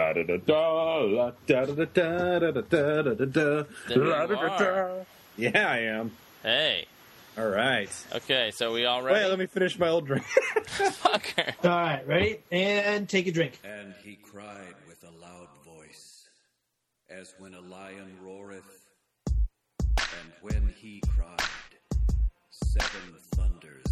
La da da da, la da da da da da da da da da. Da da da. Yeah, I am. Hey. All right. Okay, so we all ready? Wait, let me finish my old drink. Fucker. All right, ready? And take a drink. And he cried with a loud voice, as when a lion roareth. And when he cried, seven thunders.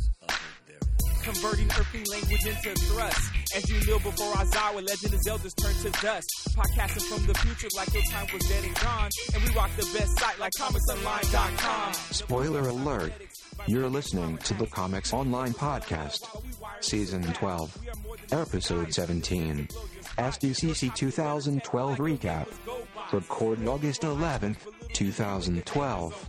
Converting earthly language into thrust. As you kneel before Isaiah, legend of elders turn to dust. Podcasting from the future like your time was dead and gone. And we rock the best site like comicsonline.com. Spoiler alert. You're listening to the Comics Online Podcast, Season 12, Episode 17, SDCC 2012 Recap, recorded August 11th, 2012.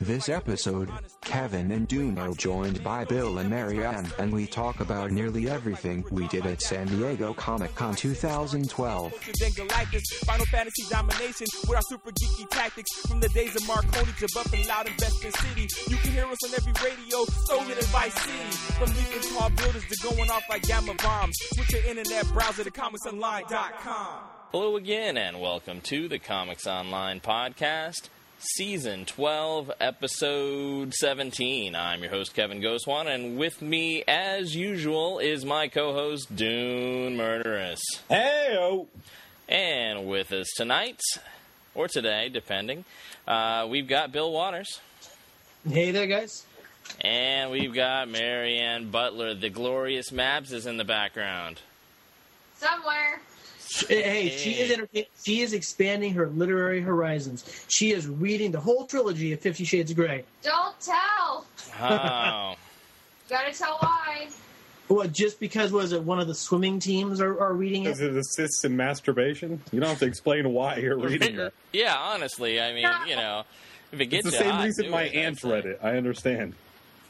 This episode, Kevin and Dune are joined by Bill and Marianne, and we talk about nearly everything we did at San Diego Comic Con 2012. Final Fantasy domination with our super geeky tactics. From the days of Marconi to Buff and Loud Investment City. You can hear us on every radio, so hit Vice City. From leaping tall buildings to going off like gamma bombs. Switch your internet browser to comicsonline.com. Hello again, and welcome to the Comics Online Podcast, Season 12, Episode 17. I'm your host, Kevin Goswan, and with me, as usual, is my co host, Dune Murderous. hey, oh. And with us tonight, or today, depending, uh, we've got Bill Waters. Hey there, guys. And we've got Marianne Butler. The glorious Mabs is in the background. Somewhere. Hey, she is entertain- she is expanding her literary horizons. She is reading the whole trilogy of Fifty Shades of Grey. Don't tell. Oh. Gotta tell why. What? Just because was it one of the swimming teams are, are reading Does it? it assists in masturbation? You don't have to explain why you're reading it. yeah, honestly, I mean, you know, if it It's the same hot, reason my it, aunt that's read it. I understand.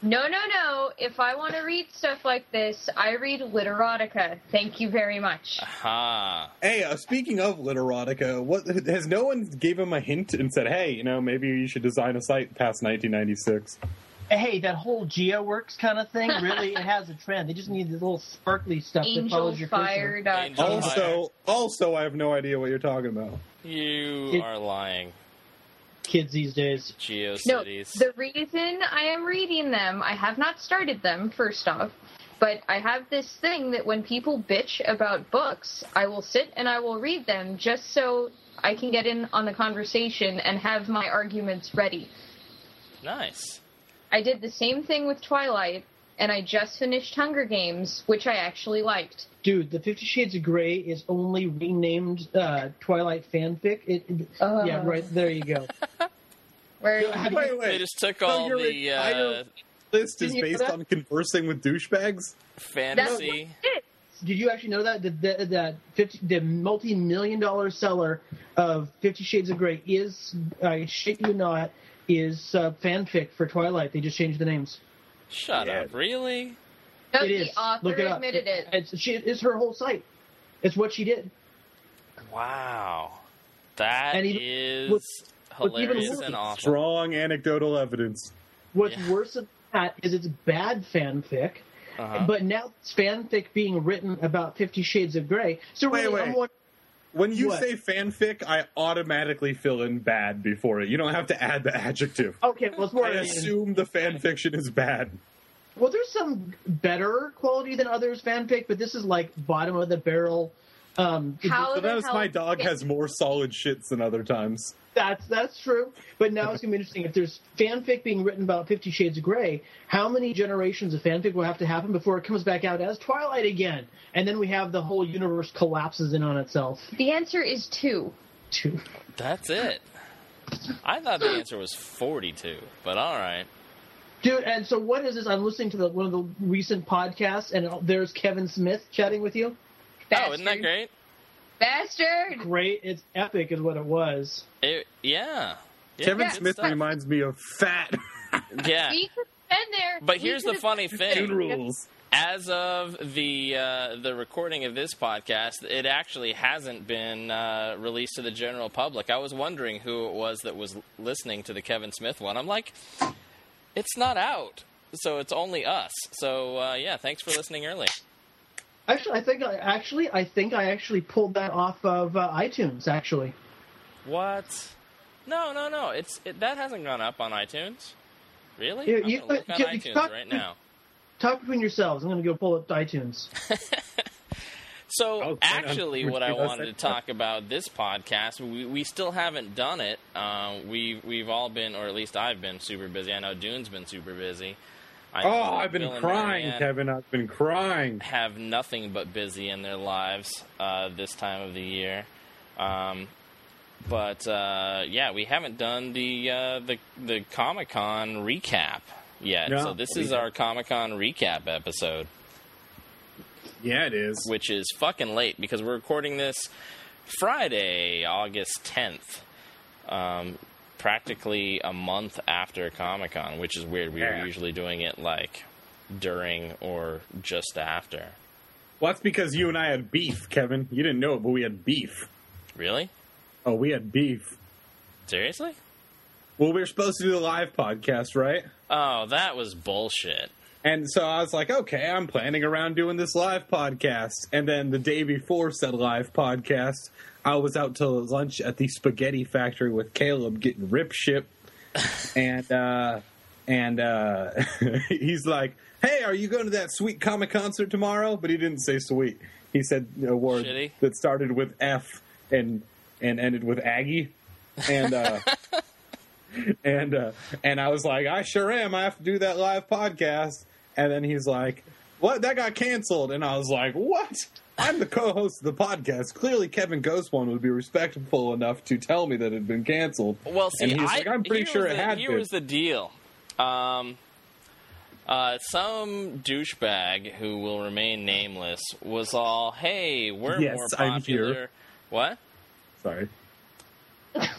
No, no, no. If I want to read stuff like this, I read literotica. Thank you very much. Aha. Hey, uh, speaking of literotica, what has no one gave him a hint and said, "Hey, you know, maybe you should design a site past 1996." Hey, that whole GeoWorks kind of thing really it has a trend. They just need this little sparkly stuff that follows your cursor. Angel- Also, also, I have no idea what you're talking about. You It- are lying. Kids these days. GeoCities. No, the reason I am reading them, I have not started them, first off, but I have this thing that when people bitch about books, I will sit and I will read them just so I can get in on the conversation and have my arguments ready. nice. I did the same thing with Twilight, and I just finished Hunger Games, which I actually liked. Dude, the Fifty Shades of Grey is only renamed uh, Twilight fanfic. It, it- Uh. yeah, right there you go. Where Have Wait, They just took So all your the uh, list is Didn't you know based on conversing with douchebags. fantasy. Did you actually know that that that, that 50, the multi-million dollar seller of Fifty Shades of Grey is, I shit you not, is uh, fanfic for Twilight. They just changed the names. Shut Yeah. up. Really? No, it the author Look it up. admitted it. It's she, it's her whole site. It's what she did. Wow. That And even- is what's- what's even hilarious worse- and awful. Strong anecdotal evidence. What's Yeah. worse than that is it's bad fanfic. Uh-huh. But now it's fanfic being written about Fifty Shades of Grey. So Wait, really, wait. I'm wondering, When you What? say fanfic, I automatically fill in bad before it. You don't have to add the adjective. okay, well, it's more. I assume the fanfiction is bad. Well, there's some better quality than others fanfic, but this is like bottom of the barrel. Um, How the Sometimes hell my dog it- has more solid shits than other times. that's that's true. But now it's gonna be interesting. If there's fanfic being written about Fifty Shades of Grey, how many generations of fanfic will have to happen before it comes back out as Twilight again? And then we have the whole universe collapses in on itself. The answer is two. Two. That's it. I thought the answer was 42, but all right. Dude, and so what is this? I'm listening to the, one of the recent podcasts, and there's Kevin Smith chatting with you. Oh, isn't that great? Bastard! Great, it's epic, is what it was. It, yeah. Yeah, Kevin good Smith reminds me of fat Yeah. We could have been there. But We here's the funny thing. rules. As of the uh, the recording of this podcast, it actually hasn't been uh, released to the general public. I was wondering who it was that was listening to the Kevin Smith one. I'm like, it's not out, so it's only us. So uh, yeah, thanks for listening early. Actually, I think I actually I think I actually pulled that off of uh, iTunes. Actually, What? No, no, no. It's it, that hasn't gone up on iTunes. Really? Yeah, you- on you- iTunes talk- right now. talk between yourselves. I'm going to go pull up iTunes. So actually, what I wanted to talk about this podcast, we, we still haven't done it. Um, we we've all been, or at least I've been super busy. I know Dune's been super busy. I oh, I've been Bill crying, Kevin. I've been crying. Have nothing but busy in their lives uh, this time of the year. Um, but uh, yeah, we haven't done the uh, the the Comic Con recap yet. No, so this is our Comic Con recap episode. Yeah, it is. which is fucking late because we're recording this Friday, August 10th. Um, practically a month after Comic Con, which is weird. We Yeah. were usually doing it like during or just after. Well, that's because you and I had beef, Kevin. You didn't know it, but we had beef. Really? Oh, we had beef. Seriously? Well, we were supposed to do the live podcast, right? Oh, that was bullshit. And so I was like, okay, I'm planning around doing this live podcast. And then the day before said live podcast, I was out to lunch at the spaghetti factory with Caleb getting rip ship. and uh and uh he's like, Hey, are you going to that sweet comic concert tomorrow? But he didn't say sweet. He said a word Shitty? that started with F and and ended with Aggie. And uh and uh, and I was like, I sure am. I have to do that live podcast. And then he's like, What? That got canceled. And I was like, What? I'm the co-host of the podcast. Clearly, Kevin Ghost one would be respectful enough to tell me that it had been canceled. Well, see, I, like, I'm pretty sure it the, had Here been. was the deal. Um, uh, some douchebag who will remain nameless was all, "Hey, we're Yes, more I'm here." popular." What? Sorry.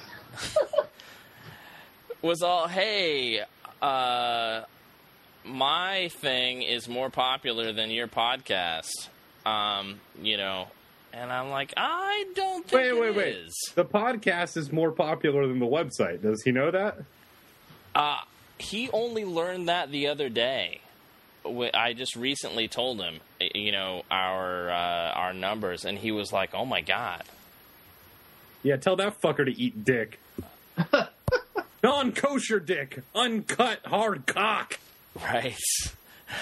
was all, hey, uh, my thing is more popular than your podcast. Um, you know, and I'm like, I don't think Wait, it wait, wait. is. The podcast is more popular than the website. Does he know that? Uh, he only learned that the other day. I just recently told him, you know, our uh, our numbers, and he was like, "Oh my god!" Yeah, tell that fucker to eat dick. Non kosher dick. Uncut hard cock. Right.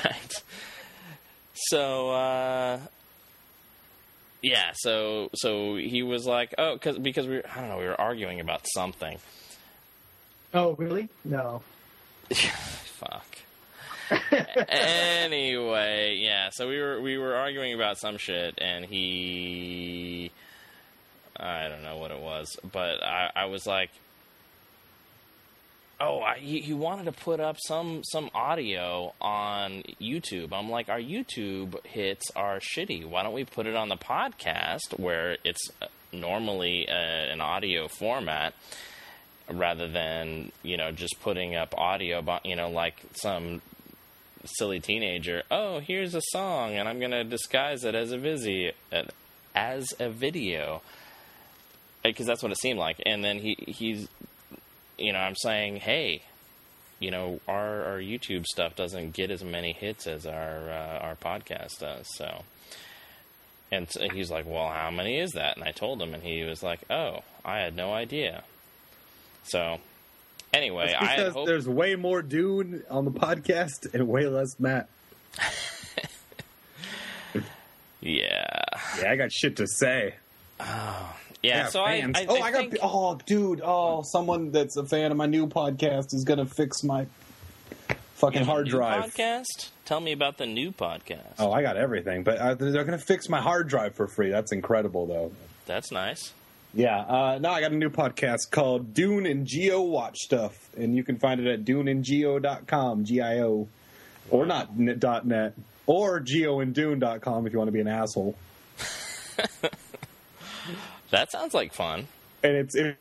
right. So uh yeah, so so he was like, "Oh, cuz because we were, I don't know, we were arguing about something." Oh, really? No. Fuck. anyway, yeah, so we were we were arguing about some shit and he I don't know what it was, but I I was like Oh, I, he, wanted to put up some some audio on YouTube. I'm like, our YouTube hits are shitty. Why don't we put it on the podcast where it's uh, normally uh, an audio format, rather than you know just putting up audio, you know, like some silly teenager. Oh, here's a song, and I'm gonna disguise it as a visi, uh, as a video, because that's what it seemed like. And then he he's you know, I'm saying, hey, you know, our our YouTube stuff doesn't get as many hits as our uh, our podcast does. So, and so he's like, well, how many is that? And I told him, and he was like, oh, I had no idea. So, anyway, I because there's way more Dune on the podcast and way less Matt. yeah, Yeah, I got shit to say. Yeah. so I, fans. I, oh, I I, got. think, Oh, dude. Oh, someone that's a fan of my new podcast is gonna fix my fucking you have a hard new drive. podcast. Tell me about the new podcast. Oh, I got everything, but uh, they're gonna fix my hard drive for free. That's incredible, though. That's nice. Yeah. Uh, now I got a new podcast called Dune and Gio Watch Stuff, and you can find it at duneandgio.com, G-I-O, or not net, dot net, or gioanddune.com if you want to be an asshole. That sounds like fun. and it's it,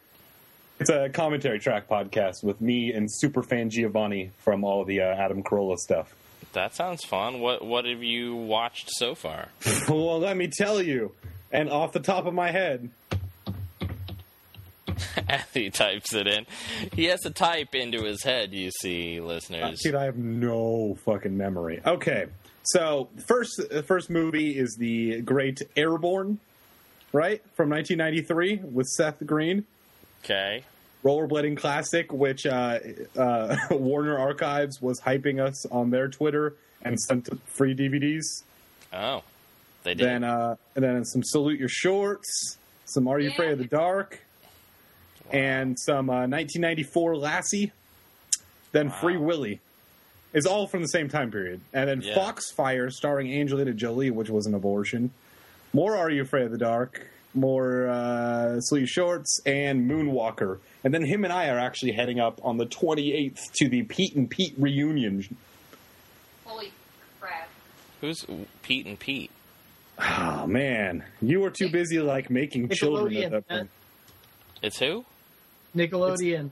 it's a commentary track podcast with me and superfan Giovanni from all the uh, Adam Carolla stuff. That sounds fun. What what have you watched so far? well, let me tell you, and off the top of my head, As he types it in. He has to type into his head, you see, listeners. dude, I have no fucking memory. Okay, So first, the first movie is the great Airborne, right from 1993 with Seth Green. Okay. rollerblading classic, which uh, uh, Warner Archives was hyping us on their Twitter and sent free DVDs. Oh, they did. Then uh, and then some Salute Your Shorts, some Are You Afraid of the Dark, and some uh, 1994 Lassie. Then Free Willy. Is all from the same time period, and then Yeah. Foxfire, starring Angelina Jolie, which was an abortion. More Are You Afraid of the Dark? More uh, Sleeve Shorts and Moonwalker, and then him and I are actually heading up on the 28th to the Pete and Pete reunion. Holy crap. Who's Pete and Pete? Oh man, you were too busy like making children at that point. It's who? Nickelodeon.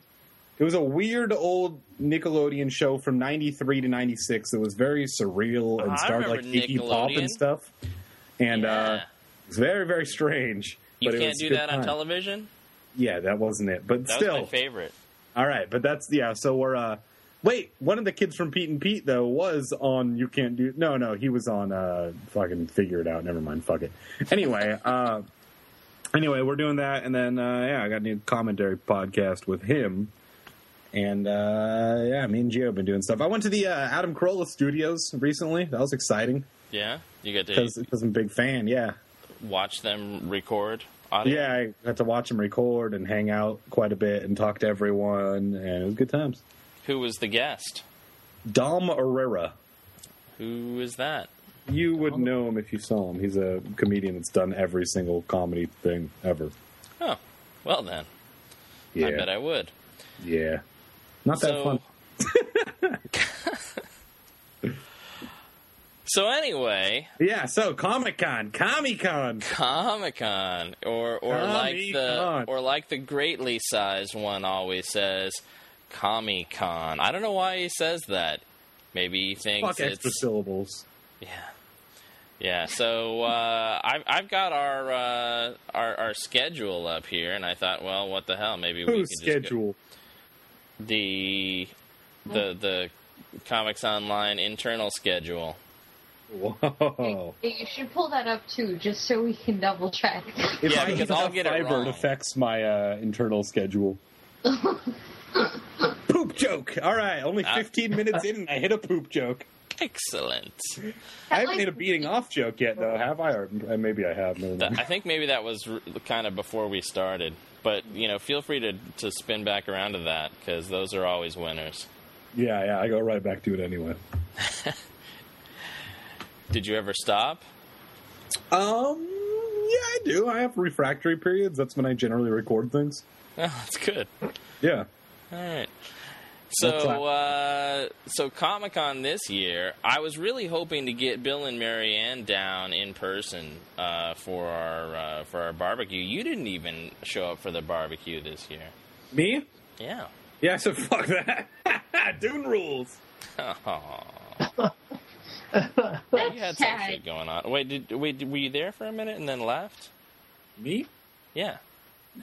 It was a weird old Nickelodeon show from '93 to '96. It was very surreal and I starred like remember Iggy Pop and stuff. And Yeah. uh, it's very very strange. You can't do that on time. television. Yeah, that wasn't it. But That still, favorite. all right. But that's yeah. So we're uh, wait. One of the kids from Pete and Pete though was on. You can't do. No, no, he was on. uh Fucking figure it out. Never mind. Fuck it. Anyway. uh Anyway, we're doing that, and then uh, yeah, I got a new commentary podcast with him, and uh, yeah, me and Gio have been doing stuff. I went to the uh, Adam Carolla Studios recently. That was exciting Yeah, you get to because I'm a big fan. Yeah, watch them record audio. yeah, I got to watch them record and hang out quite a bit and talk to everyone, and it was good times. Who was the guest? Dom Irrera. Who is that? You would know him if you saw him. He's a comedian that's done every single comedy thing ever. Oh, well then, Yeah, I bet I would. yeah, not that so, fun. so anyway, Yeah, so Comic Con, Comic Con. Comic Con, or or like the or like the greatly sized one always says, Comic Con. I don't know why he says that. Maybe he thinks Fuck extra syllables. yeah, yeah. So uh, I've I've got our, uh, our our schedule up here, and I thought, well, what the hell? Maybe we Whose could just go- schedule? the the the Comics Online internal schedule. Whoa. Hey, you should pull that up too, just so we can double check. If Yeah, I because eat I'll enough get it wrong. it affects my uh, internal schedule. poop joke. All right, only Ah. 15 minutes in, and I hit a poop joke. Excellent. I haven't hit a beating off joke yet, though. Have I? Or uh, maybe I have. Never That- mind. I think maybe that was r- kind of before we started, but you know, feel free to to spin back around to that because those are always winners. Yeah, yeah. I go right back to it anyway. Did you ever stop? Um, yeah, I do. I have refractory periods. That's when I generally record things. Oh, that's good. Yeah. All right. So, uh, so Comic Con this year, I was really hoping to get Bill and Marianne down in person uh, for our uh, for our barbecue. You didn't even show up for the barbecue this year. Me? Yeah. Yeah, so fuck that. Dune rules. Aw. you had some sad. shit going on. Wait, did wait? Did, were you there for a minute and then left? Me? Yeah.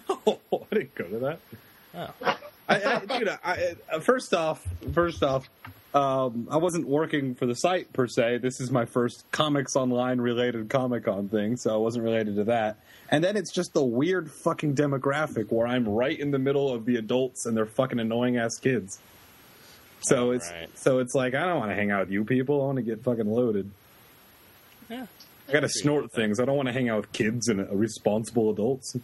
Oh, I didn't go to that. Oh. I, I, dude, I, I, first off, first off, um, I wasn't working for the site per se. This is my first comics online related Comic Con thing, so I wasn't related to that. And then it's just the weird fucking demographic where I'm right in the middle of the adults and they're fucking annoying ass kids. So it's Right. so it's like I don't want to hang out with you people. I want to get fucking loaded. Yeah. I got to snort things. I don't want to hang out with kids and uh, responsible adults.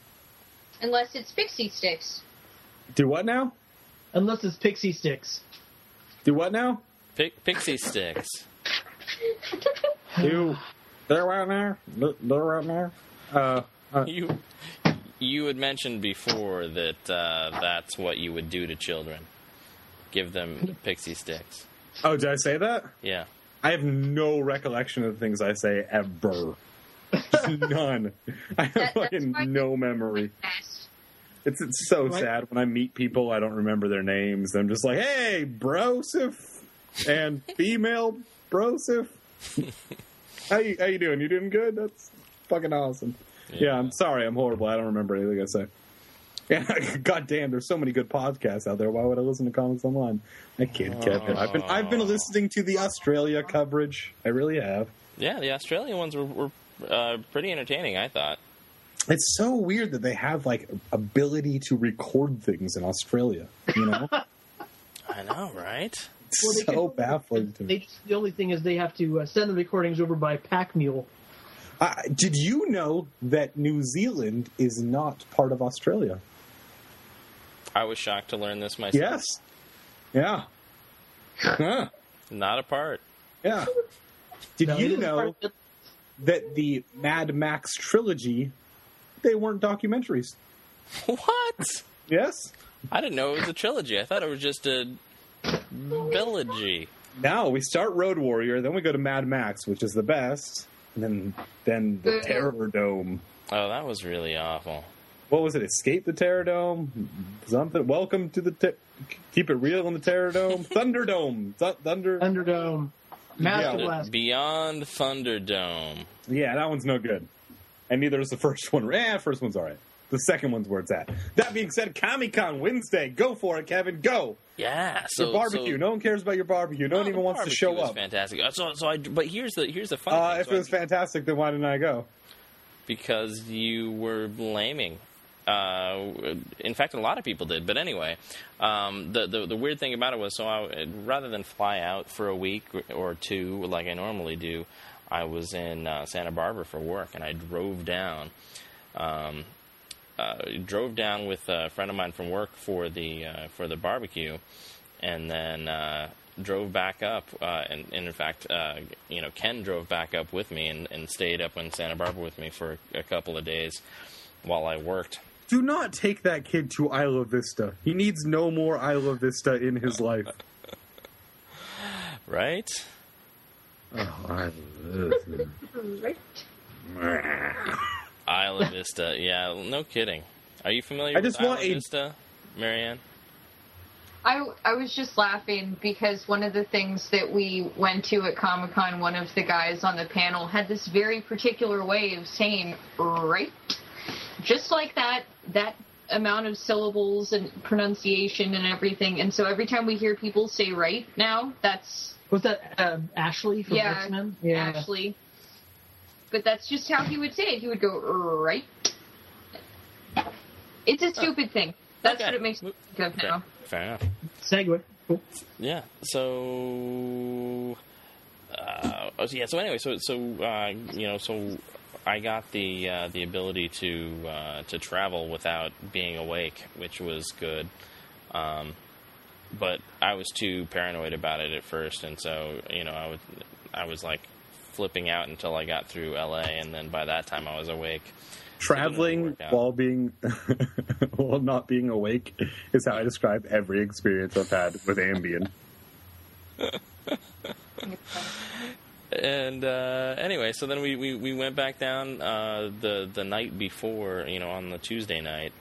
Unless it's pixie sticks. Do what now? Unless it's pixie sticks. Do what now? Pic- pixie sticks. You there right there? There right there? Uh, uh, You you had mentioned before that uh, that's what you would do to children. Give them pixie sticks. oh, did I say that? Yeah. I have no recollection of the things I say ever. None. I have That- fucking no memory. It's it's so Right. sad when I meet people. I don't remember their names. I'm just like, hey, brosif, and female brosif. how you how you doing? You doing good? That's fucking awesome. Yeah. I'm sorry. I'm horrible. I don't remember anything I say. Yeah, God damn, there's so many good podcasts out there. Why would I listen to Comics Online? I kid, Kevin. I've been I've been listening to the Australia coverage. I really have. Yeah, the Australian ones were, were uh, pretty entertaining. I thought. It's so weird that they have like ability to record things in Australia. You know, I know, right? Well, so can- baffling to me. They just, the only thing is they have to uh, send the recordings over by pack mule. Uh, did you know that New Zealand is not part of Australia? I was shocked to learn this myself. Yes. Yeah. Huh. Not a part. Yeah. Did No, you know that the Mad Max trilogy they weren't documentaries? What? Yes. I didn't know it was a trilogy. I thought it was just a trilogy. Now we start Road Warrior, then we go to Mad Max, which is the best, and then then the Terror Dome. Oh, that was really awful. What was it? Escape the Terror Dome? Something. Welcome to the te- keep it real in the Terror Dome. Thunderdome. Th- Thunder. Thunderdome, Master Yeah. Blast. Beyond Thunderdome. Yeah, that one's no good. And neither is the first one. Eh, first one's all right. The second one's where it's at. That being said, Comic Con Wednesday. Go for it, Kevin. Go. Yeah. So your barbecue. So, no one cares about your barbecue. No No, one even wants to show was up. Fantastic. Uh, So, so I. But here's the here's the fun. Uh, thing. if So it I- was fantastic, then why didn't I go? because you were blaming. Uh, in fact, a lot of people did. But anyway, um, the, the the weird thing about it was, so I, rather than fly out for a week or two like I normally do, I was in uh, Santa Barbara for work, and I drove down. Um, uh, drove down with a friend of mine from work for the uh, for the barbecue, and then uh, drove back up. Uh, and, and in fact, uh, you know, Ken drove back up with me and, and stayed up in Santa Barbara with me for a couple of days while I worked. Do not take that kid to Isla Vista. He needs no more Isla Vista in his life. Right? Oh, Isle of Vista. Right. Isla Vista. Yeah, no kidding. Are you familiar I just with want Isla a- Vista, Marianne? I, I was just laughing because one of the things that we went to at Comic Con, one of the guys on the panel had this very particular way of saying right, just like that, that amount of syllables and pronunciation and everything. And so every time we hear people say right now, that's Was that uh, Ashley from yeah, X Men? Yeah, Ashley. But that's just how he would say it. He would go right. It's a stupid thing. That's Okay. what it makes me think of Fair, now. fair enough. Segue. Cool. Yeah. So, uh, oh, yeah. So anyway, so so uh, you know, so I got the uh, the ability to uh, to travel without being awake, which was good. Um, but I was too paranoid about it at first, and so you know, I was I was like flipping out until I got through LA, and then by that time I was awake. Traveling work out. while being while not being awake is how I describe every experience I've had with Ambien. and uh, anyway, so then we, we, we went back down uh, the the night before, you know, on the Tuesday night,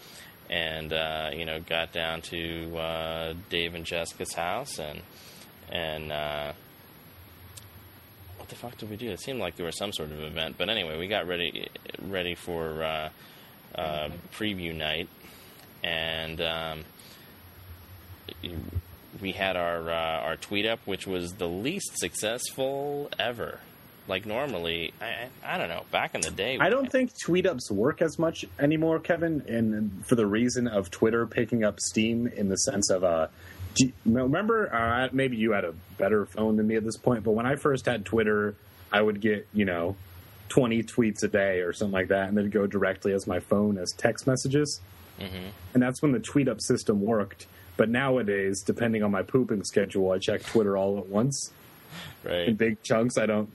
and uh, you know, got down to uh, Dave and Jessica's house, and and uh, what the fuck did we do? It seemed like there was some sort of event, but anyway, we got ready ready for uh, preview night, and. Um, we had our uh, our tweet up, which was the least successful ever. Like normally, I, I don't know. Back in the day, I don't think tweet ups work as much anymore, Kevin, and for the reason of Twitter picking up steam in the sense of uh, you, remember uh, maybe you had a better phone than me at this point, but when I first had Twitter, I would get you know twenty tweets a day or something like that, and they'd go directly as my phone as text messages, Mhm. and that's when the tweet up system worked. But nowadays, depending on my pooping schedule, I check Twitter all at once Right. in big chunks. I don't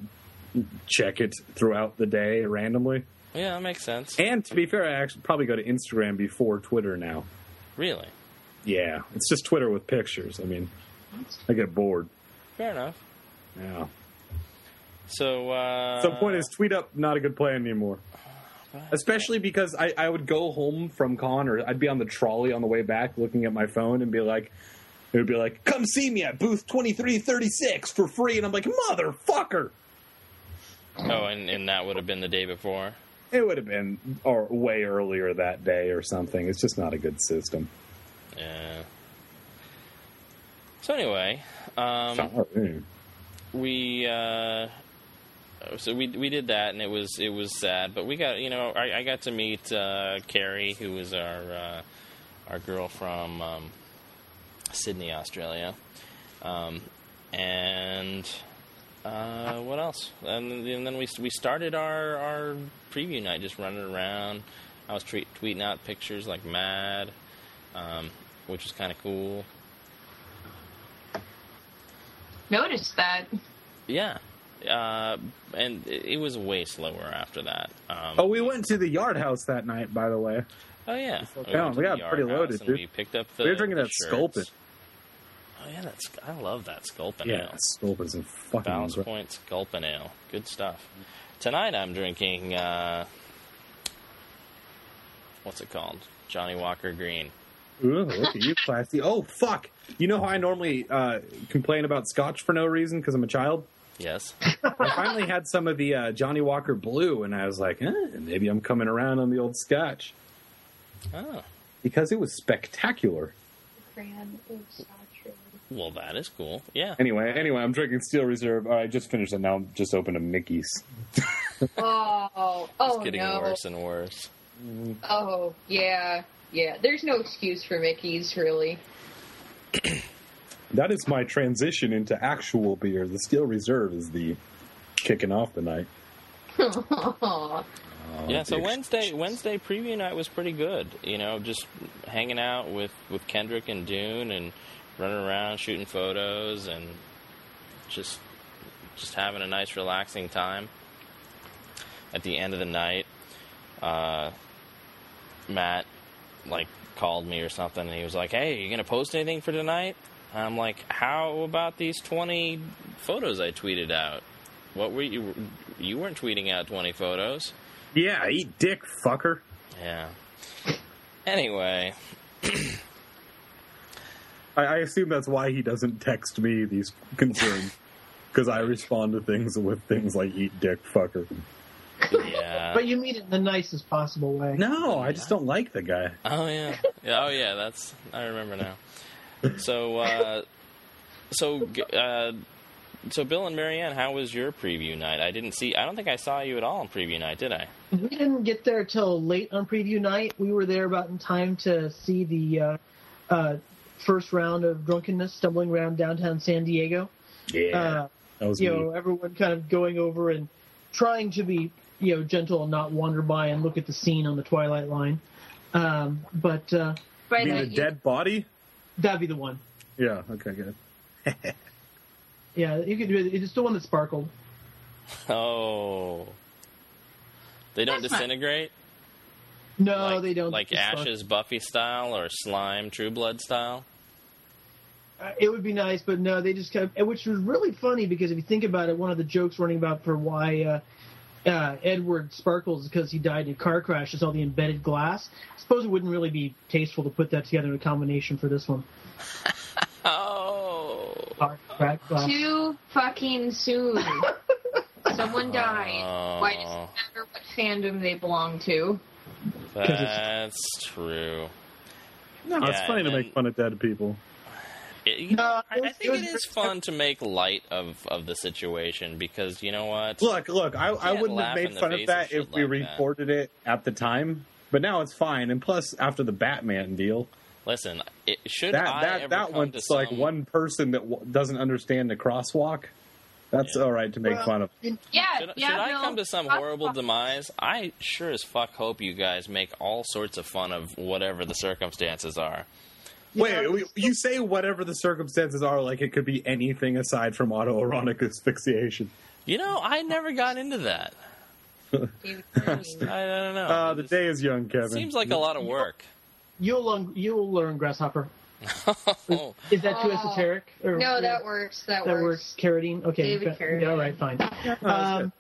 check it throughout the day randomly. Yeah, that makes sense. And to be fair, I actually probably go to Instagram before Twitter now. Really, Yeah, it's just Twitter with pictures. I mean, I get bored. fair enough. Yeah. So, uh, So point is, tweet up not a good plan anymore. Especially because I, I would go home from con, or I'd be on the trolley on the way back, looking at my phone, and be like, it would be like, "Come see me at booth twenty three thirty six for free," and I'm like, "Motherfucker!" oh, and, and that would have been the day before. It would have been or way earlier that day or something. It's just not a good system. Yeah. So anyway, um, we uh, so we we did that, and it was it was sad. But we got you know I, I got to meet uh, Carrie, who was our uh, our girl from um, Sydney, Australia, um, and uh, what else? And, and then we we started our our preview night, just running around. I was tweet, tweeting out pictures like mad, um, which was kind of cool. Noticed that. Yeah. Uh, and it was way slower after that. Um, Oh, we went to the Yard House that night, by the way. oh yeah. We We got pretty loaded, dude. We picked up the. we were drinking that shirts. Sculpin. Oh yeah, that's I love that Sculpin Yeah, ale. Sculpin's a fucking. Ballast Point Sculpin ale. Good stuff. Tonight I'm drinking. Uh, what's it called? Johnnie Walker Green. Ooh, look at you, classy. Oh, fuck. You know how I normally uh, complain about scotch for no reason because I'm a child? Yes. I finally had some of the uh, Johnnie Walker Blue, and I was like, eh, maybe I'm coming around on the old scotch Oh. because it was spectacular. Well, that is cool. Yeah. Anyway, anyway, I'm drinking Steel Reserve. All right, I just finished it now. I'm just opened a Mickey's. Oh, oh It's getting no. worse and worse. Oh, yeah, yeah. There's no excuse for Mickey's, really. That is my transition into actual beer. The Steel Reserve is the kicking off the night. Yeah, so dude. Wednesday Wednesday preview night was pretty good. You know, just hanging out with with Kendrick and Dune and running around shooting photos and just just having a nice relaxing time. At the end of the night, uh, Matt like called me or something and he was like, "Hey, are you going to post anything for tonight?" And I'm like, "How about these 20 photos I tweeted out?" What were you you weren't tweeting out 20 photos? Yeah, eat dick, fucker. Yeah. Anyway, I, I assume that's why he doesn't text me these concerns. Because I respond to things with things like eat dick, fucker. yeah. But you mean it in the nicest possible way. No, I just don't like the guy. Oh yeah. yeah. Oh yeah. That's I remember now. So, uh, so, uh, so Bill and Marianne, how was your preview night? I didn't see. I don't think I saw you at all on preview night, did I? We didn't get there till late on preview night. We were there about in time to see the uh, uh, first round of drunkenness stumbling around downtown San Diego. Yeah, Uh, that was you me. know, everyone kind of going over and trying to be, you know, gentle and not wander by and look at the scene on the Twilight line. Um, but uh, By You mean that, the you- dead body? That'd be the one. Yeah. Okay. Good. Yeah, you could do it. It's the one that sparkled. Oh. They don't That's not- disintegrate No, like, they don't. like It's spark- Ashes Buffy style or Slime True Blood style. Uh, it would be nice, but no, they just kind of, which was really funny because if you think about it, one of the jokes running about for why uh, uh, Edward sparkles because he died in a car crash is all the embedded glass. I suppose it wouldn't really be tasteful to put that together in a combination for this one. Oh. Car crack glass. too fucking soon. Someone died. Oh. Why does it matter what fandom they belong to? That's true. No, it's funny to and make fun of dead people. It- you know, No, I, it I think it it was- is fun to make light of, of the situation because you know what? Look, look, I, I wouldn't have made fun of that if we like that. reported it at the time, but now it's fine. And plus, after the Batman deal, Listen, it, should that I that ever that come one's to like some, one person that w- doesn't understand the crosswalk. That's all right to make Well, fun of. Yeah, Should, yeah. should I Bill. come to some horrible demise? I sure as fuck hope you guys make all sorts of fun of whatever the circumstances are. Wait, we- you say whatever the circumstances are, like it could be anything aside from autoerotic asphyxiation. You know, I never got into that. I, I don't know. Uh, the day is young, Kevin. seems like a lot of work. You'll learn. You'll learn, grasshopper. oh, Is that too Oh. esoteric? Or, No, that works. That, that works. works. Carradine. Okay. David fa- Carradine. Yeah, all right. Fine. that's Um,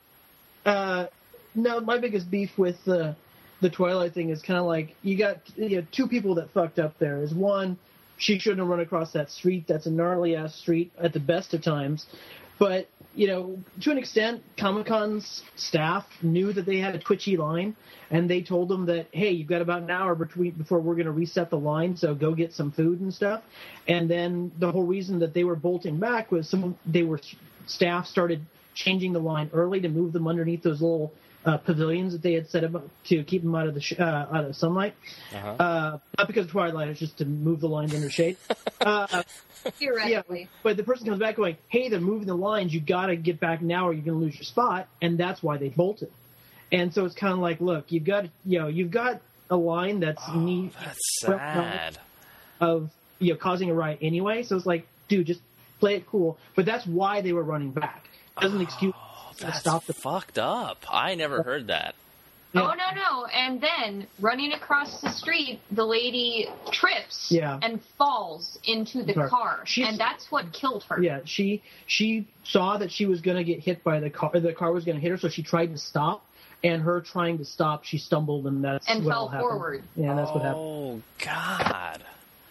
uh, no, my biggest beef with the the Twilight thing is kind of like you got you know, two people that fucked up. There is one, she shouldn't have run across that street. That's a gnarly ass street at the best of times. But you know, to an extent, Comic Con's staff knew that they had a twitchy line, and they told them that, hey, you've got about an hour between before we're going to reset the line, so go get some food and stuff. And then the whole reason that they were bolting back was some they were staff started changing the line early to move them underneath those little uh, pavilions that they had set up to keep them out of the sh- uh, out of sunlight. Uh-huh. Uh, not because of twilight, it's just to move the lines under shade. uh, Theoretically. but the person comes back going, "Hey, they're moving the lines. You got to get back now, or you're going to lose your spot." And that's why they bolted. And so it's kind of like, look, you've got you know you've got a line that's Oh, neat that's sad. of you know causing a riot anyway. So it's like, dude, just play it cool. But that's why they were running back. Doesn't excuse to That's stop the fucked up. I never heard that. Yeah. Oh no no! And then running across the street, the lady trips Yeah. and falls into the Car. car, She's- and that's what killed her. Yeah, she she saw that she was going to get hit by the car. The car was going to hit her, so she tried to stop. And her trying to stop, she stumbled, and that's And what fell happened. forward. Yeah, that's what happened. Oh God.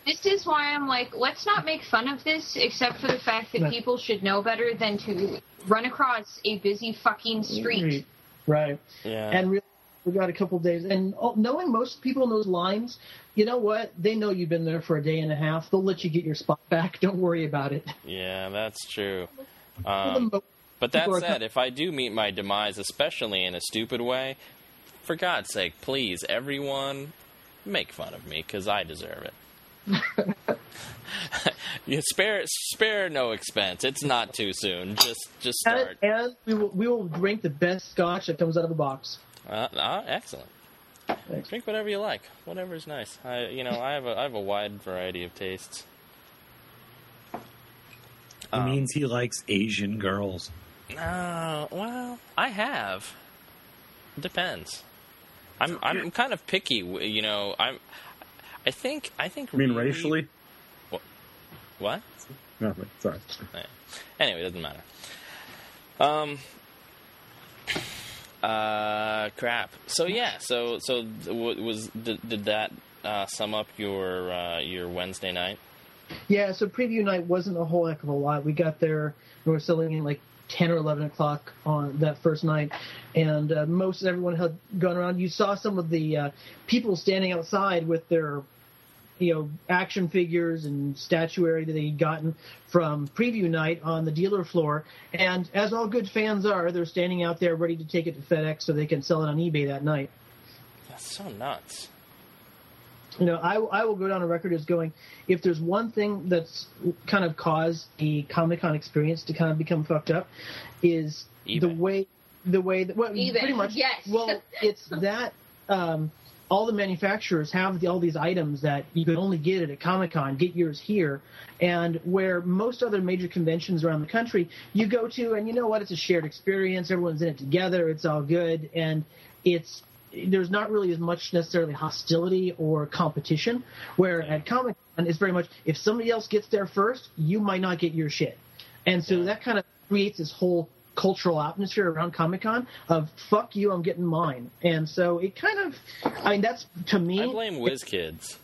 This is why I'm like, let's not make fun of this, except for the fact that Right. people should know better than to run across a busy fucking street. Right. Yeah. And really, we got a couple days. And oh, knowing most people in those lines, you know what? They know you've been there for a day and a half. They'll let you get your spot back. Don't worry about it. yeah, that's true. Um, mo- but that said, if I do meet my demise, especially in a stupid way, for God's sake, please, everyone, make fun of me because I deserve it. you spare spare no expense. It's not too soon. Just just start. and, and we will we will drink the best scotch that comes out of the box. Uh, uh, excellent. Thanks. Drink whatever you like. Whatever is nice. I, you know, I have a I have a wide variety of tastes. He means he likes Asian girls. Uh, well, I have. Depends. I'm I'm kind of picky. You know, I'm. I think I think. I mean, really- racially? What? No, wait, sorry. Anyway, it doesn't matter. Um. Uh, crap. So yeah. So so what was did, did that uh, sum up your uh, your Wednesday night? Yeah, so preview night wasn't a whole heck of a lot. We got there, we were selling in like 10 or 11 o'clock on that first night, and uh, most everyone had gone around. You saw some of the uh, people standing outside with their, you know, action figures and statuary that they'd gotten from preview night on the dealer floor. And as all good fans are, they're standing out there ready to take it to FedEx so they can sell it on eBay that night. That's so nuts. You know, I, I will go down a record as going, if there's one thing that's kind of caused the Comic Con experience to kind of become fucked up, is the way, the way that, well, eBay, pretty much, yes. well, it's that, um, all the manufacturers have the, all these items that you can only get at a Comic Con, get yours here, and where most other major conventions around the country, you go to, and you know what, it's a shared experience, everyone's in it together, it's all good, and it's there's not really as much necessarily hostility or competition. Where at Comic Con, it's very much if somebody else gets there first, you might not get your shit, and so that kind of creates this whole cultural atmosphere around Comic Con of fuck you, I'm getting mine, and so it kind of, I mean, that's to me I blame WizKids.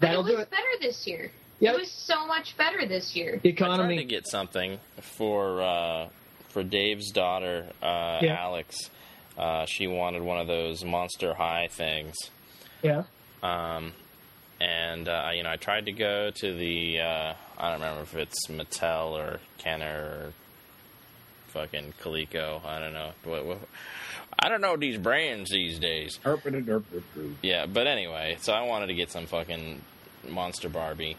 But it that'll was do it. better this year. Yep. It was so much better this year. The I tried to get something for uh, for Dave's daughter, uh, Yeah. Alex. Uh, she wanted one of those Monster High things, yeah, um, and uh, you know I tried to go to the uh, I don't remember if it's Mattel or Kenner or fucking Coleco. I don't know. What, what, I don't know these brands these days. Yeah, but anyway, so I wanted to get some fucking Monster Barbie,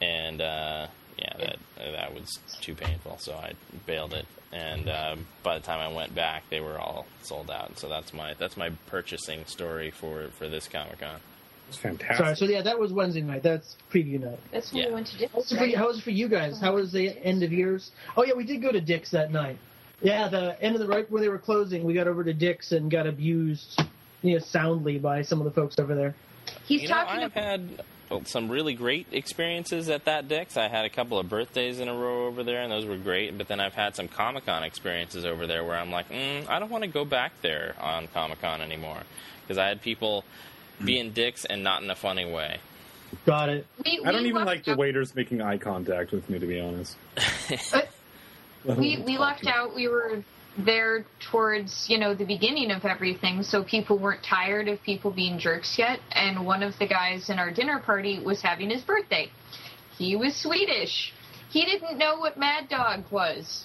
and uh, yeah, that that was too painful, so I bailed it. And uh, by the time I went back, they were all sold out. So that's my that's my purchasing story for for this Comic Con. It's fantastic. sorry. So yeah, that was Wednesday night. That's preview night. That's when Yeah. we went to How was, it for, you- how was it for you guys? How was the end of years? Oh yeah, we did go to Dick's that night. Yeah, the end of the right where they were closing, we got over to Dick's and got abused, you know, soundly by some of the folks over there. He's You know, talking I've about had well, some really great experiences at that Dick's. I had a couple of birthdays in a row over there, and those were great. But then I've had some Comic Con experiences over there where I'm like, mm, I don't want to go back there on Comic Con anymore because I had people being dicks and not in a funny way. Got it. we, I don't even walked like the up- waiters making eye contact with me, to be honest. we we lucked out. We were there towards you know the beginning of everything, so people weren't tired of people being jerks yet. And one of the guys in our dinner party was having his birthday. He was Swedish. He didn't know what Mad Dog was.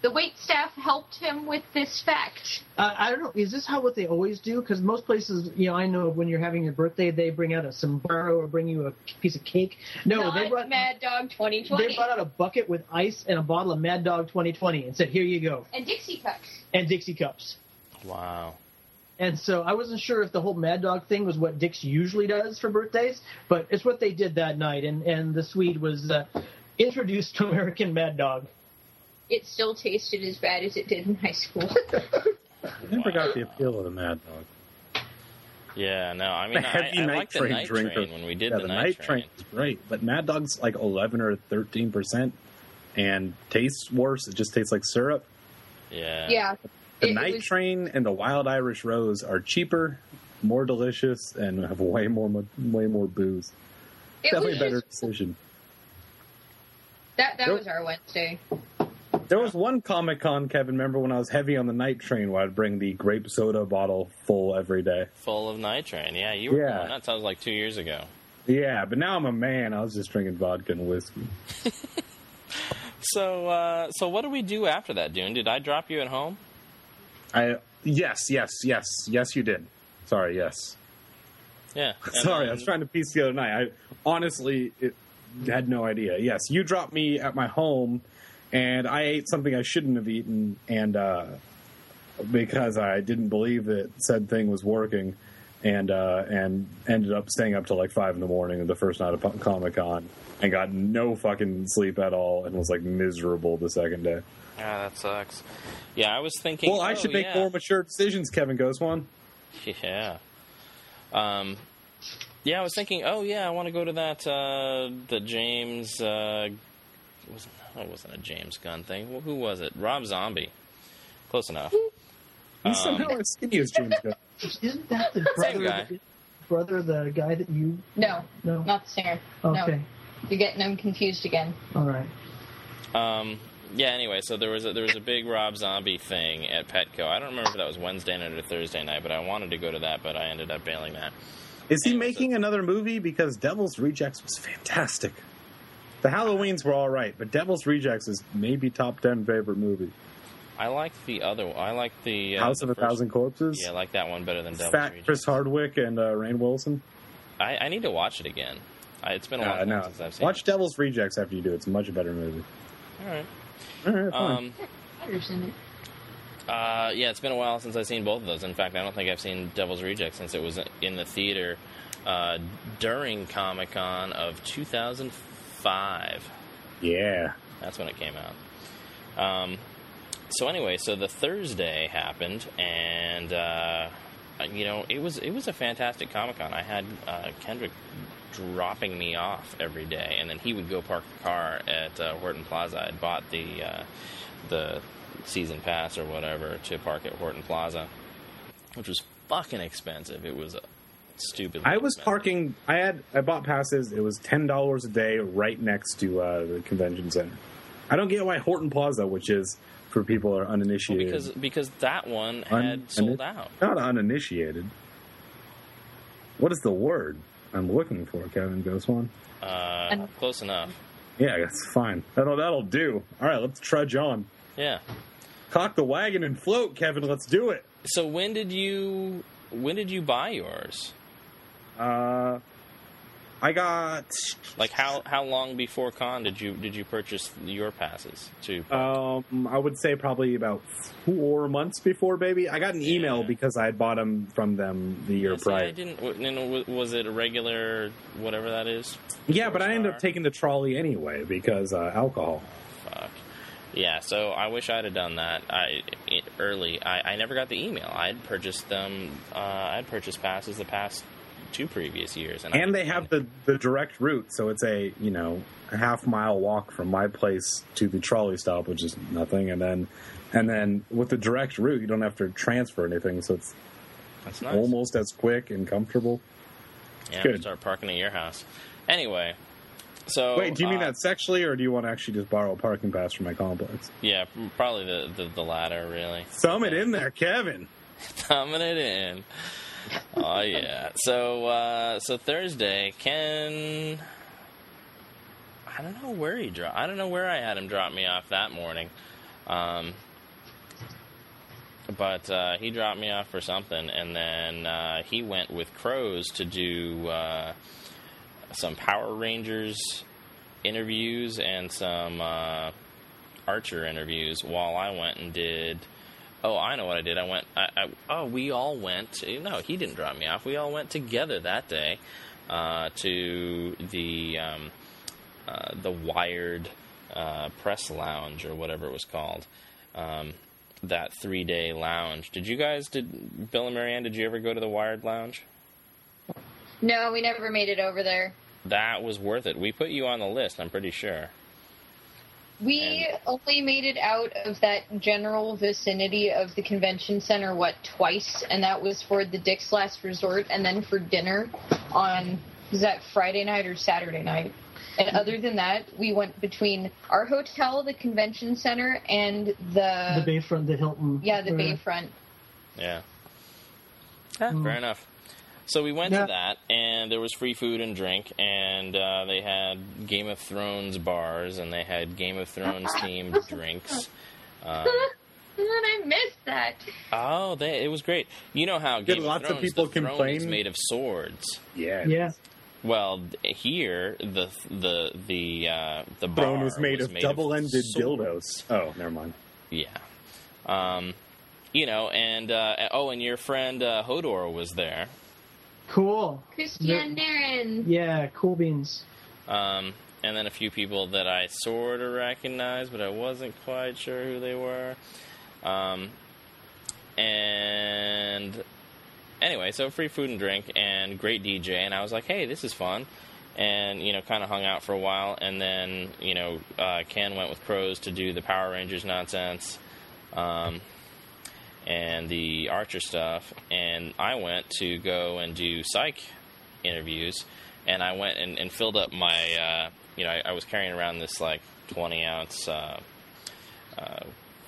The wait staff helped him with this fact. Uh, I don't know. Is this how what they always do? Because most places, you know, I know when you're having your birthday, they bring out a sombrero or bring you a piece of cake. No, Not they brought Mad Dog 2020 they brought out a bucket with ice and a bottle of Mad Dog 2020 and said, "Here you go," and Dixie cups. and Dixie cups. Wow. And so I wasn't sure if the whole Mad Dog thing was what Dick's usually does for birthdays, but it's what they did that night. And and the Swede was uh, introduced to American Mad Dog. It still tasted as bad as it did in high school. I never got the appeal of the Mad Dog. Yeah, no, I mean, The I, heavy I night like the train night drinker. train when we did yeah, the, the night, train is great, but Mad Dog's like eleven or thirteen percent, and tastes worse. It just tastes like syrup. Yeah. yeah. The It- it Night was- Train and the Wild Irish Rose are cheaper, more delicious, and have way more way more booze. It Definitely was a better just- decision. that that Nope. was our Wednesday. There was one Comic Con, Kevin. Remember when I was heavy on the night train, where I'd bring the grape soda bottle full every day. Full of nitrate. Yeah, you were Yeah. That sounds like two years ago. Yeah, but now I'm a man. I was just drinking vodka and whiskey. So, uh, so what do we do after that, Dune? Did I drop you at home? I yes, yes, yes, yes. You did. Sorry, yes. Yeah. Sorry, I was trying to piece the other night. I honestly it, had no idea. Yes, you dropped me at my home, and I ate something I shouldn't have eaten, and uh, because I didn't believe that said thing was working, and uh, and ended up staying up till like five in the morning of the first night of Comic Con, and got no fucking sleep at all, and was like miserable the second day. Yeah, that sucks. Yeah, I was thinking. Well, I oh, should make yeah. more mature decisions, Kevin Ghostwan. Yeah. Um, yeah, I was thinking. Oh, yeah, I want to go to that. Uh, the James. Uh, it wasn't. oh, It wasn't a James Gunn thing. Well, who was it? Rob Zombie. Close enough. He's Um, somehow as skinny as James Gunn. Isn't that the Same brother? guy. Of the, brother, of the guy that you No, know? not the singer. Okay, No, you're getting them confused again. all right. Um, yeah. Anyway, so there was a, there was a big Rob Zombie thing at Petco. I don't remember if that was Wednesday night or Thursday night, but I wanted to go to that, but I ended up bailing that. Is he Yeah, making another movie? Because Devil's Rejects was fantastic. The Halloweens were all right, but Devil's Rejects is maybe top ten favorite movie. I like the other. one. I like the uh, House the of a first- Thousand Corpses. Yeah, I like that one better than Devil's Fat Rejects. Chris Hardwick and uh, Rainn Wilson. I, I need to watch it again. I, it's been a long Uh, time no, since I've seen it. watch it. Devil's Rejects after you do. It's a much better movie. All right. All right, fine. Um, There's in it. uh, yeah, it's been a while since I've seen both of those. In fact, I don't think I've seen Devil's Reject since it was in the theater uh, during Comic Con of 2005. yeah, That's when it came out. Um, so anyway, so the Thursday happened, and uh, you know it was it was a fantastic Comic Con. I had uh, Kendrick dropping me off every day, and then he would go park the car at uh, Horton Plaza. I'd bought the uh, the season pass or whatever to park at Horton Plaza, which was fucking expensive. It was stupid. I was parking. I had I bought passes. It was ten dollars a day, right next to uh, the convention center. I don't get why Horton Plaza, which is for people who are Well, uninitiated, because because that one Un- had sold uni- out. Not uninitiated. What is the word I'm looking for, Kevin Ghostwan? Uh, close enough. Yeah, that's fine. That'll that'll do. All right, let's trudge on. Yeah. Cock the wagon and float, Kevin. Let's do it. So when did you when did you buy yours? Uh, I got Like how how long before con did you did you purchase your passes to? um, I would say probably about four months before, baby. I got an email Yeah. because I had bought them from them the year Yeah, see, I prior. didn't. you know, Was it a regular whatever that is? Yeah, but I ended up taking the trolley anyway because uh, alcohol. Fuck. Yeah, so I wish I'd have done that I, early. I, I never got the email. I'd purchased them. Uh, I'd purchased passes the past two previous years, and, And they have the, the direct route, so it's a you know a half mile walk from my place to the trolley stop, which is nothing, and then and then with the direct route, you don't have to transfer anything, so it's That's nice. almost as quick and comfortable. Yeah, good. start parking at your house. Anyway, So Wait, do you mean uh, that sexually, or do you want to actually just borrow a parking pass from my complex? Yeah, probably the, the the latter. Really, Thumb it in there, Kevin. thumbing it in. Oh yeah. So uh, so Thursday, Ken. I don't know where he dropped. I don't know where I had him drop me off that morning. Um, but uh, he dropped me off for something, and then uh, he went with Crows to do uh, some Power Rangers interviews and some uh, Archer interviews, while I went and did. Oh, I know what I did. I went. I, I, oh, we all went. No, he didn't drop me off. We all went together that day uh, to the um, uh, the Wired uh, Press Lounge or whatever it was called. Um, that three day lounge. Did you guys? Did Bill and Marianne? Did you ever go to the Wired Lounge? No, we never made it over there. That was worth it. We put you on the list. I'm pretty sure. We only made it out of that general vicinity of the convention center, what, twice? And that was for the Dick's Last Resort and then for dinner on, was that Friday night or Saturday night? And other than that, we went between our hotel, the convention center, and the, the Bayfront, the Hilton. yeah, the area. Bayfront. Yeah. Yeah, fair enough. So we went Yeah. to that, and there was free food and drink, and uh, they had Game of Thrones bars, and they had Game of Thrones themed drinks. Um, And I missed that. oh, they, it was great. You know how Game lots of of Thrones, people the throne is made of swords. Yeah. Yeah. Well, here the the the uh, the Throne bar was made of double-ended swords. dildos. Oh, never mind. Yeah. Um, you know, and uh, oh, and your friend uh, Hodor was there. Cool. Kristian Nairn. Yeah, cool beans. Um, and then a few people that I sort of recognized, but I wasn't quite sure who they were. Um, and anyway, so free food and drink and great DJ, and I was like, hey, this is fun. And you know, kind of hung out for a while, and then you know, uh, Ken went with Crows to do the Power Rangers nonsense, um, and the Archer stuff, and I went to go and do psych interviews, and I went and, and filled up my, uh, you know, I, I was carrying around this like 20 ounce, uh, uh,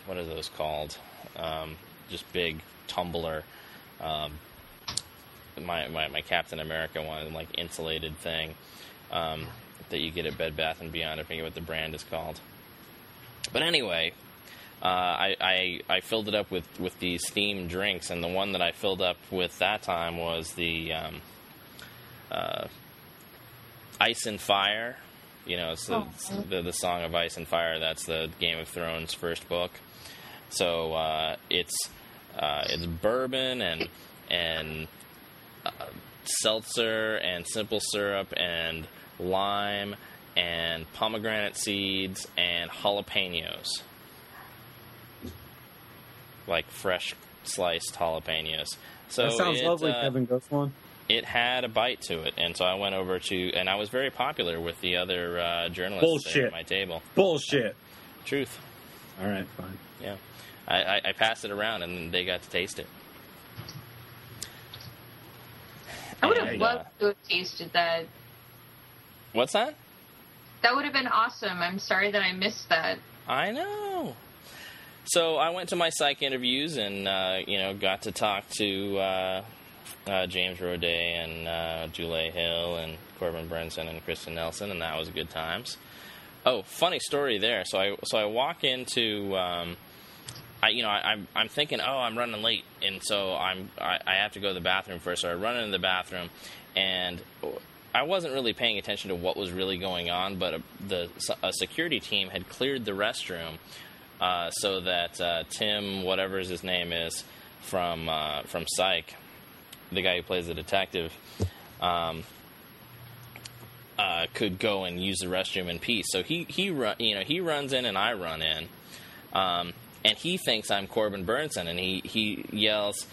what are those called? Um, just big tumbler. Um, my, my my Captain America one, like insulated thing um, that you get at Bed Bath and Beyond. I forget what the brand is called. But anyway, uh, I, I I filled it up with with these themed drinks, and the one that I filled up with that time was the um, uh, Ice and Fire. You know, it's the, the the song of Ice and Fire. That's the Game of Thrones first book. So uh, it's uh, it's bourbon and and uh, seltzer and simple syrup and lime and pomegranate seeds and jalapenos, like fresh sliced jalapenos. So that sounds it, lovely, uh, Kevin Ghostwan. it had a bite to it, and so I went over to, and I was very popular with the other uh, journalists Bullshit. at my table. Bullshit. Truth, All right, fine. yeah. I, I, I passed it around, and they got to taste it. I would have loved uh, to have tasted that. what's that? That would have been awesome. I'm sorry that I missed that. I know. So I went to my psych interviews and uh, you know got to talk to uh, uh, James Roday and uh, Dulé Hill and Corbin Bernsen and Kirsten Nelson, and that was good times. Oh, funny story there. So I so I walk into. Um, I, you know, I, I'm I'm thinking, oh, I'm running late, and so I'm I, I have to go to the bathroom first. So I run into the bathroom, and I wasn't really paying attention to what was really going on, but a, the a security team had cleared the restroom uh, so that uh, Tim, whatever his name is, from uh, from Psych, the guy who plays the detective, um, uh, could go and use the restroom in peace. So he he run, you know he runs in and I run in, um, and he thinks I'm Corbin Bernsen, and he he yells.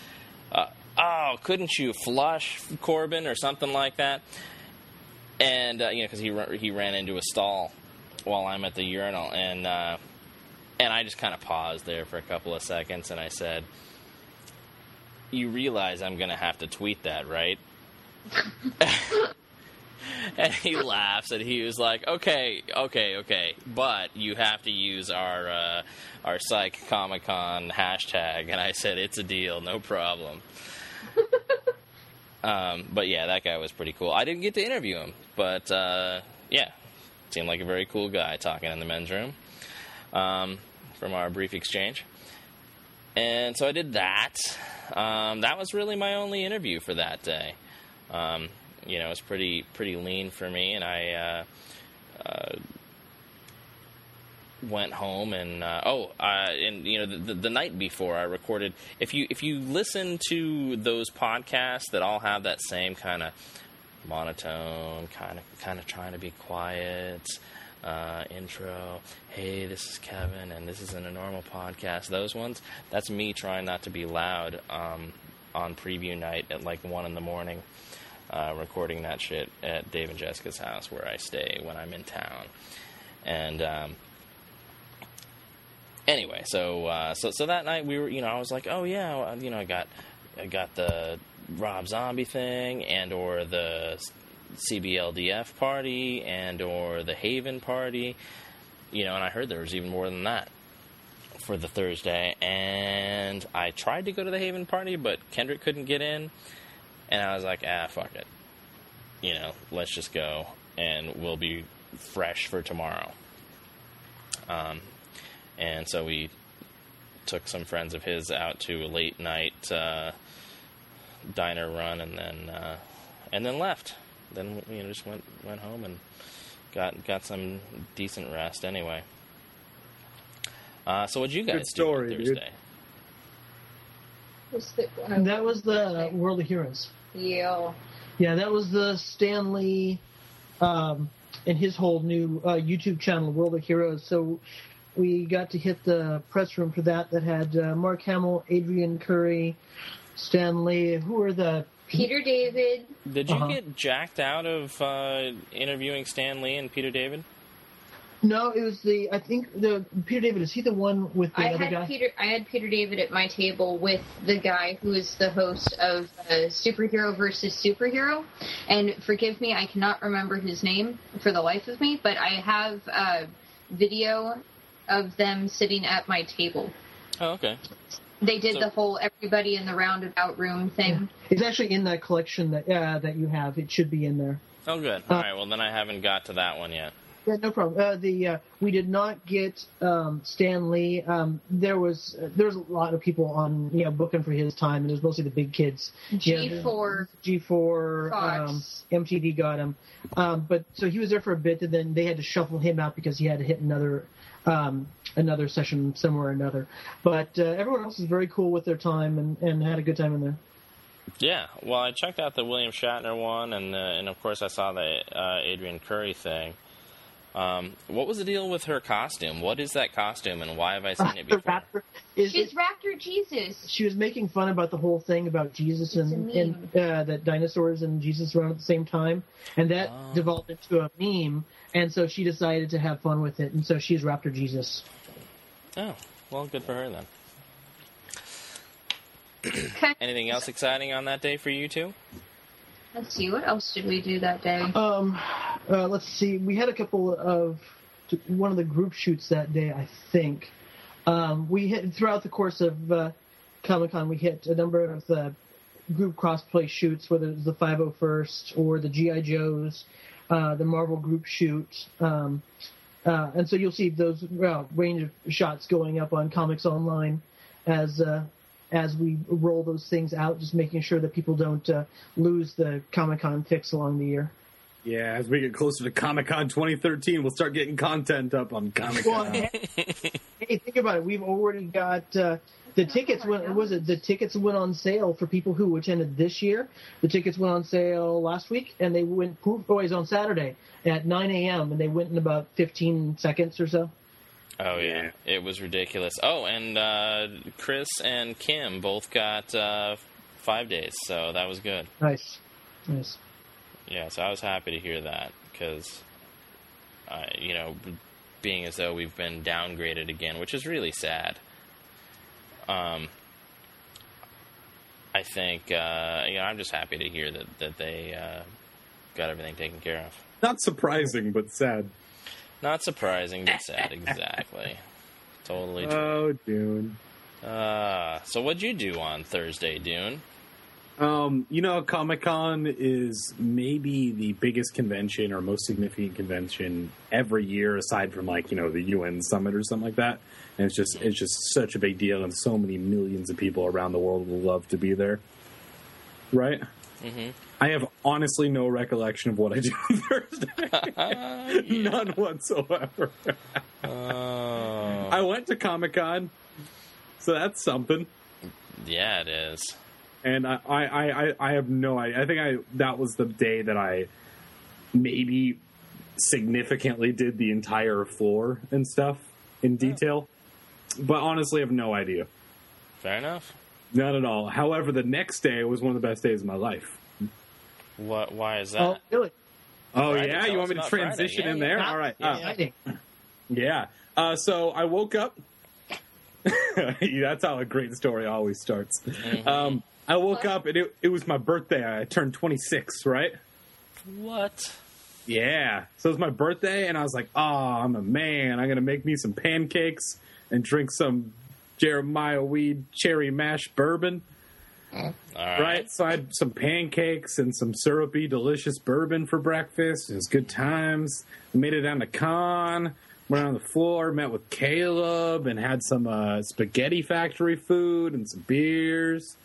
Uh, Oh, couldn't you flush Corbin or something like that? And uh, you know, because he he ran into a stall while I'm at the urinal, and and I just kind of paused there for a couple of seconds, and I said, "You realize I'm going to have to tweet that, right?" and he laughs and he was like, "Okay, okay, okay, but you have to use our uh, our Psych Comic Con hashtag." And I said, "It's a deal, no problem." um, but yeah, that guy was pretty cool. I didn't get to interview him, but uh, yeah, seemed like a very cool guy talking in the men's room um, from our brief exchange. And so I did that. Um, that was really my only interview for that day. Um, you know, it was pretty pretty lean for me, and I uh, uh, went home and uh, oh, uh, and you know, the, the night before I recorded. If you if you listen to those podcasts that all have that same kind of monotone, kind of kind of trying to be quiet. Uh, intro. Hey, this is Kevin, and this isn't a normal podcast. Those ones, that's me trying not to be loud um, on preview night at like one in the morning uh, recording that shit at Dave and Jessica's house where I stay when I'm in town. And um, anyway, so uh, so so that night we were, you know, I was like, oh yeah, you know, I got I got the Rob Zombie thing and or the CBLDF party and or the Haven party, you know, and I heard there was even more than that for the Thursday, and I tried to go to the Haven party, but Kendrick couldn't get in and I was like, ah, fuck it. You know, let's just go and we'll be fresh for tomorrow. Um, and so we took some friends of his out to a late night uh, diner run, and then uh, and then left. Then you know just went went home and got got some decent rest anyway. Uh, so what did you guys Good story, do on. Thursday? Was the, And that was the World of Heroes. yeah. Yeah, that was the Stan Lee um, and his whole new uh, YouTube channel, World of Heroes. So we got to hit the press room for that. That had uh, Mark Hamill, Adrianne Curry, Stan Lee, Who were the? Peter David. Did you Uh-huh. get jacked out of uh, interviewing Stan Lee and Peter David? No, it was the. I think the Peter David. Is he the one with the I other had guy? Peter. I had Peter David at my table with the guy who is the host of uh, Superhero versus Superhero, and forgive me, I cannot remember his name for the life of me, but I have uh, video of them sitting at my table. Oh, okay. They did So- the whole everybody in the roundabout room thing. It's actually in that collection that uh, that you have. It should be in there. Oh, good. All right. Well, then I haven't got to that one yet. Yeah, no problem. Uh, the uh, we did not get um, Stan Lee. Um, there was uh, there was a lot of people on you know booking for his time, and it was mostly the big kids. G four. G four, Fox. um, MTV got him, um, but so he was there for a bit, and then they had to shuffle him out because he had to hit another um, another session somewhere or another. But uh, everyone else was very cool with their time and, and had a good time in there. Yeah. Well, I checked out the William Shatner one, and uh, and of course I saw the uh, Adrianne Curry thing. Um, what was the deal with her costume? What is that costume, and why have I seen it before? rapper is, She's Raptor Jesus. she was making fun about the whole thing about Jesus It's and, meme. and uh, that dinosaurs and Jesus run at the same time, and that Oh. developed into a meme. And so she decided to have fun with it, and so she's Raptor Jesus. Oh, well, good for her then. Okay. Anything else exciting on that day for you two? Let's see, what else did we do that day? Um, uh, let's see. We had a couple of one of the group shoots that day, I think. Um, we hit throughout the course of uh, Comic Con. We hit a number of the group crossplay shoots, whether it was the 501st or the GI Joes, uh, the Marvel group shoot. Um, uh, and so you'll see those uh, range of shots going up on Comics Online as uh, as we roll those things out, just making sure that people don't uh, lose the Comic Con fix along the year. Yeah, as we get closer to Comic Con 2013, we'll start getting content up on Comic Well, Con. hey, think about it. We've already got uh, the tickets. Went, was it the tickets went on sale for people who attended this year? The tickets went on sale last week, and they went poof always on Saturday at 9 a.m. and they went in about 15 seconds or so. Oh yeah, it was ridiculous. Oh, and uh, Chris and Kim both got uh, five days, so that was good. Nice, nice. Yeah, so I was happy to hear that because, uh, you know, being as though we've been downgraded again, which is really sad. Um, I think uh, you know I'm just happy to hear that that they uh, got everything taken care of. Not surprising, but sad. Not surprising, but sad. Exactly. Totally true. Oh, Dune. Uh, so what'd you do on Thursday, Dune? Um, you know, Comic Con is maybe the biggest convention or most significant convention every year, aside from like you know the UN summit or something like that. And it's just it's just such a big deal, and so many millions of people around the world will love to be there. Right? Mhm. I have honestly no recollection of what I did on Thursday. None whatsoever. Oh, I went to Comic Con, so that's something. yeah, it is. and I, I, I, I have no idea. I think I that was the day that I maybe significantly did the entire floor and stuff in detail, but honestly, I have no idea. Fair enough. Not at all. However, the next day was one of the best days of my life. What? Why is that? Oh, really? Oh Friday, yeah, you want me to transition Yeah, in yeah. there? Not All right. Yeah, Uh. Yeah. Uh, so I woke up. That's how a great story always starts. Um, I woke up and it, it was my birthday. I turned 26, right? What? Yeah. So it was my birthday, and I was like, oh, I'm a man. I'm going to make me some pancakes and drink some Jeremiah Weed cherry mash bourbon. All Right. right. So I had some pancakes and some syrupy, delicious bourbon for breakfast. It was good times. I made it down to con, went on the floor, met with Caleb, and had some uh, spaghetti factory food and some beers.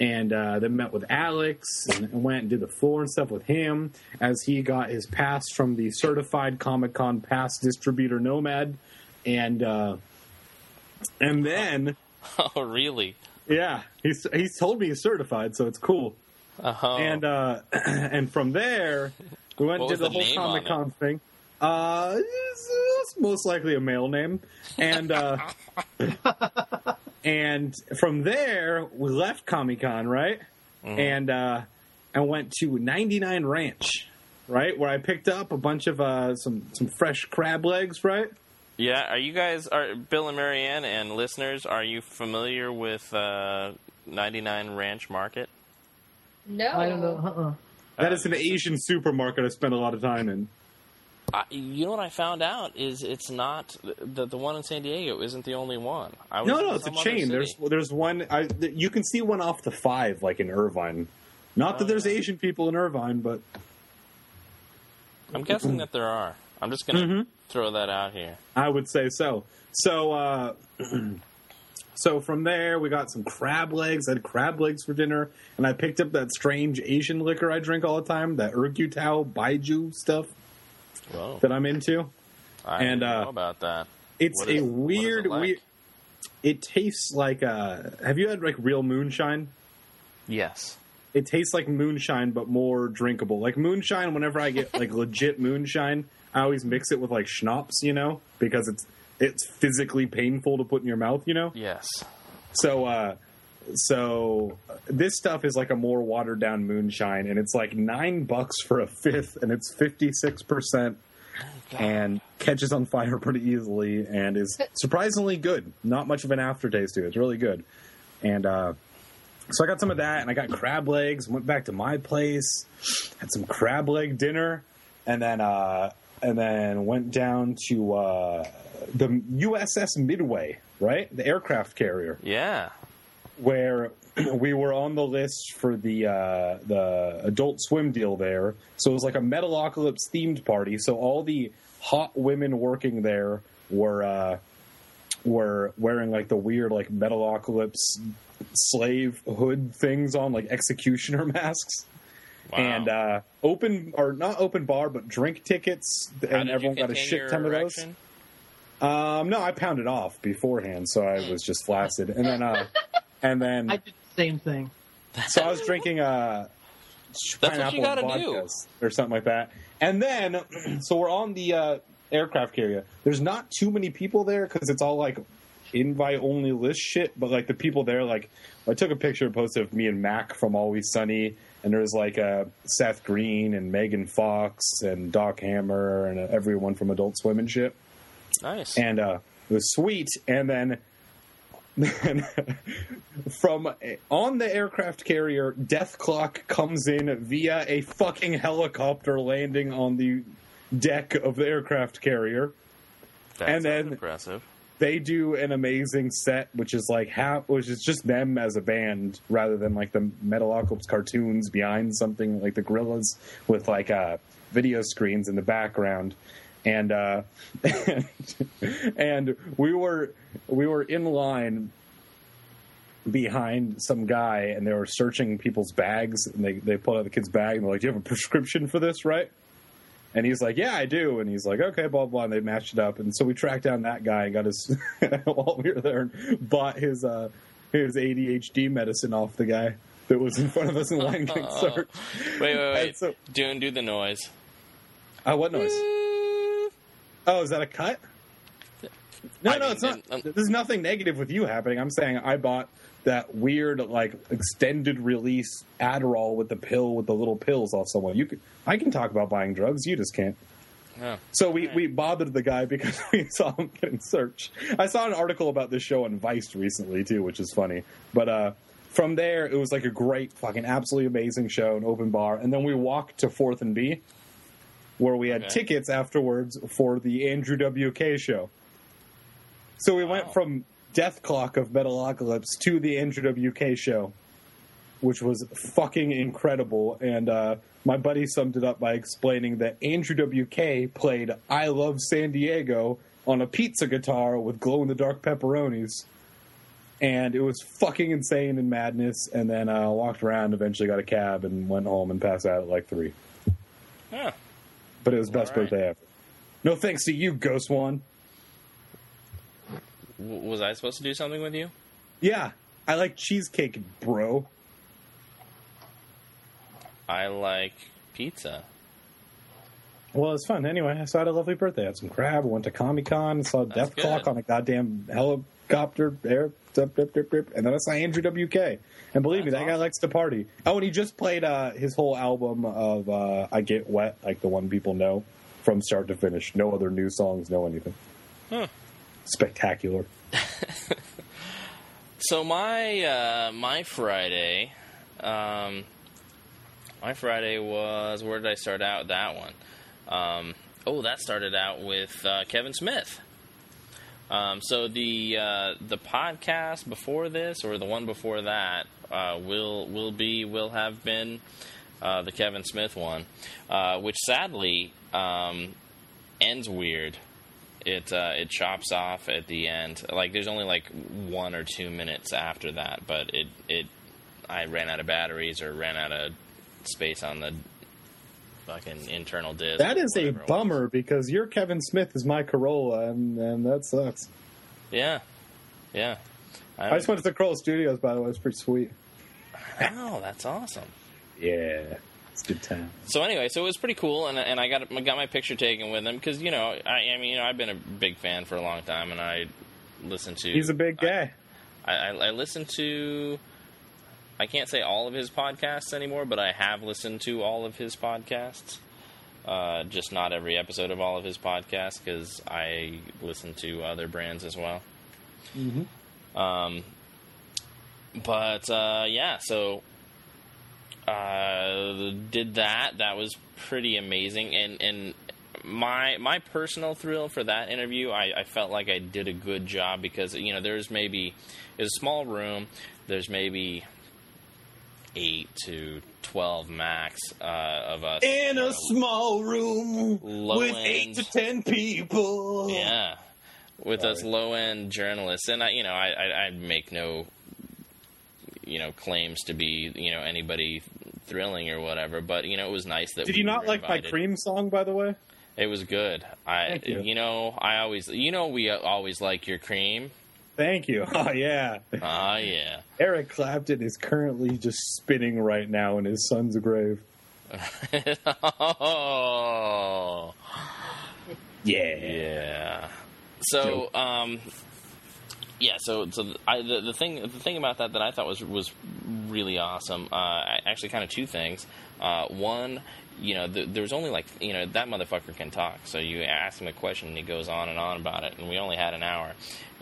And uh, then met with Alex and, and went and did the floor and stuff with him as he got his pass from the certified Comic Con pass distributor Nomad. And uh, and then Oh, really? yeah, he's he's told me he's certified, so it's cool. Oh. And uh, and from there, we went and did the the whole Comic Con thing. Uh, it's, it's most likely a male name, and uh, and from there we left Comic Con, right? Mm-hmm. And uh, I went to 99 Ranch, right, where I picked up a bunch of uh, some some fresh crab legs, right? Yeah, are you guys, are Bill and Marianne and listeners, are you familiar with uh, 99 Ranch Market? No. I don't know. Uh-uh. That is an Asian supermarket I spent a lot of time in. I, you know what I found out is it's not the the one in San Diego isn't the only one. I was No, no, it's a chain. city. There's there's one. I, th- you can see one off the five, like in Irvine. Not that there's Oh. Asian people in Irvine, but I'm guessing that there are. I'm just gonna Mm-hmm. throw that out here. I would say so. So, uh, so from there we got some crab legs. I had crab legs for dinner, and I picked up that strange Asian liquor I drink all the time, that Erguotou Baijiu stuff Whoa, that I'm into. I and, uh, know about that. It's a is it weird, like? weird. It tastes like. Uh, have you had like real moonshine? Yes. it tastes like moonshine but more drinkable. Like moonshine, whenever I get like legit moonshine, I always mix it with like schnapps, you know, because it's it's physically painful to put in your mouth, you know. Yes. So uh so this stuff is like a more watered down moonshine and it's like 9 bucks for a fifth and it's 56% and catches on fire pretty easily and is surprisingly good. Not much of an aftertaste to it. It's really good. And uh so I got some of that, and I got crab legs. Went back to my place, had some crab leg dinner, and then uh, and then went down to uh, the USS Midway, right, the aircraft carrier, Yeah. where we were on the list for the uh, the Adult Swim deal there. So it was like a Metalocalypse themed party. So all the hot women working there were uh, were wearing like the weird like Metalocalypse slave hood things on, like executioner masks. Wow. And uh, open or not open bar, but drink tickets, How and everyone got a shit your ton of those. Um, no, I pounded off beforehand, so I was just flaccid, and then uh, and then I did the same thing. so I was drinking uh, what pineapple you gotta and do. or something like that. And then, so we're on the uh, aircraft carrier. There's not too many people there because it's all like invite only list shit. But like the people there, like I took a picture and posted of me and Mac from Always Sunny, and there was like uh, Seth Green and Megan Fox and Doc Hammer and uh, everyone from Adult Swim and shit Nice. and uh, it was sweet. And then from on the aircraft carrier, Dethklok comes in via a fucking helicopter landing on the deck of the aircraft carrier. That's And then- impressive. They do an amazing set, which is like half, which is just them as a band rather than like the Metalocalypse cartoons behind something like the Gorillaz with like uh, video screens in the background. And uh, and we were we were in line behind some guy and they were searching people's bags and they, they pulled out the kid's bag and they're like, Do you have a prescription for this, right? And he's like, Yeah, I do. And he's like, Okay, blah blah and they matched it up and so we tracked down that guy and got his while we were there and bought his uh his ADHD medicine off the guy that was in front of us in line getting. Wait, wait, wait. So- do do the noise. Uh, what noise? Oh, is that a cut? No, I no, mean, it's not. um, There's nothing negative with you happening. I'm saying I bought that weird, like, extended release Adderall with the pill with the little pills off someone. You could, I can talk about buying drugs. You just can't. Oh. So we, we bothered the guy because we saw him getting searched. I saw an article about this show on Vice recently too, which is funny. But uh, from there, it was like a great, fucking, absolutely amazing show, an open bar, and then we walked to Fourth and B, where we had Okay. tickets afterwards for the Andrew WK show. So we went from Dethklok of Metalocalypse to the Andrew WK show, which was fucking incredible. And uh, my buddy summed it up by explaining that Andrew WK played "I Love San Diego" on a pizza guitar with glow in the dark pepperonis. And it was fucking insane and madness. And then uh, walked around, eventually got a cab, and went home and passed out at like three. Huh. But it was best right. birthday ever. No thanks to you, Ghost One. W- was I supposed to do something with you? Yeah, I like cheesecake, bro. I like pizza. Well, it's fun. Anyway, so I had a lovely birthday. I had some crab. I went to Comic Con. Saw Death good. Clock on a goddamn helicopter air. Dip, dip, dip, dip, and then I saw Andrew WK. And believe me, That's that guy likes to party. Oh, and he just played uh, his whole album of uh, "I Get Wet," like the one people know from start to finish. No other new songs, no anything. Huh. Spectacular. So my uh, my Friday, um, my Friday was where did I start out that one? Um, oh, that started out with uh, Kevin Smith. Um, so the uh, the podcast before this, or the one before that, uh, will will be will have been uh, the Kevin Smith one, uh, which sadly um, ends weird. It uh, it chops off at the end. Like there's only like one or two minutes after that, but it it I ran out of batteries or ran out of space on the fucking internal disk. That is a whatever it was. bummer because your Kevin Smith is my Carolla, and, and that sucks. Yeah, yeah. I just went to the Carolla Studios, by the way. It's pretty sweet. Oh, that's awesome. Yeah, it's good time. So anyway, so it was pretty cool, and and I got I got my picture taken with him because you know I, I mean you know I've been a big fan for a long time, and I listen to He's a big guy. I, I, I listen to. I can't say all of his podcasts anymore, but I have listened to all of his podcasts. Uh, just not every episode of all of his podcasts because I listen to other brands as well. Um, but uh, yeah, so uh, did that. That was pretty amazing, and and my my personal thrill for that interview, I, I felt like I did a good job because you know there's maybe it's a small room. There's maybe eight to twelve max uh, of us In a small room with end. eight to ten people. Yeah, with us low end journalists, and I, you know, I, I, I make no, you know, claims to be, you know, anybody thrilling or whatever. But you know, it was nice that. Did we you not like my cream song, by the way? It was good. I, Thank you. know, I always, you know, we always like your cream. Thank you. Oh yeah. Oh yeah. Eric Clapton is currently just spinning right now in his son's grave. oh, Yeah. yeah. So, um, yeah. So, so I, the, the thing, the thing about that that I thought was was really awesome. Uh, actually, kind of two things. Uh, one, you know, th- there was only like, you know, that motherfucker can talk. So you ask him a question and he goes on and on about it. And we only had an hour.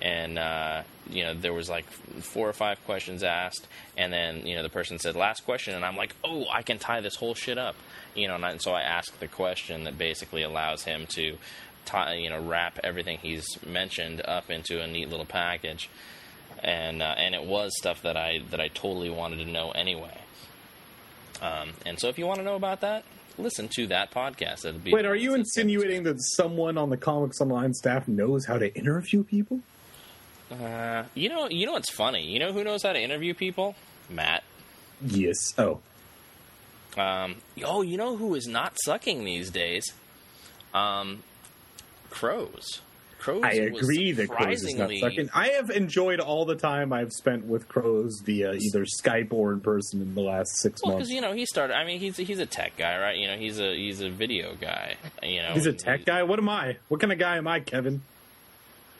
And, uh, you know, there was like four or five questions asked. And then, you know, the person said, last question. And I'm like, oh, I can tie this whole shit up. You know, and, I, and so I asked the question that basically allows him to, you know, wrap everything he's mentioned up into a neat little package. And, uh, and it was stuff that I, that I totally wanted to know anyway. Um, and so if you want to know about that, listen to that podcast. It'll be Wait, are you insinuating that someone on the Comics Online staff knows how to interview people? Uh, you know, you know what's funny? You know who knows how to interview people? Matt. Yes. Oh, Um, oh, you know who is not sucking these days? Um, crows. Crows. I agree that Crows is not sucking. I have enjoyed all the time I've spent with Crows via either Skype or in person in the last six Well, months. because you know he started. I mean, he's he's a tech guy, right? You know, he's a he's a video guy. You know, He's a tech guy. What am I? What kind of guy am I, Kevin?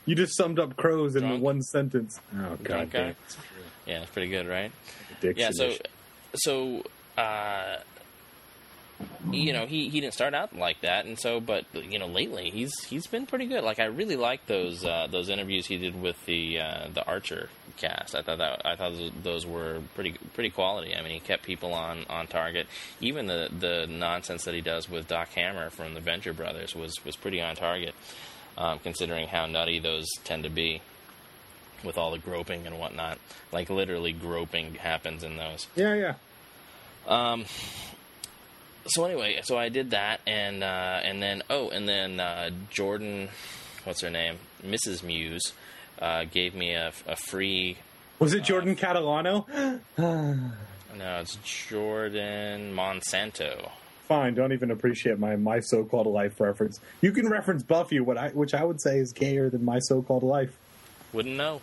You just summed up Crows in one sentence. Oh god, Yeah, it's pretty good, right? Addiction Yeah, so so uh you know, he he didn't start out like that and so but you know, lately he's he's been pretty good. Like I really like those uh those interviews he did with the uh the Archer cast. I thought that I thought those, were pretty pretty quality. I mean, he kept people on on target. Even the the nonsense that he does with Doc Hammer from the Venture Brothers was was pretty on target. Um, considering how nutty those tend to be with all the groping and whatnot. Like literally groping happens in those. yeah, yeah. Um. So anyway, so I did that, and uh, and then oh, and then uh, Jordan, what's her name, Mrs. Muse, uh, gave me a, a free. Was it Jordan Catalano? No, it's Jordan Monsanto. Fine, don't even appreciate my my so-called life reference. You can reference Buffy, what I which I would say is gayer than my so-called life. Wouldn't know.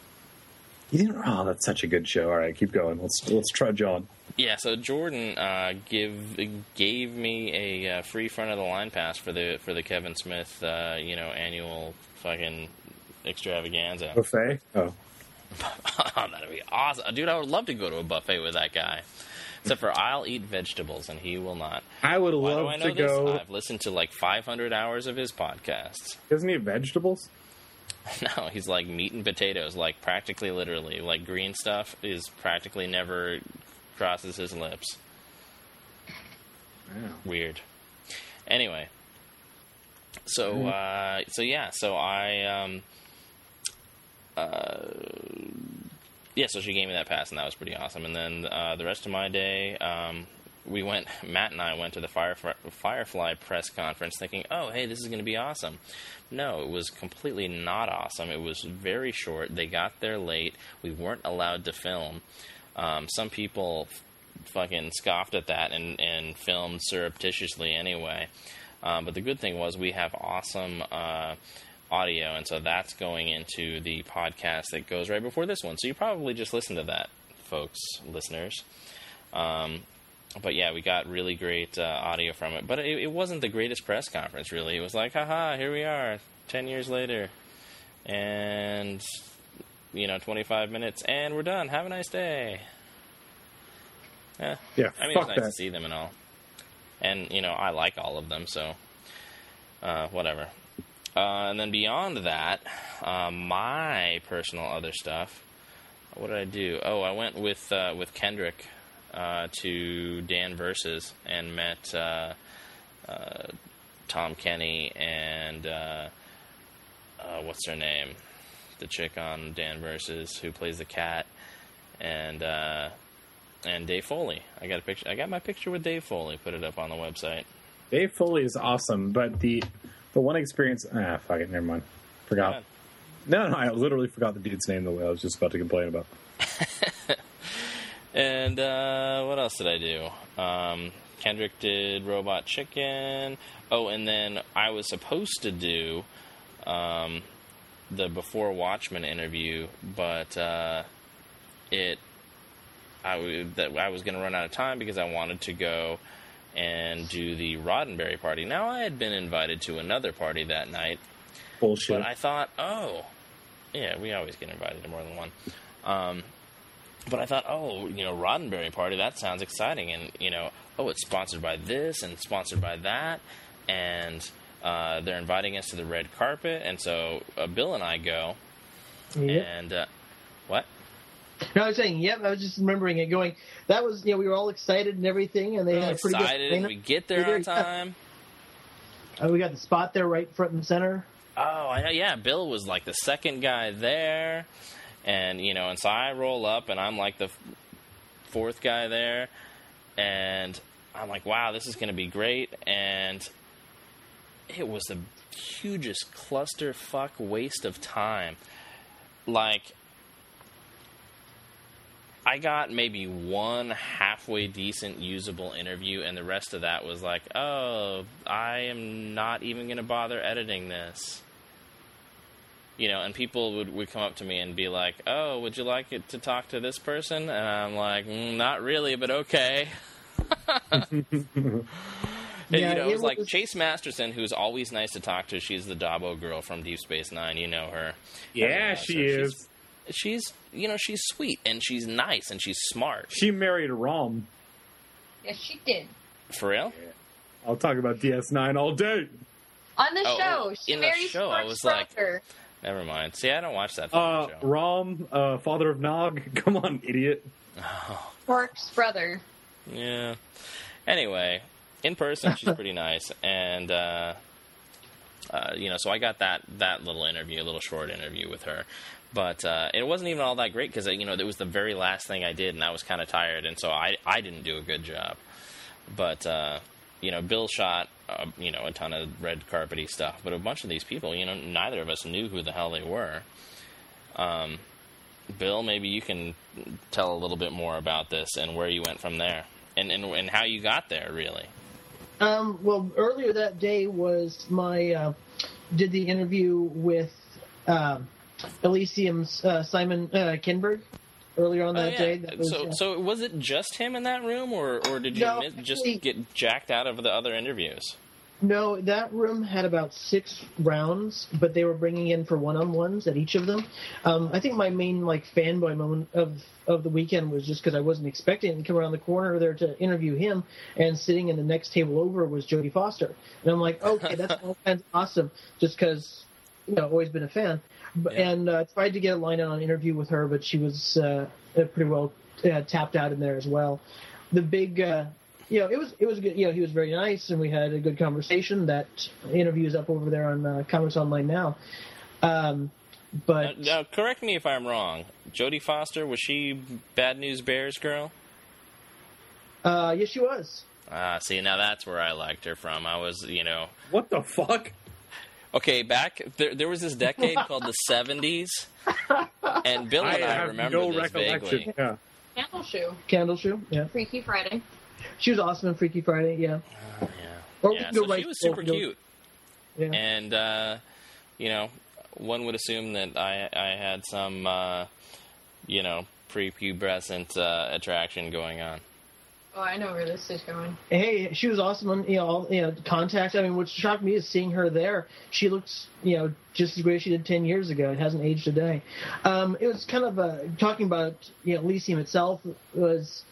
You didn't. Oh, that's such a good show. All right, keep going. Let's let's trudge on. Yeah, so Jordan uh, give gave me a uh, free front of the line pass for the for the Kevin Smith uh, you know annual fucking extravaganza. Buffet. Oh, That'd be awesome, dude. I would love to go to a buffet with that guy. Except for I'll eat vegetables and he will not. I would Why love I to this? go. I've listened to like 500 hours of his podcasts. Doesn't he have vegetables? No, he's like meat and potatoes, like practically literally. Like green stuff is practically never crosses his lips. Weird. Anyway, so uh, so yeah, so I um, uh, yeah, so she gave me that pass, and that was pretty awesome. And then uh, the rest of my day, um, we went. Matt and I went to the Firefly, Firefly press conference, thinking, "Oh, hey, this is going to be awesome." No, it was completely not awesome. It was very short. They got there late. We weren't allowed to film. Um, some people fucking scoffed at that and, and filmed surreptitiously anyway. Um, but the good thing was we have awesome uh, audio, and so that's going into the podcast that goes right before this one. So you probably just listen to that, folks, listeners. Um, but yeah, we got really great uh, audio from it. But it, it wasn't the greatest press conference, really. It was like, haha, here we are, 10 years later. And, you know, 25 minutes, and we're done. Have a nice day. Yeah. Yeah, I mean, it's nice that. to see them and all. And, you know, I like all of them, so uh, whatever. Uh, and then beyond that, uh, my personal other stuff. What did I do? Oh, I went with uh, with Kendrick uh, to Dan Versus and met uh, uh, Tom Kenny and uh, uh, what's her name, the chick on Dan Versus who plays the cat, and uh, and Dave Foley. I got a picture. I got my picture with Dave Foley. Put it up on the website. Dave Foley is awesome, but the the one experience. Ah, fuck it. Never mind. Forgot. No, no, I literally forgot the dude's name the way I was just about to complain about. And uh, what else did I do? Um, Kendrick did Robot Chicken. Oh, and then I was supposed to do um, the Before Watchmen interview, but uh, it I w- that I was going to run out of time because I wanted to go and do the Roddenberry party. Now I had been invited to another party that night, Bullshit. but I thought, oh, yeah, we always get invited to more than one. Um, but I thought, oh, you know, Roddenberry Party, that sounds exciting. And, you know, oh, it's sponsored by this and sponsored by that. And uh, they're inviting us to the red carpet. And so uh, Bill and I go. Yep. And, uh, what? No, I was saying, yep. I was just remembering it. Going, that was, you know, we were all excited and everything, and they had a pretty excited. good. We get there on time. Uh, we got the spot there, right front and center. Oh, I know. Yeah, Bill was like the second guy there, and you know, and so I roll up, and I'm like the fourth guy there, and I'm like, wow, this is going to be great, and it was the hugest clusterfuck waste of time. Like, I got maybe one halfway decent usable interview, and the rest of that was like, oh, I am not even going to bother editing this. You know, and people would, would come up to me and be like, oh, would you like it to talk to this person? And I'm like, mm, not really, but okay. And, Yeah, you know, it was it like Chase Masterson, who's always nice to talk to. She's the Dabo girl from Deep Space Nine. You know her. Yeah, Everyone she knows her. is. She's, she's, you know, she's sweet and she's nice and she's smart. She married Rom. Yes, she did. For real? I'll talk about DS9 all day. On the Oh, show, she in the married show, I Quark's was like- brother. Never mind. See, I don't watch that Uh, show. Rom, uh, father of Nog. Come on, idiot. Quark's brother. Yeah. Anyway, in person, she's pretty nice, and uh, uh, you know, so I got that that little interview, a little short interview with her. But uh, it wasn't even all that great because you know it was the very last thing I did, and I was kind of tired, and so I I didn't do a good job. But uh, you know, Bill shot uh, you know a ton of red carpety stuff, but a bunch of these people, you know, neither of us knew who the hell they were. Um, Bill, maybe you can tell a little bit more about this and where you went from there, and and, and how you got there, really. Um, well, earlier that day was my uh, did the interview with um, Elysium's uh, Simon uh, Kinberg earlier on Oh, that yeah. day. That was, so, so was it just him in that room, or or did you No, miss, just actually- get jacked out of the other interviews? No, that room had about six rounds, but they were bringing in for one-on-ones at each of them. Um, I think my main like fanboy moment of of the weekend was just because I wasn't expecting it to come around the corner there to interview him, and sitting in the next table over was Jodie Foster, and I'm like, okay, that's all kinds of awesome, just because you know, always been a fan. But, Yeah. And uh, tried to get a line on an interview with her, but she was uh, uh, pretty well uh, tapped out in there as well. The big, uh, you know, it was it was good. You know, he was very nice, and we had a good conversation. That interview is up over there on uh, Comics Online now. Um, but Now, now, correct me if I'm wrong. Jodie Foster was she Bad News Bears girl? uh, yes, she was. Ah, see, now that's where I liked her from. I was, you know, What the fuck? okay. Back there, there was this decade called the '70s, and Bill I and I, have remember no this recollection. vaguely. Yeah. Candleshoe. Candle Shoe. Yeah, Freaky Friday. She was awesome in Freaky Friday. Yeah. Yeah, Or yeah. So right she was super go- cute. Yeah. and uh, you know, one would assume that I I had some uh, you know prepubescent uh, attraction going on. Oh, I know where this is going. hey, she was awesome on you know, all, you know contact. I mean, what shocked me is seeing her there. She looks you know just as great as she did ten years ago. It hasn't aged a day. Um, it was kind of uh, talking about you know Elysium itself was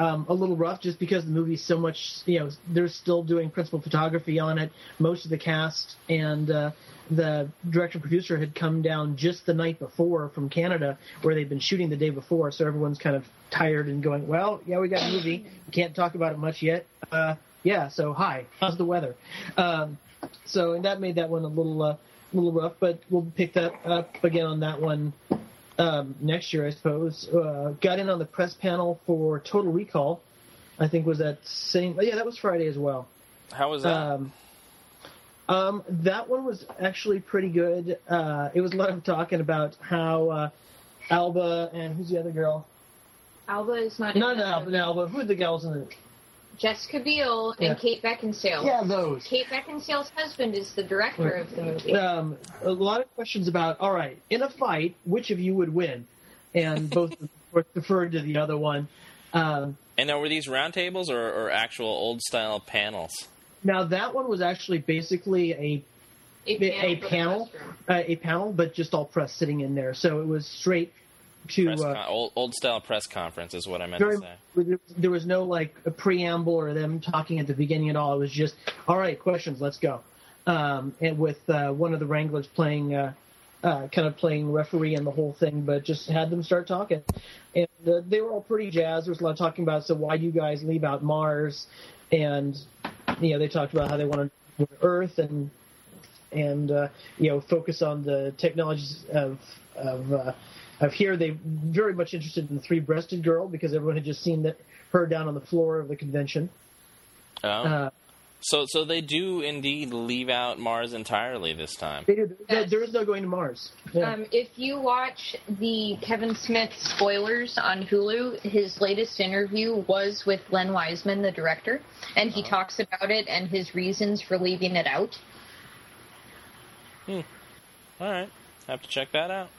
um, a little rough just because the movie's so much you know they're still doing principal photography on it. Most of the cast and uh, the director producer had come down just the night before from Canada where they'd been shooting the day before, so everyone's kind of tired and going, well, yeah, we got a movie. We can't talk about it much yet. Uh, yeah, so hi, how's the weather? Um, so and that made that one a little uh, little rough, but we'll pick that up again on that one um, next year, I suppose. Uh, got in on the press panel for Total Recall. I think was that same. Yeah, that was Friday as well. How was that? Um, um, that one was actually pretty good. Uh, it was a lot of talking about how uh, Alba and who's the other girl? Alba is not. Not in Alba, Alba. Who are the gals in it? Jessica Biel and Kate Beckinsale. Yeah, those. Kate Beckinsale's husband is the director of the movie. Um, a lot of questions about. All right, in a fight, which of you would win? And both were deferred to the other one. Um, and now were these roundtables or, or actual old style panels? now that one was actually basically a a for the panel, uh, a panel, but just all press sitting in there. So it was straight to Press uh, old, old style press conference is what I meant very, to say. there was no like a preamble or them talking at the beginning at all. It was just, all right, questions, let's go. Um, and with uh, one of the Wranglers playing, uh, uh, kind of playing referee and the whole thing, but just had them start talking. And uh, they were all pretty jazzed. There was a lot of talking about, so why do you guys leave out Mars? And, you know, they talked about how they want to Earth and, and uh, you know, focus on the technologies of, of uh, of here they very much interested in the three breasted girl because everyone had just seen that her down on the floor of the convention. Oh. Uh, so so they do indeed leave out Mars entirely this time. they do, Yes. there is no going to Mars. Yeah. Um, if you watch the Kevin Smith spoilers on Hulu, his latest interview was with Len Wiseman, the director, and he talks about it and his reasons for leaving it out. Hmm. All right, have to check that out.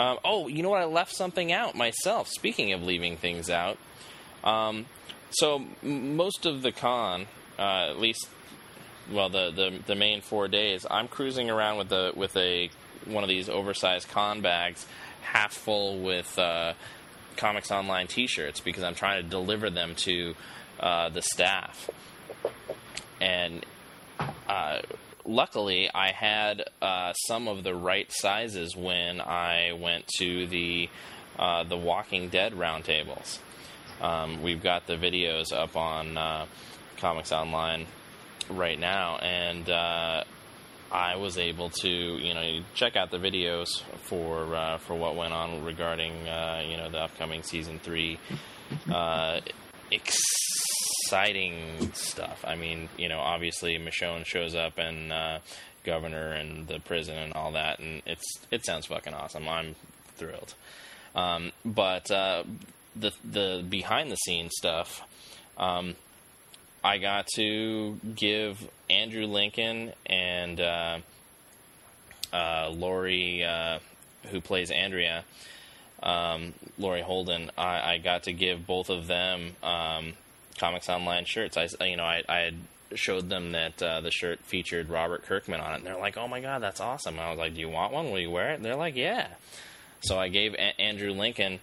Um, oh, you know what? I left something out myself. Speaking of leaving things out, um, so most of the con, uh, at least, well, the, the the main four days, I'm cruising around with the with a one of these oversized con bags, half full with uh, Comics Online T-shirts because I'm trying to deliver them to uh, the staff, and uh, luckily, I had uh, some of the right sizes when I went to the uh, the Walking Dead roundtables. Um, we've got the videos up on uh, Comics Online right now, and uh, I was able to, you know, check out the videos for uh, for what went on regarding, uh, you know, the upcoming season three. Exciting stuff. I mean, you know, obviously Michonne shows up and uh, Governor and the prison and all that, and it's it sounds fucking awesome. I'm thrilled. Um, but uh, the the behind the scenes stuff, um, I got to give Andrew Lincoln and uh, uh, Lori, uh, who plays Andrea, um, Lori Holden. I, I got to give both of them um, Comics Online shirts. I, you know, I, I had showed them that uh, the shirt featured Robert Kirkman on it, and they're like, "Oh my god, that's awesome!" And I was like, "Do you want one? Will you wear it?" And they're like, "Yeah." So I gave a- Andrew Lincoln,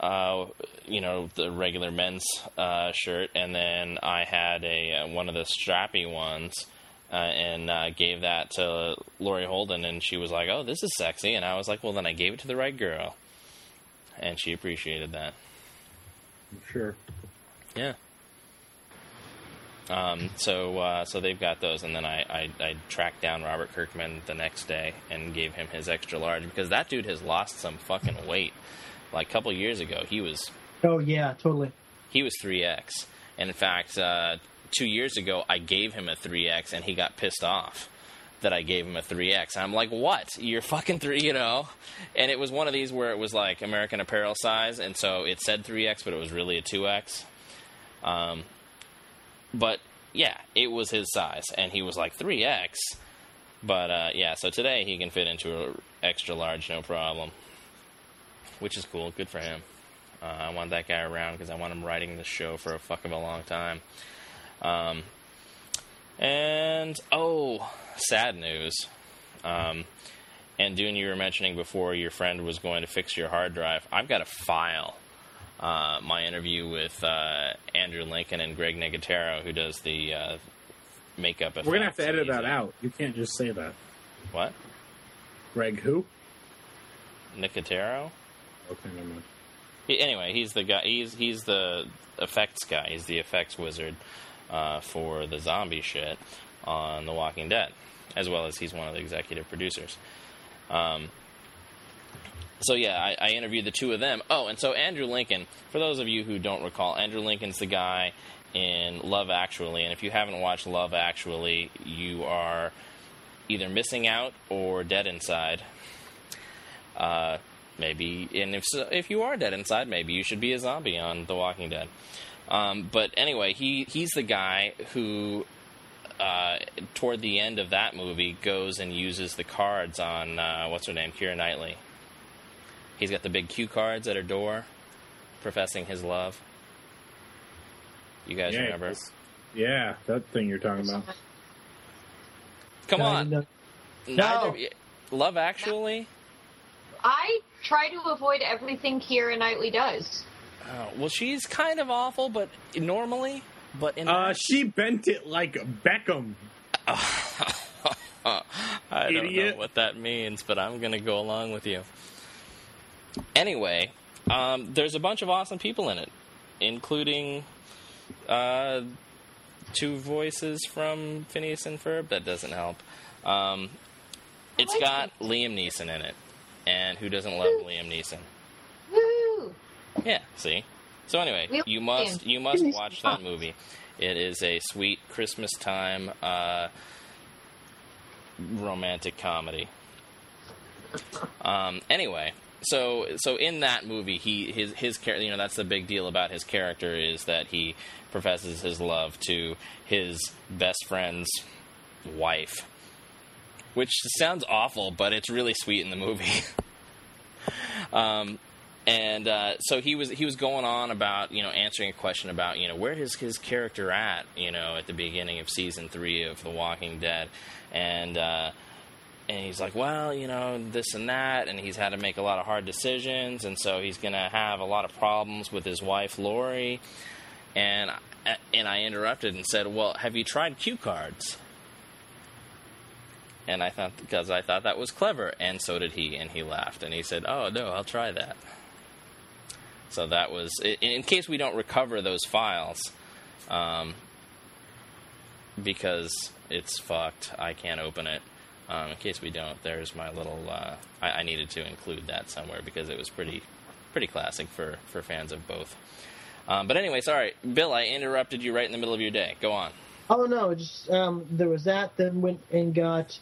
uh, you know, the regular men's uh, shirt, and then I had a uh, one of the strappy ones. Uh, and uh, gave that to Lori Holden, and she was like, "Oh, this is sexy." And I was like, "Well, then I gave it to the right girl," and she appreciated that. Sure. Yeah. Um, so uh, so they've got those, and then I, I I tracked down Robert Kirkman the next day and gave him his extra large because that dude has lost some fucking weight. Like a couple years ago, he was Oh yeah, totally. he was three X, and in fact, uh, two years ago I gave him a three X, and he got pissed off that I gave him a three X. I'm like, what? You're fucking three, you know? And it was one of these where it was like American Apparel size, and so it said three X, but it was really a two X. Um, but yeah, it was his size, and he was like three X. But uh, yeah, so today he can fit into an extra large, no problem, which is cool. Good for him. Uh, I want that guy around because I want him writing the show for a fuck of a long time. Um, and oh, sad news. Um, and Dune, you were mentioning before your friend was going to fix your hard drive. I've got a file. Uh, my interview with uh, Andrew Lincoln and Greg Nicotero, who does the uh, makeup. We're gonna have to edit that out. You can't just say that. What? Greg, who? Nicotero? Okay, never mind. He, anyway, he's the guy. He's he's the effects guy. He's the effects wizard uh, for the zombie shit on The Walking Dead, as well as he's one of the executive producers. Um, so yeah, I, I interviewed the two of them. Oh, and so Andrew Lincoln. For those of you who don't recall, Andrew Lincoln's the guy in Love Actually, and if you haven't watched Love Actually, you are either missing out or dead inside. Uh, maybe, and if so, if you are dead inside, maybe you should be a zombie on The Walking Dead. Um, but anyway, he he's the guy who, uh, toward the end of that movie, goes and uses the cards on uh, what's her name, Keira Knightley. He's got the big cue cards at her door, professing his love. You guys yeah, remember? Yeah, that thing you're talking about. Come on, no. Neither- Love Actually. I try to avoid everything Keira Knightley does. Oh, well, she's kind of awful, but normally, but in Uh, she bent it like Beckham. I don't Idiot. know what that means, but I'm going to go along with you. Anyway, um, there's a bunch of awesome people in it, including uh, two voices from Phineas and Ferb. That doesn't help. Um, it's like got Liam Neeson in it, and who doesn't love Liam Neeson? Woo! Yeah, see. So anyway, you must him. you must watch that movie. It is a sweet Christmas time uh, romantic comedy. Um, anyway, so so in that movie, he his his character, you know, that's the big deal about his character is that he professes his love to his best friend's wife, which sounds awful, but it's really sweet in the movie. um, and uh, so he was he was going on about you know answering a question about you know where is his character at you know at the beginning of season three of The Walking Dead, and uh, and he's like well you know this and that, and he's had to make a lot of hard decisions, and so he's gonna have a lot of problems with his wife Lori, and and I interrupted and said well have you tried cue cards? And I thought because I thought that was clever, and so did he, and he laughed and he said, "Oh no, I'll try that." So that was in, in case we don't recover those files, um, because it's fucked. I can't open it. Um, in case we don't, there's my little. Uh, I, I needed to include that somewhere because it was pretty, pretty classic for for fans of both. Um, but anyway, sorry, Bill. I interrupted you right in the middle of your day. Go on. Oh no, just um, there was that. Then went and got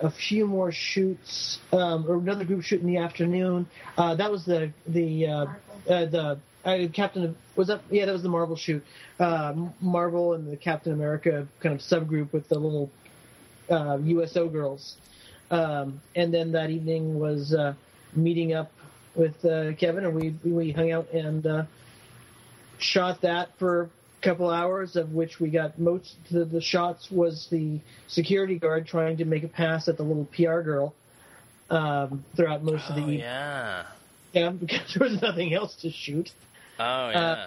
a few more shoots, um, or another group shoot in the afternoon. Uh, that was the the uh, uh, the uh, Captain was that yeah that was the Marvel shoot. Uh, Marvel and the Captain America kind of subgroup with the little uh, USO girls. Um, and then that evening was uh, meeting up with uh, Kevin, and we we hung out and uh, shot that for a couple hours, of which we got most the, the shots was the security guard trying to make a pass at the little PR girl um, throughout most of the Oh evening. yeah. Yeah, because there was nothing else to shoot. Oh yeah.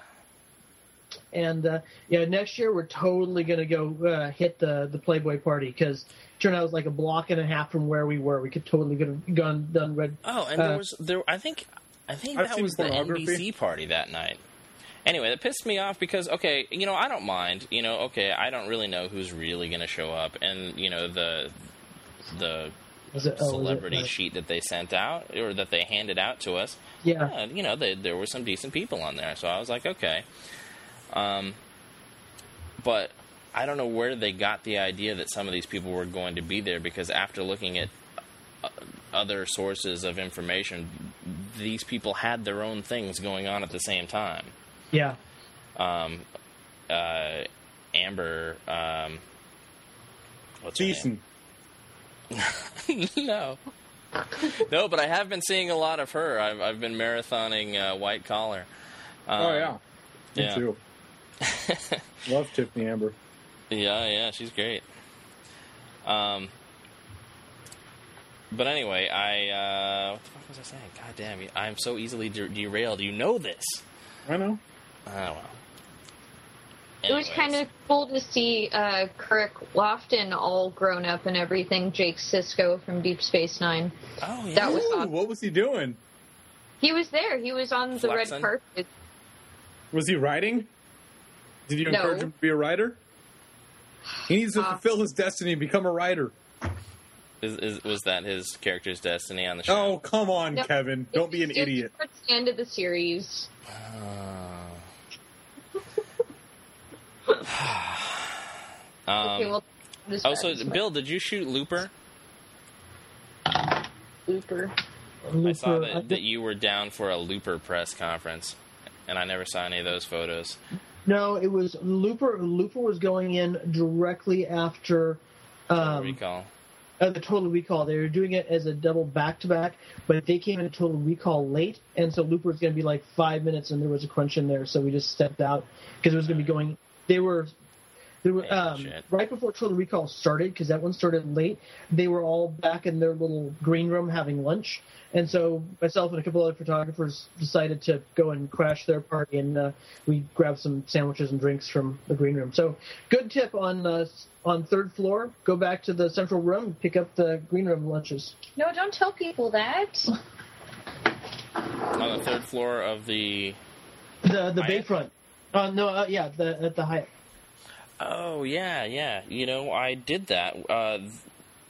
And uh, yeah, next year we're totally gonna go uh, hit the the Playboy party because turned out it was like a block and a half from where we were. We could totally get have gone done red. Oh, and there Uh, was there. I think I think I've that was the pornography. NBC party that night. Anyway, that pissed me off because okay, you know I don't mind. You know, okay, I don't really know who's really going to show up, and you know the the Was it, oh, was it, celebrity uh, sheet that they sent out or that they handed out to us. yeah. Yeah, you know, they, there were some decent people on there, so I was like, okay. Um, but I don't know where they got the idea that some of these people were going to be there because after looking at uh, other sources of information, these people had their own things going on at the same time. Yeah. Um, uh, Amber, um, what's her name? No. no, but I have been seeing a lot of her. I've, I've been marathoning uh, White Collar. Um, oh yeah. Me yeah. too. Love Tiffani Amber. Yeah, yeah, she's great. Um, but anyway, I uh, what the fuck was I saying? God damn, I'm so easily de- derailed. You know this. I know. Oh well. It was kind of cool to see uh, Kirk Lofton all grown up and everything. Jake Sisko from Deep Space Nine. Oh yeah. that was Ooh, awesome. what was he doing? He was there. He was on the red carpet. Was he writing? Did you No. encourage him to be a writer? He needs to Uh, fulfill his destiny and become a writer. Is, is, was that his character's destiny on the show? Oh, come on, No. Kevin. Don't be an It idiot. Towards the end of the series. Um, okay, well, this oh, so Bill, did you shoot Looper? Looper. I saw Looper, that, that you were down for a Looper press conference, and I never saw any of those photos. No, it was Looper. Looper was going in directly after um, recall. uh, the Total Recall. They were doing it as a double back to back, but they came in Total Recall late, and so Looper was going to be like five minutes, and there was a crunch in there, so we just stepped out because it was going to be going. They were There were, um, right before Total Recall started, because that one started late, they were all back in their little green room having lunch. And so myself and a couple other photographers decided to go and crash their party, and uh, we grabbed some sandwiches and drinks from the green room. So good tip on uh, on third floor. Go back to the central room, and pick up the green room lunches. No, don't tell people that. On the third floor of the. The the Hyatt? Bayfront. Uh, no, uh, yeah, the, at the Hyatt. Oh yeah, yeah. You know, I did that. Uh,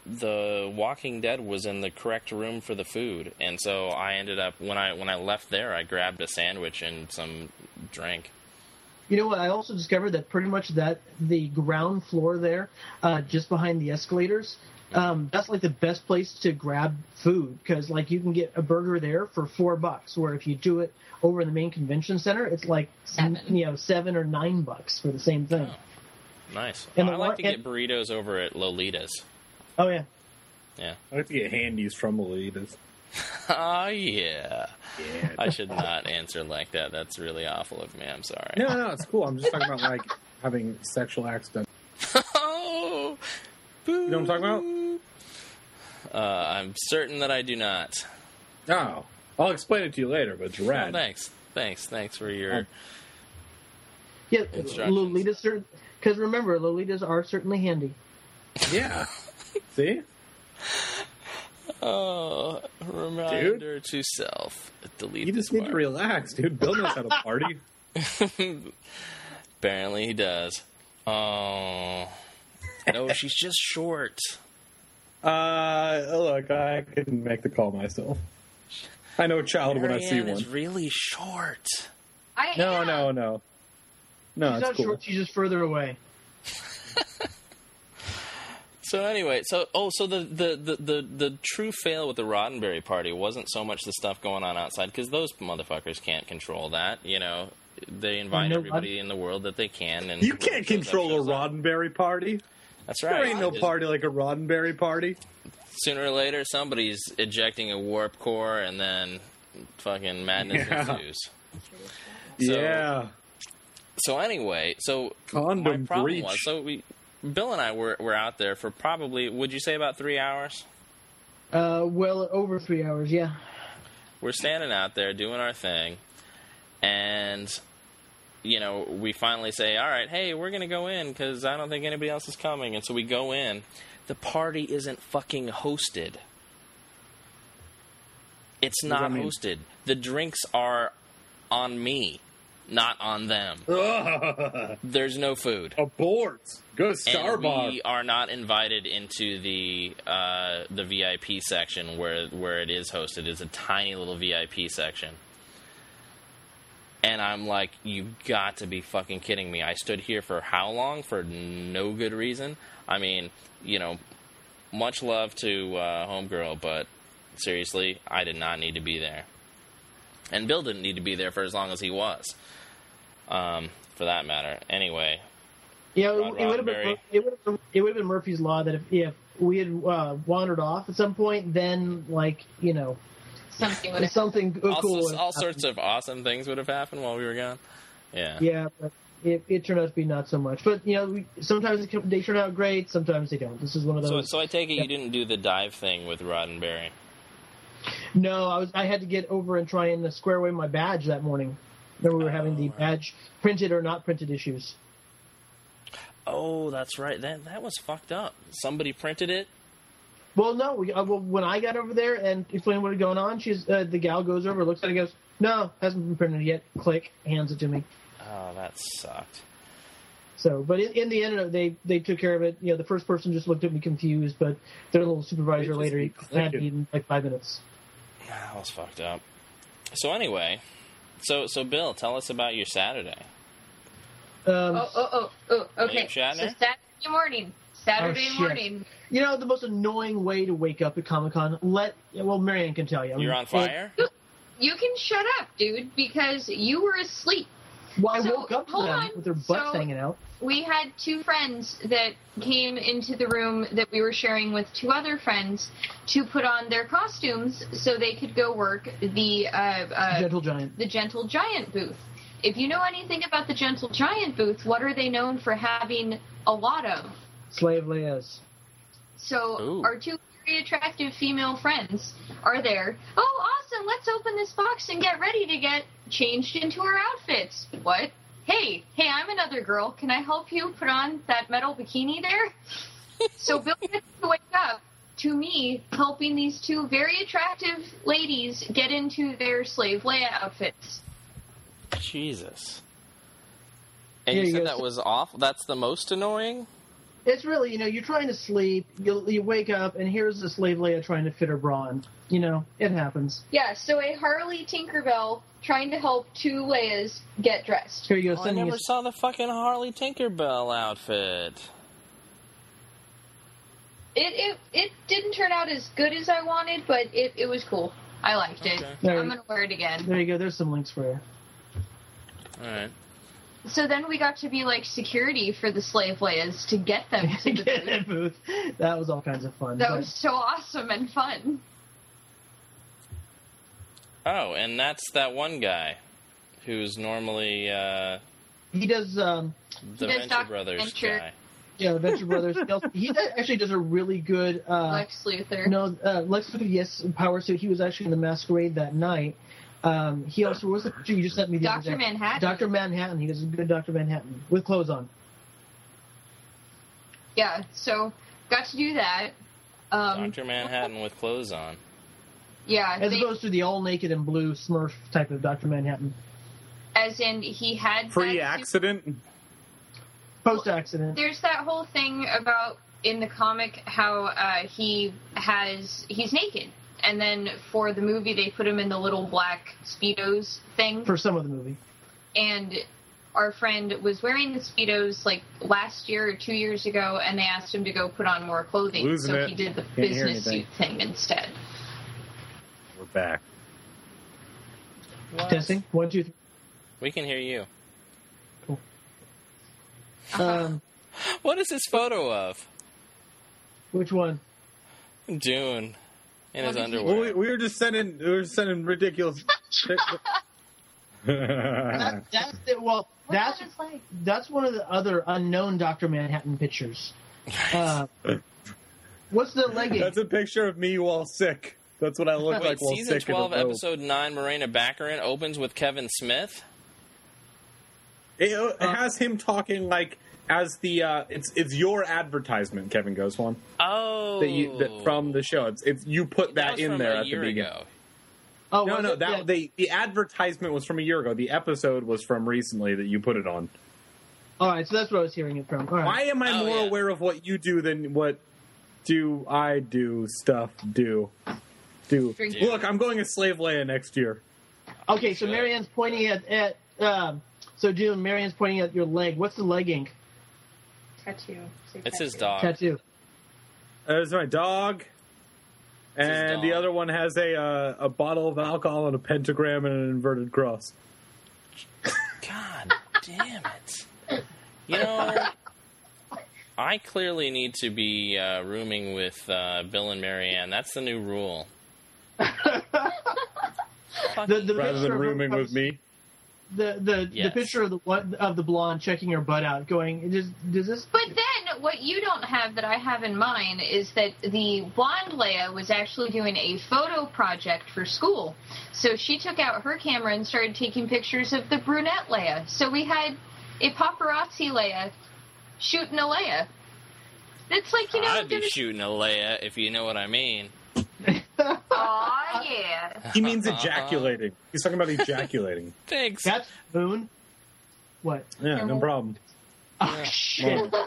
the Walking Dead was in the correct room for the food, and so I ended up when I when I left there, I grabbed a sandwich and some drink. You know what? I also discovered that pretty much that the ground floor there, uh, just behind the escalators, um, that's like the best place to grab food because like you can get a burger there for four bucks, where if you do it over in the main convention center, it's like Seven. you know seven or nine bucks for the same thing. Nice. And I like wa- to get burritos over at Lolita's. Oh yeah, Yeah. I like to get handies from Lolitas. Oh yeah. Yeah. I should not answer like that. That's really awful of me. I'm sorry. No, no, it's cool. I'm just talking about like having sexual acts done. oh, You know what I'm talking about? Uh, I'm certain that I do not. about? Oh, I'll explain it to you later, but it's Oh, rad. thanks, thanks, thanks for your. yeah. Instructions. Lolitas, because remember, Lolitas are certainly handy. Yeah. See? Oh, reminder to self. Delete You this just need to relax, dude. Bill knows how to party. Apparently, he does. Oh, no, she's just short. Uh, look, I can make the call myself. I know a child when I see Marianne one. is really short. I No, am. no, no. No, she's it's not cool. short; she's just further away. So anyway, so oh, so the the, the, the the true fail with the Roddenberry party wasn't so much the stuff going on outside because those motherfuckers can't control that. You know, they invite no everybody in the world that they can, and You can't control a shows up. Roddenberry party. That's right. There ain't no Just party like a Roddenberry party. Sooner or later, somebody's ejecting a warp core, and then fucking madness Yeah. ensues. So- yeah. So anyway, so Condom my problem breach. was so we. Bill and I were, were out there for probably, would you say about three hours? Uh, well, over three hours. Yeah. we're standing out there doing our thing, and you know we finally say, "All right, hey, we're gonna go in because I don't think anybody else is coming." And so we go in. The party isn't fucking hosted. It's not hosted. The drinks are on me, not on them. There's no food. Abort. Go to Starbucks. we are not invited into the uh, the VIP section where where it is hosted. It's a tiny little VIP section. And I'm like, you've got to be fucking kidding me. I stood here for how long? For no good reason? I mean, you know, much love to uh, Homegirl, but seriously, I did not need to be there. And Bill didn't need to be there for as long as he was, um, for that matter. Anyway, Yeah, Ron it, it would have been it would have it would have been Murphy's law that if, if we had uh, wandered off at some point, then like you know Something would something all, cool. sorts- all sorts of awesome things would have happened while we were gone. Yeah. Yeah, but it, it turned out to be not so much. But you know, we, sometimes they they turn out great, sometimes they don't. This is one of those. so I take it you didn't do the dive thing with Roddenberry. no, I was I had to get over and try and square away my badge that morning. Then we were having the Oh, badge printed or not printed issues. Oh, that's right. That that was fucked up. Somebody printed it. Well, no. We, uh, well, when I got over there and explained what was going on, she's uh, the gal goes over, looks at it, goes, "No, hasn't been printed yet." Click, hands it to me. Oh, that sucked. So, but in, in the end, they they took care of it. You know, the first person just looked at me confused, but their little supervisor later he had me in like five minutes. That was fucked up. So anyway, so so Bill, tell us about your Saturday. Um, Oh, oh, oh, oh, okay. So Saturday morning. Saturday Oh, morning. You know, the most annoying way to wake up at Comic Con. Let well, Marianne can tell you. You're on fire. You can shut up, dude, because you were asleep. It- well, I So, woke up to them on. with their butts So- hanging out. We had two friends that came into the room that we were sharing with two other friends to put on their costumes so they could go work the uh, uh, Gentle Giant. the Gentle Giant booth. If you know anything about the Gentle Giant booth, what are they known for having a lot of. Slave Leia's. So Ooh. our two very attractive female friends are there. Oh, awesome! Let's open this box and get ready to get changed into our outfits. What? Hey, hey, I'm another girl. Can I help you put on that metal bikini there? so Bill gets to wake up to me helping these two very attractive ladies get into their slave Leia outfits. Jesus. And Here you you said go. that was awful. That's the most annoying. It's really, you know, you're trying to sleep, you, you wake up, and here's the slave Leia trying to fit her bra on. You know, it happens. Yeah, so a Harley Tinkerbell trying to help two Leias get dressed. Here you go, Oh, I never us. saw the fucking Harley Tinkerbell outfit. It, it it didn't turn out as good as I wanted, but it, it was cool. I liked it. Okay. There I'm you- gonna wear it again. There you go. There's some links for you. All right. So then we got to be like security for the slave Leias to get them to the Get booth. that booth. That was all kinds of fun. That but- was so awesome and fun. Oh, and that's that one guy who's normally uh, he does. Um, the He does Venture Dr. Brothers Venture. guy. yeah, Venture Brothers. He, does- actually does a really good. Uh, Lex Luthor. No, uh, Lex Luthor, yes, Power Suit. He was actually in the Masquerade that night. Um, he also was the picture you just sent me. The other Dr. Manhattan. Doctor Manhattan. He does a good Doctor Manhattan with clothes on. Yeah, so got to do that. Um, Dr. Manhattan with clothes on. Yeah, As they- opposed to the all naked and blue Smurf type of Doctor Manhattan. as in he had Free that suit- accident. Post accident. there's that whole thing about in the comic how uh, he has he's naked and then for the movie they put him in the little black speedos thing For some of the movie. and our friend was wearing the speedos like last year or two years ago and they asked him to go put on more clothing Losing so it. he did the Can't business suit thing instead We're back. Testing. One, two, three. We can hear you. Um, What is this photo of? which one? Dune in his What did he- Well, we, underwear. we were just sending we were sending ridiculous. That, that's the, well. What's That's on his that's one of the other unknown Doctor Manhattan pictures. Uh, what's the legging? That's a picture of me while sick. That's what I look Wait, like while season sick. in a 12, robe. episode 9, Morena Baccarin opens with Kevin Smith. It, it has him talking like as the uh, it's it's your advertisement, Kevin goes one Oh. that you that from the show. It's it's you put that, was in there at the beginning. ago. oh, No, was no, it? that Yeah. the the advertisement was from a year ago. The episode was from recently that you put it on. All right, so that's where I was hearing it from. All right. Why am I Oh, more yeah. aware of what you do than what do I do stuff do do? Drink. Look, I'm going as Slave Leia next year. Okay, so Marianne's pointing at at. Um, so Dune, Marianne's pointing at your leg. What's the leg ink? tattoo Say It's his tattoo. dog. Tattoo. There's my dog, his and the dog. other one has a uh, a bottle of alcohol and a pentagram and an inverted cross. God damn it. You know, I clearly need to be uh, rooming with uh, Bill and Marianne. That's the new rule. The, the Rather picture than of her rooming with me, The the, the picture of the one of the blonde checking her butt out, going, does does this? But then, what you don't have that I have in mind is that the blonde Leia was actually doing a photo project for school. So she took out her camera and started taking pictures of the brunette Leia. So we had a paparazzi Leia shooting a Leia. It's like, you know, I'd be there's- shooting a Leia, if you know what I mean. Aw, yeah. he means ejaculating. He's talking about ejaculating. Thanks. That's Moon. What? Yeah, no problem. Oh shit!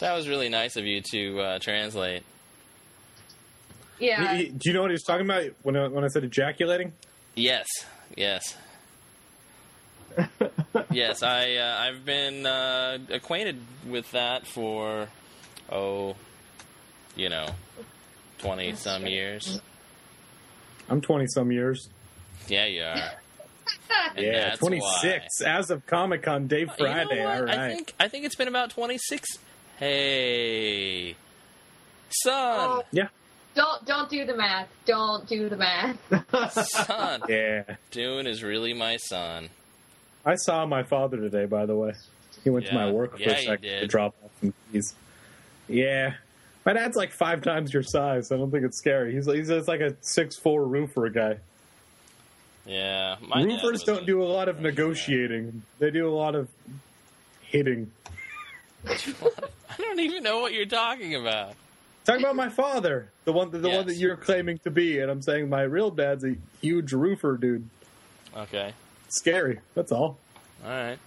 That was really nice of you to uh, translate. Yeah. He- he- do you know what he was talking about when I, when I said ejaculating? Yes, yes. yes, I uh, I've been uh, acquainted with that for oh, you know, twenty some years. I'm 20 some years. Yeah, you are. And yeah, that's 26 as of Comic Con Day why. You know Friday. All right. I think I think it's been about twenty six. Hey, son, yeah, Don't don't do the math. Don't do the math. son. yeah. Dune is really my son. I saw my father today, by the way. He went to my work for Yeah, a second to drop off some keys. Yeah. My dad's like five times your size. I don't think it's scary. He's he's just like a six four roofer guy. Yeah, my Roofers don't do a lot of negotiating. They do a lot of hitting. I don't even know what you're talking about. Talk about my father, the one the one Yes. that you're claiming to be, and I'm saying my real dad's a huge roofer dude. Okay, Scary. That's all. all right.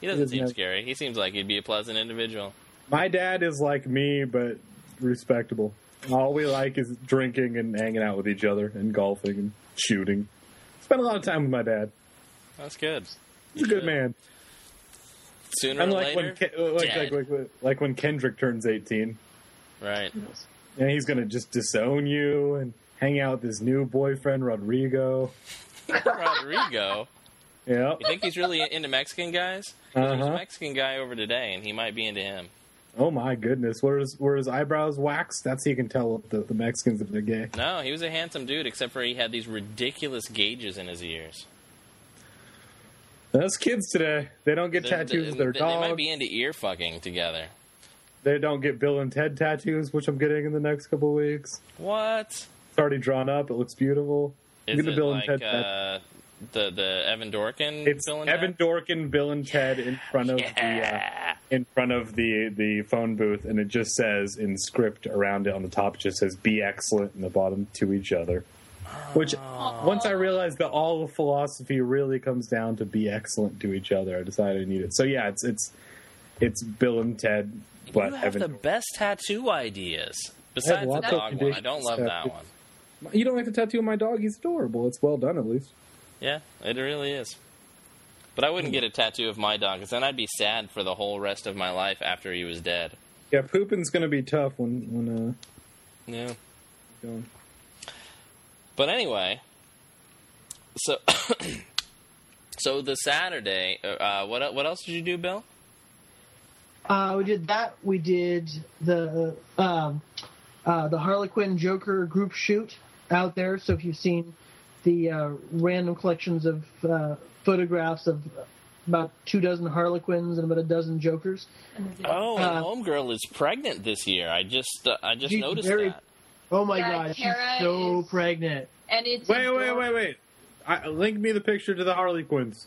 He doesn't doesn't seem have- scary. He seems like he'd be a pleasant individual. My dad is like me, but respectable. All we like is drinking and hanging out with each other and golfing and shooting. Spend a lot of time with my dad. That's good. He's a good man. Sooner or Unlike when later, Ke- like, like, like, like, like when Kendrick turns 18, right? and he's gonna just disown you and hang out with his new boyfriend Rodrigo. Rodrigo. Yeah. You think he's really into Mexican guys? 'Cause There's a Uh-huh. Mexican guy over today, and he might be into him. Oh my goodness. Where his where his eyebrows waxed? That's how you can tell the, the Mexicans if they're gay. No, he was a handsome dude, except for he had these ridiculous gauges in his ears. Those kids today, they don't get tattoos they, of their they- they might dogs. be into ear fucking together. They don't get Bill and Ted tattoos, which I'm getting in the next couple weeks. What? It's already drawn up. It looks beautiful. Is Get the it Bill like and Ted uh, the the Evan Dorkin? It's Bill and Evan Ted? Dorkin, Bill and Ted in front of the uh, in front of the the phone booth, and it just says in script around it on the top, it just says "Be excellent" in the bottom to each other. Which once I realized that all of philosophy really comes down to be excellent to each other, I decided I need it. So yeah, it's it's it's Bill and Ted, but you have Evan. the best tattoo ideas. Besides the dog one, I don't love that one. You don't like the tattoo on my dog? He's adorable. It's well done, at least. Yeah, it really is. But I wouldn't get a tattoo of my dog, because then I'd be sad for the whole rest of my life after he was dead. Yeah, pooping's gonna be tough when when uh. Yeah. Going. But anyway, so so the Saturday, uh, what what else did you do, Bill? Uh, we did that. We did the um, uh, the Harlequin Joker group shoot out there. So if you've seen the uh, random collections of uh, photographs of about two dozen Harlequins and about a dozen Jokers, Oh, Uh, and Homegirl is pregnant this year. I just uh, I just noticed very- that. oh my Yeah, god, she's so is- pregnant. And it's Wait, wait, adorable. wait, wait. I, link me the picture to the Harley Quinns.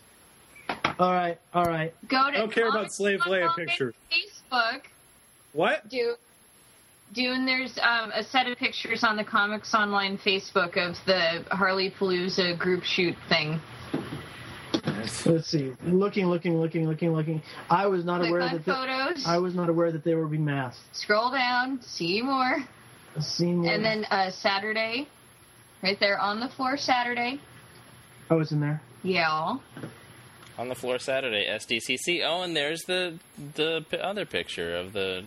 All right, all right. Go to I don't care about slave Leia Online pictures. Facebook. What? Do Dune, there's um, a set of pictures on the Comics Online Facebook of the Harley Palooza group shoot thing. Let's see. Looking, looking, looking, looking, looking. I was not Click aware that the, photos, I was not aware that they were being masked. scroll down, see more, Seen and then uh, Saturday, right there on the floor. Saturday, I was in there. yeah. On the floor Saturday, SDCC. Oh, and there's the the p- other picture of the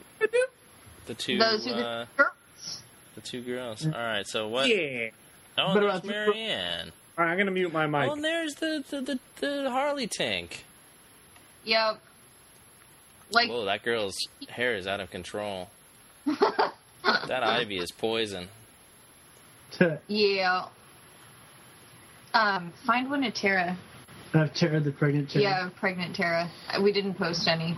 the two Those are the uh, girls. the two girls. All right, so what? Yeah. Oh, But there's Marianne. All right, I'm gonna mute my mic. Oh, and there's the the, the, the Harley tank. Yep. Like Whoa, that girl's hair is out of control. that ivy is poison. yeah. Um, find one of Tara. I've Tara the pregnant Tara. Yeah, pregnant Tara. Uh, We didn't post any.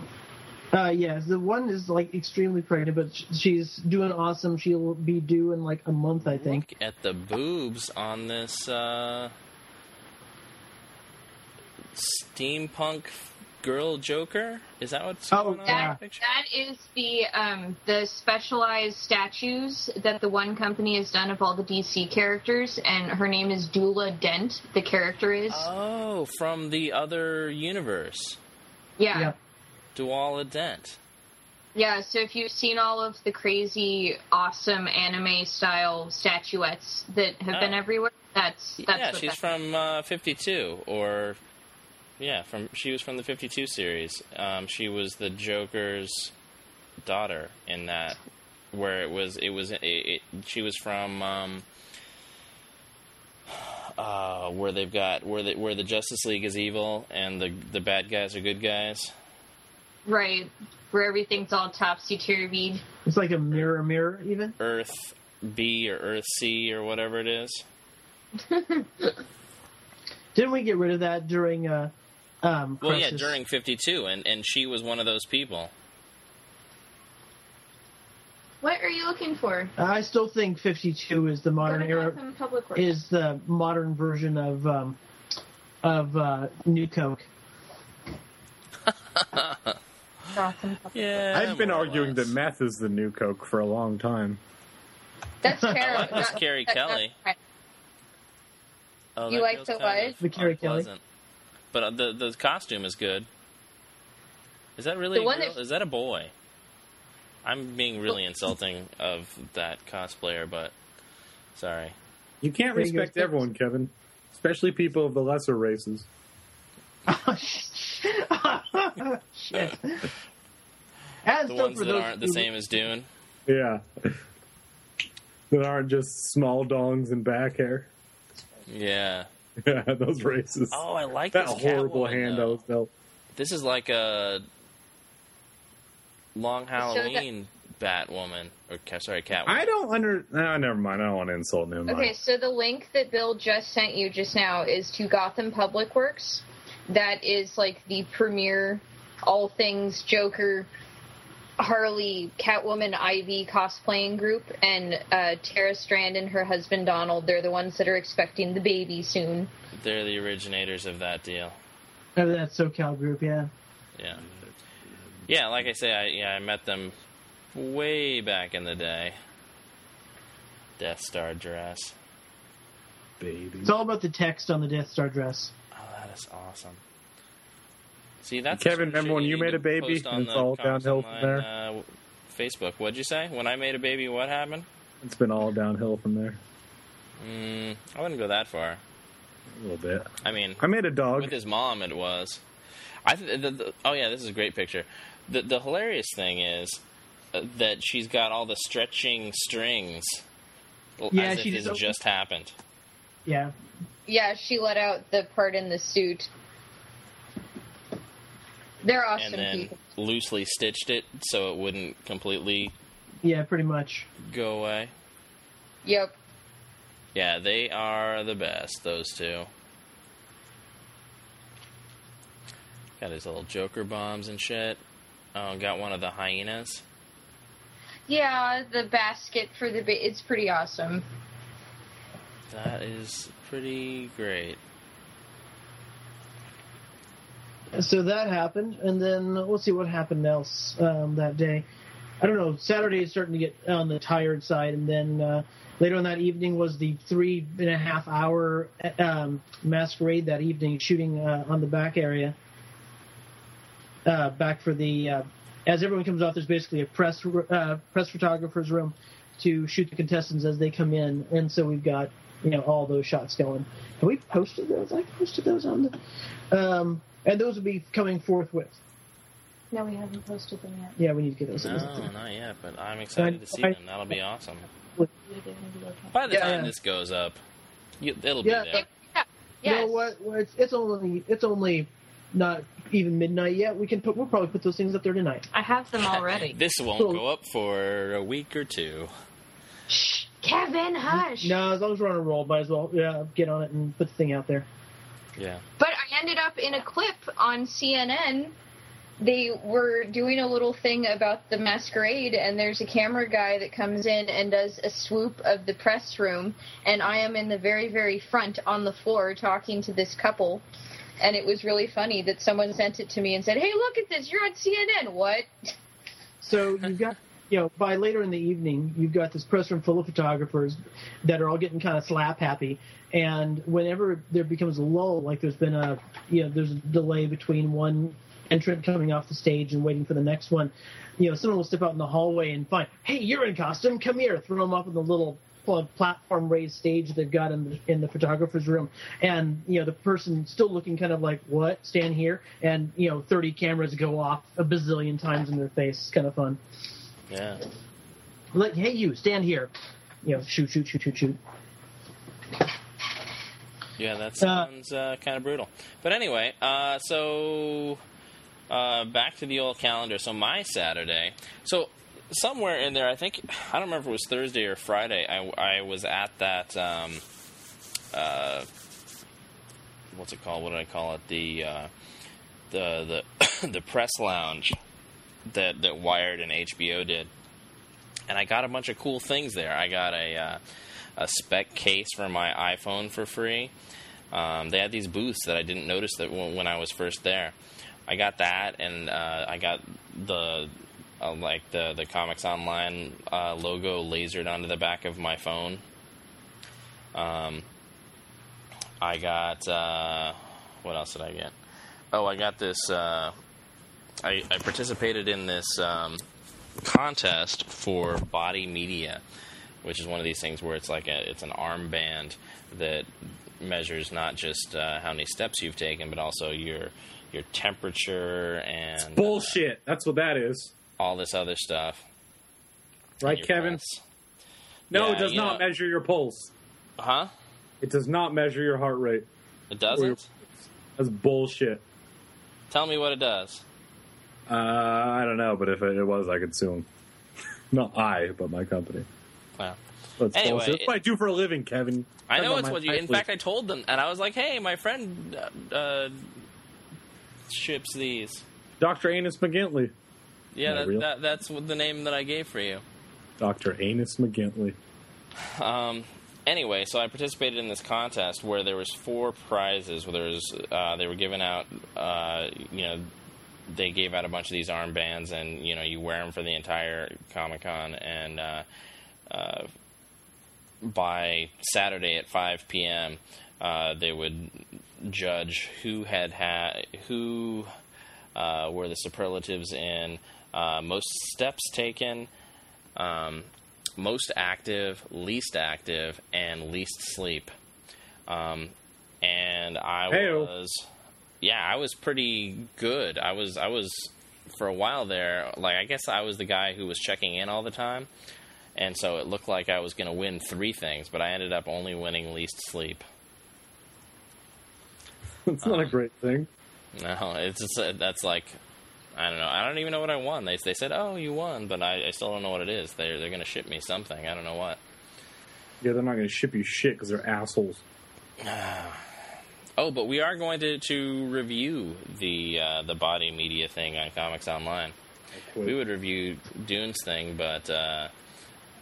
Uh, yes, the one is like extremely pregnant, but sh- she's doing awesome. She'll be due in like a month, I think. Look at the boobs on this uh, steampunk girl Joker. Is that what's Oh, going on in yeah. that? That is the um, the specialized statues that the one company has done of all the DC characters, and her name is Duela Dent. The character is Oh, from the other universe, yeah. Yeah. Duela Dent. Yeah, so if you've seen all of the crazy, awesome anime style statuettes that have been Oh. everywhere, that's that's yeah, she's that- from uh, 52, or yeah, from she was from the 52 series. Um, she was the Joker's daughter in that, where it was it was it, it, she was from. Um, uh, where they've got where the where the Justice League is evil and the the bad guys are good guys. Right where everything's all topsy turvy. It's like a mirror, mirror, even. Earth B or Earth C or whatever it is. Didn't we get rid of that during uh, Um, Well, yeah, during 52, and, and she was one of those people. What are you looking for? I still think 52 is the modern era. Gotham Public Works. Is the modern version of um, of uh, New Coke. Gotham Public Yeah. I've been arguing that meth is the new coke for a long time. That's I Carol. like this That- Carrie that- Kelly. that's- Oh, You like feels the kind what? The Carrie Kelly? But uh, the the costume is good. Is that really The one real? that- Is that a boy? I'm being really insulting of that cosplayer, but sorry. You can't There you go. respect everyone, Kevin, especially people of the lesser races. Oh, shit. Oh, and The ones that aren't the who- same as Dune. Yeah. that aren't just small dongs and back hair. Yeah. Yeah, those races. Oh, I like that this horrible Catwoman, hand I was dealt. This is like a long that- Halloween Batwoman or sorry Catwoman. I don't under. No, never mind. I don't want to insult him. Okay, so the link that Bill just sent you just now is to Gotham Public Works. That is like the premier all things Joker, Harley, Catwoman, Ivy cosplaying group, and uh, Tara Strand and her husband Donald. They're the ones that are expecting the baby soon. They're the originators of that deal. of that SoCal group, yeah. Yeah. Yeah, like I say, I yeah I met them way back in the day. Death Star dress. baby. It's all about the text on the Death Star dress. That is awesome. See, that's Kevin, the sort of remember when you made a baby and it's all downhill from Online, Uh, Facebook. What'd you say? When I made a baby, what happened? It's been all downhill from there Mm, I wouldn't go that far. a little bit. I mean, I made a dog. with his mom, it was. I th- the, the, oh yeah, this is a great picture. The the hilarious thing is uh, that she's got all the stretching strings. Yeah, as she this just- just happened. Yeah. Yeah, she let out the part in the suit. They're awesome and then people. loosely stitched it so it wouldn't completely Yeah, pretty much. go away. Yep. Yeah, they are the best, those two. Got his little Joker bombs and shit. Oh, got one of the hyenas. Yeah, the basket for the ba- it's pretty awesome. That is pretty great. So that happened, and then let's see what happened else um, that day. I don't know. Saturday is starting to get on the tired side, and then uh, later on that evening was the three and a half hour um, masquerade that evening, shooting uh, on the back area. Uh, back for the uh, as everyone comes off, there's basically a press uh, press photographer's room to shoot the contestants as they come in, and so we've got you know all those shots going. Have we posted those? I posted those on the. Um, and those will be coming forthwith. No, we haven't posted them yet. Yeah, we need to get those. No, not yet, but I'm excited to see them. That'll be awesome. By the Yeah, time yeah. this goes up, you, it'll Yeah. be there. Yeah. You know what? Well, It's, it's only it's only not even midnight yet. We can put we'll probably put those things up there tonight. I have them already. This won't go up for a week or two. Shh, Kevin, hush. No, as long as we're on a roll, might as well yeah get on it and put the thing out there. Yeah. But I ended up in a clip on CNN. They were doing a little thing about the masquerade, and there's a camera guy that comes in and does a swoop of the press room, and I am in the very, very front on the floor talking to this couple. And it was really funny that someone sent it to me and said, "Hey, look at this! You're on CNN." What? So you've got you know by later in the evening you've got this press room full of photographers that are all getting kind of slap happy. And whenever there becomes a lull, like there's been a you know there's a delay between one entrant coming off the stage and waiting for the next one, you know someone will step out in the hallway and find, hey, you're in costume, come here, throw them up on the little platform raised stage they've got in the, in the photographer's room. And you know the person still looking kind of like what? Stand here? And you know 30 cameras go off a bazillion times in their face. It's kind of fun Yeah. like hey you stand here you know shoot shoot shoot shoot shoot Yeah, that sounds uh, kind of brutal. But anyway, uh, so uh, back to the old calendar. So my Saturday. So somewhere in there, I think I don't remember if it was Thursday or Friday. I, I was at that. Um, uh, what's it called? What did I call it? The uh, the the the press lounge that that Wired and HBO did, and I got a bunch of cool things there. I got a uh, a Speck case for my iPhone for free. Um, they had these booths that I didn't notice that when, when I was first there. I got that, and uh, I got the uh, like the the Comics Online uh, logo lasered onto the back of my phone. Um, I got uh, what else did I get? Oh, I got this. Uh, I, I participated in this um, contest for Body Media, which is one of these things where it's like a it's an armband that measures not just uh, how many steps you've taken, but also your your temperature and Bullshit. That's what that is. all this other stuff. Right, Kevin? pulse. No, Yeah, it does not know- measure your pulse. Huh? It does not measure your heart rate. It doesn't. That's bullshit. Tell me what it does. Uh, I don't know, but if it, it was, I could sue him. not I, but my company. Wow. That's Anyway, bullshit. That's what I do for a living, Kevin. I know it's what you. In fact, I told them, and I was like, "Hey, my friend uh, uh, ships these." Dr. Anus McGintley. Yeah, that, that, that's the name that I gave for you. Dr. Anus McGintley. Um, anyway, so I participated in this contest where there was four prizes. Where there was, uh, they were giving out, uh, you know, they gave out a bunch of these armbands, and you know, you wear them for the entire Comic Con, and uh, uh, by Saturday at 5 p.m., uh, they would judge who had had who uh, were the superlatives in uh, most steps taken, um, most active, least active, and least sleep. Um, and I Heyo. was, yeah, I was pretty good. I was, I was for a while there. Like, I guess I was the guy who was checking in all the time, and so it looked like I was going to win three things, but I ended up only winning least sleep. It's not a Uh. great thing. No, it's just, uh, that's like I don't know. I don't even know what I won. They they said, "Oh, you won," but I, I still don't know what it is. They're they're going to ship me something. I don't know what. Yeah, they're not going to ship you shit because they're assholes. Oh, but we are going to, to review the uh, the body media thing on Comics Online. We would review Dune's thing, but uh,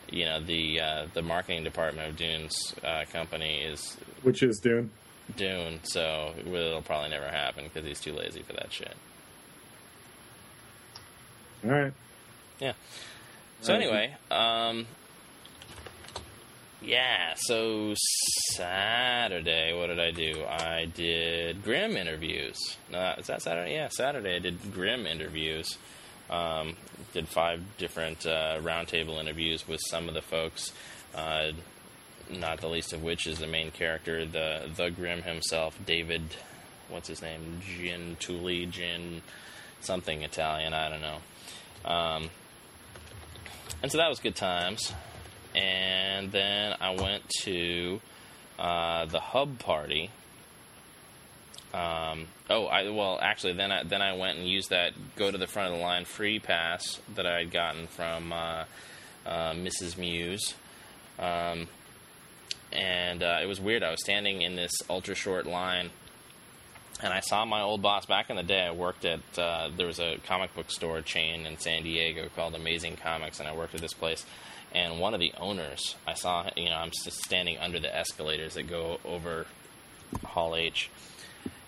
you know the uh, the marketing department of Dune's uh, company is Which is Dune. Dune, so it'll probably never happen because he's too lazy for that shit. All right. Yeah. So anyway, um, yeah. So Saturday, what did I do? I did Grimm interviews. No, is that Saturday? Yeah, Saturday I did Grimm interviews. Um, did five different uh, roundtable interviews with some of the folks. Uh, not the least of which is the main character, the the Grimm himself, David. What's his name? Gin Tuli, Gin something Italian. I don't know. Um, and so that was good times. And then I went to uh, the hub party. Um, oh, I well actually then I then I went and used that go to the front of the line free pass that I had gotten from uh, uh, Mrs. Muse. Um, and uh, it was weird. I was standing in this ultra short line and I saw my old boss back in the day. I worked at uh, there was a comic book store chain in San Diego called Amazing Comics, and I worked at this place. And one of the owners, I saw, you know, I'm just standing under the escalators that go over Hall H,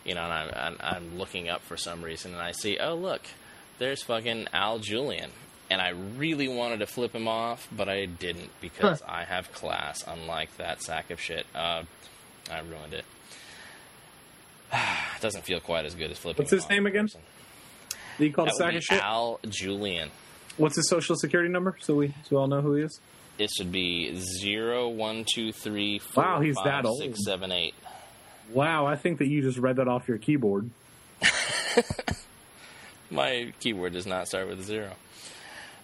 you know, and I'm, I'm, I'm looking up for some reason, and I see, oh look, there's fucking Al Julian. And I really wanted to flip him off, but I didn't because I have class, unlike that sack of shit. Uh, I ruined it. It doesn't feel quite as good as flipping. What's his name again? person. He called a That sack of shit. Al Julian. What's his social security number so we so we all know who he is? It should be zero one two three four Wow, he's five, that old. six, seven, eight. Wow, I think that you just read that off your keyboard. My keyboard does not start with a zero.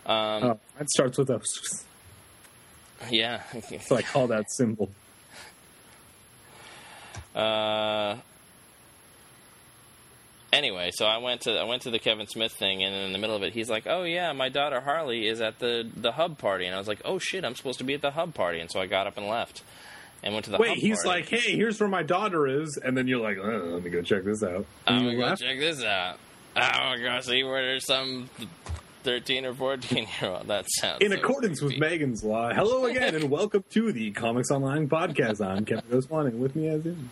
Um, Oh, that starts with a. Yeah. So I call that symbol. Uh, anyway, so I went to I went to the Kevin Smith thing, and in the middle of it, he's like, "Oh yeah, my daughter Harley is at the the hub party," and I was like, "Oh shit, I'm supposed to be at the hub party," and so I got up and left. and went to the Wait, he's party. like, "Hey, here's where my daughter is," and then you're like, uh, "Let me go check this out." And I'm gonna go left? check this out. I'm gonna go see where there's some 13 or 14 year old. That sounds In so accordance with. Megan's law, hello again and welcome to the Comics Online podcast. I'm Kevin Goes One, with me as in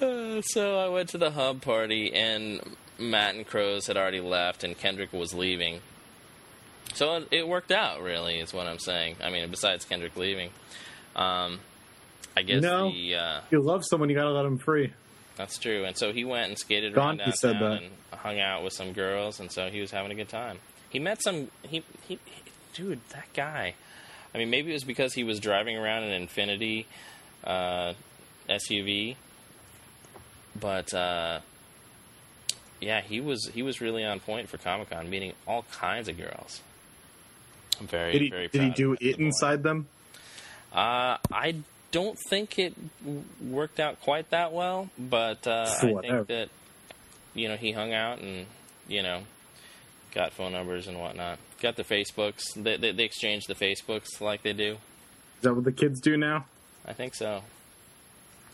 Uh, so I went to the hub party, and Matt and Crows had already left, and Kendrick was leaving. So it, worked out, really, is what I'm saying. I mean, besides Kendrick leaving, um, I guess No. the uh, you love someone, you gotta let them free. that's true. And so he went and skated around Donkey downtown and hung out with some girls, and so he was having a good time. He met some he, he, he dude, that guy. I mean, maybe it was because he was driving around an Infiniti uh, SUV, but uh, yeah, he was he was really on point for Comic Con, meeting all kinds of girls. I'm very Did he very. did he do of the it boy. inside them? Uh, I don't think it worked out quite that well, but uh, I think that you know he hung out and you know got phone numbers and whatnot. Got the Facebooks. They, they they exchanged the Facebooks like they do. Is that what the kids do now? I think so.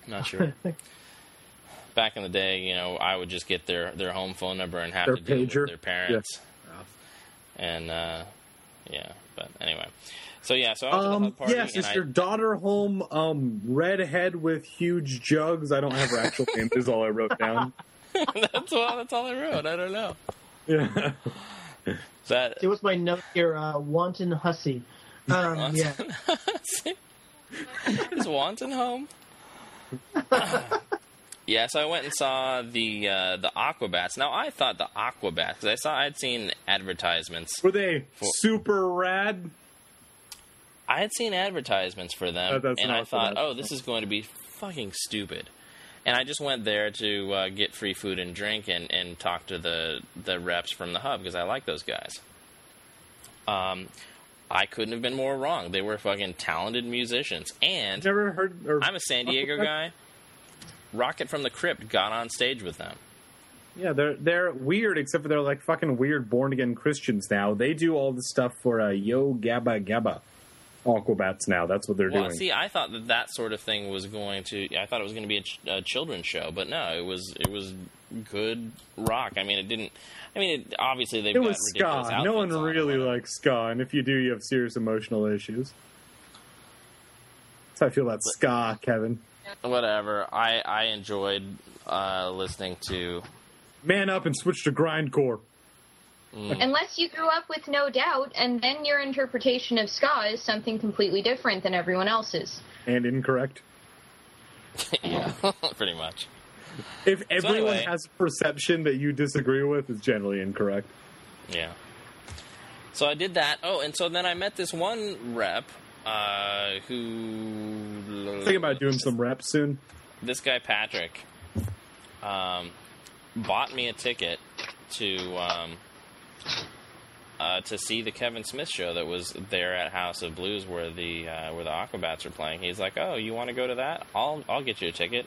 Not sure. Back in the day, you know, I would just get their their home phone number and have Their to deal pager? with their parents. And uh, yeah, but anyway. So yeah, so I went to the Um, hub party yes, and is I, your daughter home? Um, redhead with huge jugs. I don't have her actual name. Is all I wrote down. that's all. That's all I wrote. I don't know. Yeah. Is that See, what's my note here? Uh, wanton hussy. Um, yeah. is Wanton home? Yeah, so I went and saw the uh, the Aquabats. Now I thought the Aquabats because I saw I'd seen advertisements. Were they For- super rad? I had seen advertisements for them, Oh, and I thought, oh, this is going to be fucking stupid. And I just went there to uh, get free food and drink and, and talk to the, the reps from the hub because I like those guys. Um, I couldn't have been more wrong. They were fucking talented musicians. And Never heard. I'm a San Diego guy. Rocket from the Crypt got on stage with them. Yeah, they're they're weird, except for they're like fucking weird born again Christians now. They do all the stuff for uh, Yo Gabba Gabba Aquabats now. That's what they're Well, doing. see, I thought that that sort of thing was going to. I thought it was going to be a, ch- a children's show, but no, it was it was good rock. I mean, it didn't. I mean, it, obviously they've it was ska. No one outfits on really likes ska, and if you do, you have serious emotional issues. That's how I feel about ska, Kevin. Whatever. I I enjoyed uh, listening to. Man up and switch to grindcore. Unless you grew up with No Doubt, and then your interpretation of ska is something completely different than everyone else's. And incorrect. yeah, pretty much. If everyone anyway- has a perception that you disagree with, it's generally incorrect. Yeah. So I did that. Oh, and so then I met this one rep uh, who. Thinking about doing some reps soon. this guy Patrick um, bought me a ticket to um, uh, to see the Kevin Smith show that was there at House of Blues where the uh, where the Aquabats are playing. He's like, "Oh, you want to go to that? I'll I'll get you a ticket."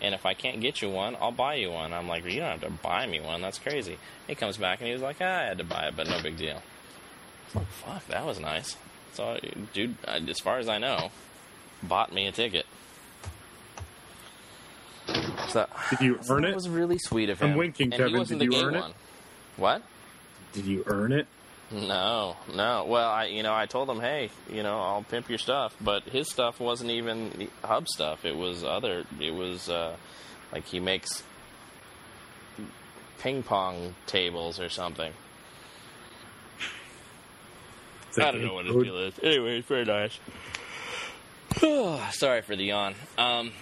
And if I can't get you one, I'll buy you one. I'm like, you don't have to buy me one. That's crazy. He comes back and he was like, ah, I had to buy it, but no big deal. I was like, fuck, that was nice. So, dude, uh, as far as I know, bought me a ticket. So, Did you earn that it? was really sweet of him. I'm winking, and Kevin. Did you gay earn it? one. What? Did you earn it? No, no. Well, I, you know, I told him, hey, you know, I'll pimp your stuff, but his stuff wasn't even hub stuff. It was other. It was uh, like he makes ping pong tables or something. It's like I don't know what his code. deal is. Anyway, it's very nice. Sorry for the yawn. Um,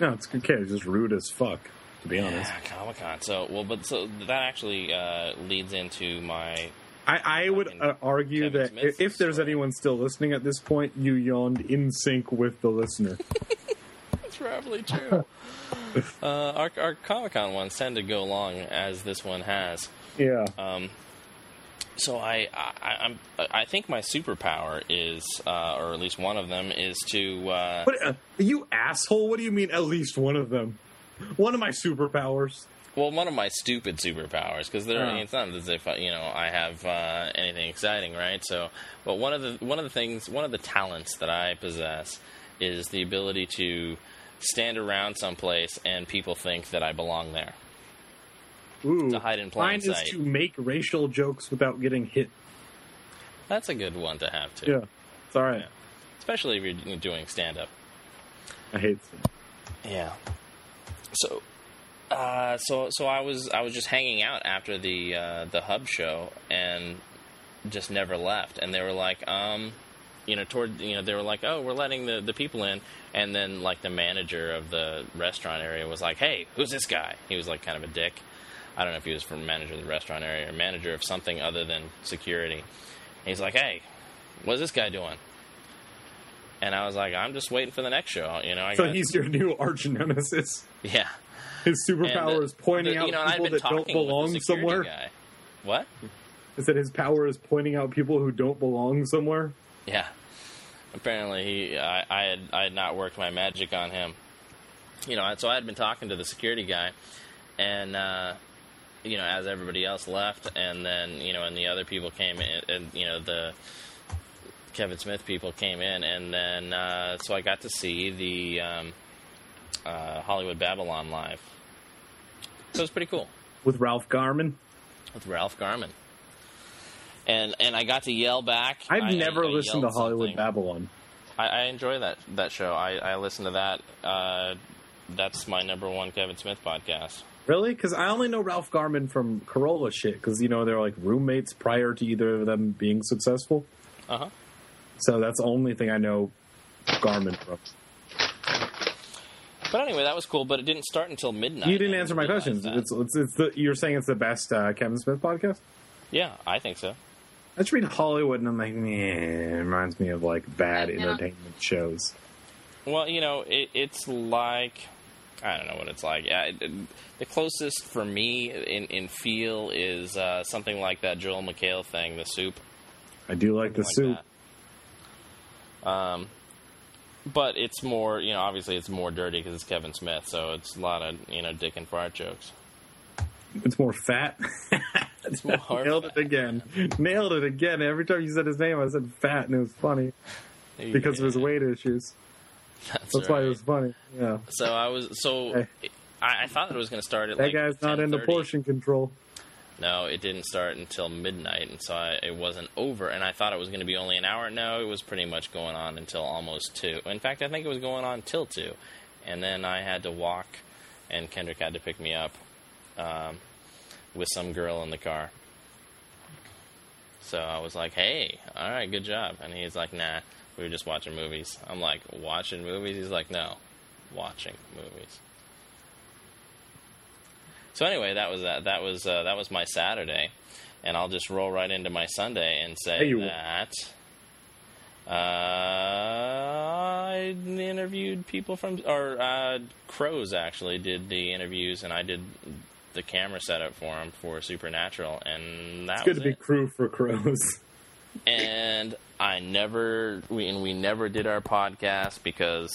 No, it's okay. It's just rude as fuck, to be honest. yeah, Comic Con. So, well, but so that actually uh, leads into my I, I would uh, argue Kevin that Smith if, if there's story. anyone still listening at this point, you yawned in sync with the listener. That's probably true. uh, our our Comic Con ones tend to go long as this one has. yeah. Um, so I, I I'm I think my superpower is, uh, or at least one of them, is to. Uh, But uh, you asshole! What do you mean? At least one of them. One of my superpowers. well, one of my stupid superpowers because there. Oh. It's not as if you know I have uh, anything exciting, right? So, but one of the one of the things, one of the talents that I possess is the ability to stand around someplace and people think that I belong there. Ooh, To hide in plain mine sight. is to make racial jokes without getting hit. That's a good one to have too. Yeah, it's all right. Yeah. Especially if you're doing stand up. I hate. Yeah. So, uh, so so I was I was just hanging out after the uh, the hub show and just never left. And they were like, um, you know, toward you know they were like, oh, we're letting the the people in. And then like the manager of the restaurant area was like, hey, who's this guy? He was like kind of a dick. I don't know if he was from manager of the restaurant area or manager of something other than security. And he's like, hey, what's this guy doing? And I was like, I'm just waiting for the next show. You know, I So got- he's your new arch nemesis. yeah. His superpower uh, is pointing the- out you know, people that don't the belong somewhere. Guy. What? Is that his power is pointing out people who don't belong somewhere? Yeah. Apparently, he I, I had I had not worked my magic on him. You know, so I had been talking to the security guy, and uh, you know, as everybody else left, and then you know, and the other people came in, and you know, the Kevin Smith people came in, and then uh, so I got to see the um, uh, Hollywood Babylon live. So it was pretty cool. With Ralph Garman. with Ralph Garman. And and I got to yell back. I've I- never I listened to Hollywood something. Babylon. I, I enjoy that that show. I, I listen to that. Uh, that's my number one Kevin Smith podcast. Really? Because I only know Ralph Garman from Carolla shit. Because you know they're like roommates prior to either of them being successful. Uh huh. So that's the only thing I know Garman from. But anyway, that was cool. But it didn't start until midnight. You didn't answer my questions. It's, it's, it's the, you're saying it's the best uh, Kevin Smith podcast? yeah, I think so. I just read Hollywood and I'm like, nah, it reminds me of like bad Yeah. entertainment shows. Well, you know, it, it's like I don't know what it's like. Yeah, it, the closest for me in in feel is uh, something like that Joel McHale thing, the soup. I do like the like soup. that. Um, but it's more, you know, obviously it's more dirty because it's Kevin Smith, so it's a lot of you know dick and fart jokes. It's more fat. It's more hard. Nailed it again. Nailed it again. Every time you said his name, I said fat, and it was funny because of his weight issues. That's, That's why it was funny. Yeah. So I was so Hey. I, I thought it was going to start at That like guy's not into 10:30. portion control. No, it didn't start until midnight, and so I, it wasn't over. And I thought it was going to be only an hour. No, it was pretty much going on until almost two. In fact, I think it was going on till two, and then I had to walk, and Kendrick had to pick me up um, with some girl in the car. So I was like, "Hey, all right, good job." And he's like, "Nah, we were just watching movies." I'm like, "Watching movies?" He's like, "No, watching movies." So anyway, that was that. That was uh, that was my Saturday, and I'll just roll right into my Sunday and say Hey, that uh, I interviewed people from or uh, Crows actually did the interviews, and I did the camera setup for them for Supernatural, and that It's good was to be it. crew for crows. And I never we and we never did our podcast because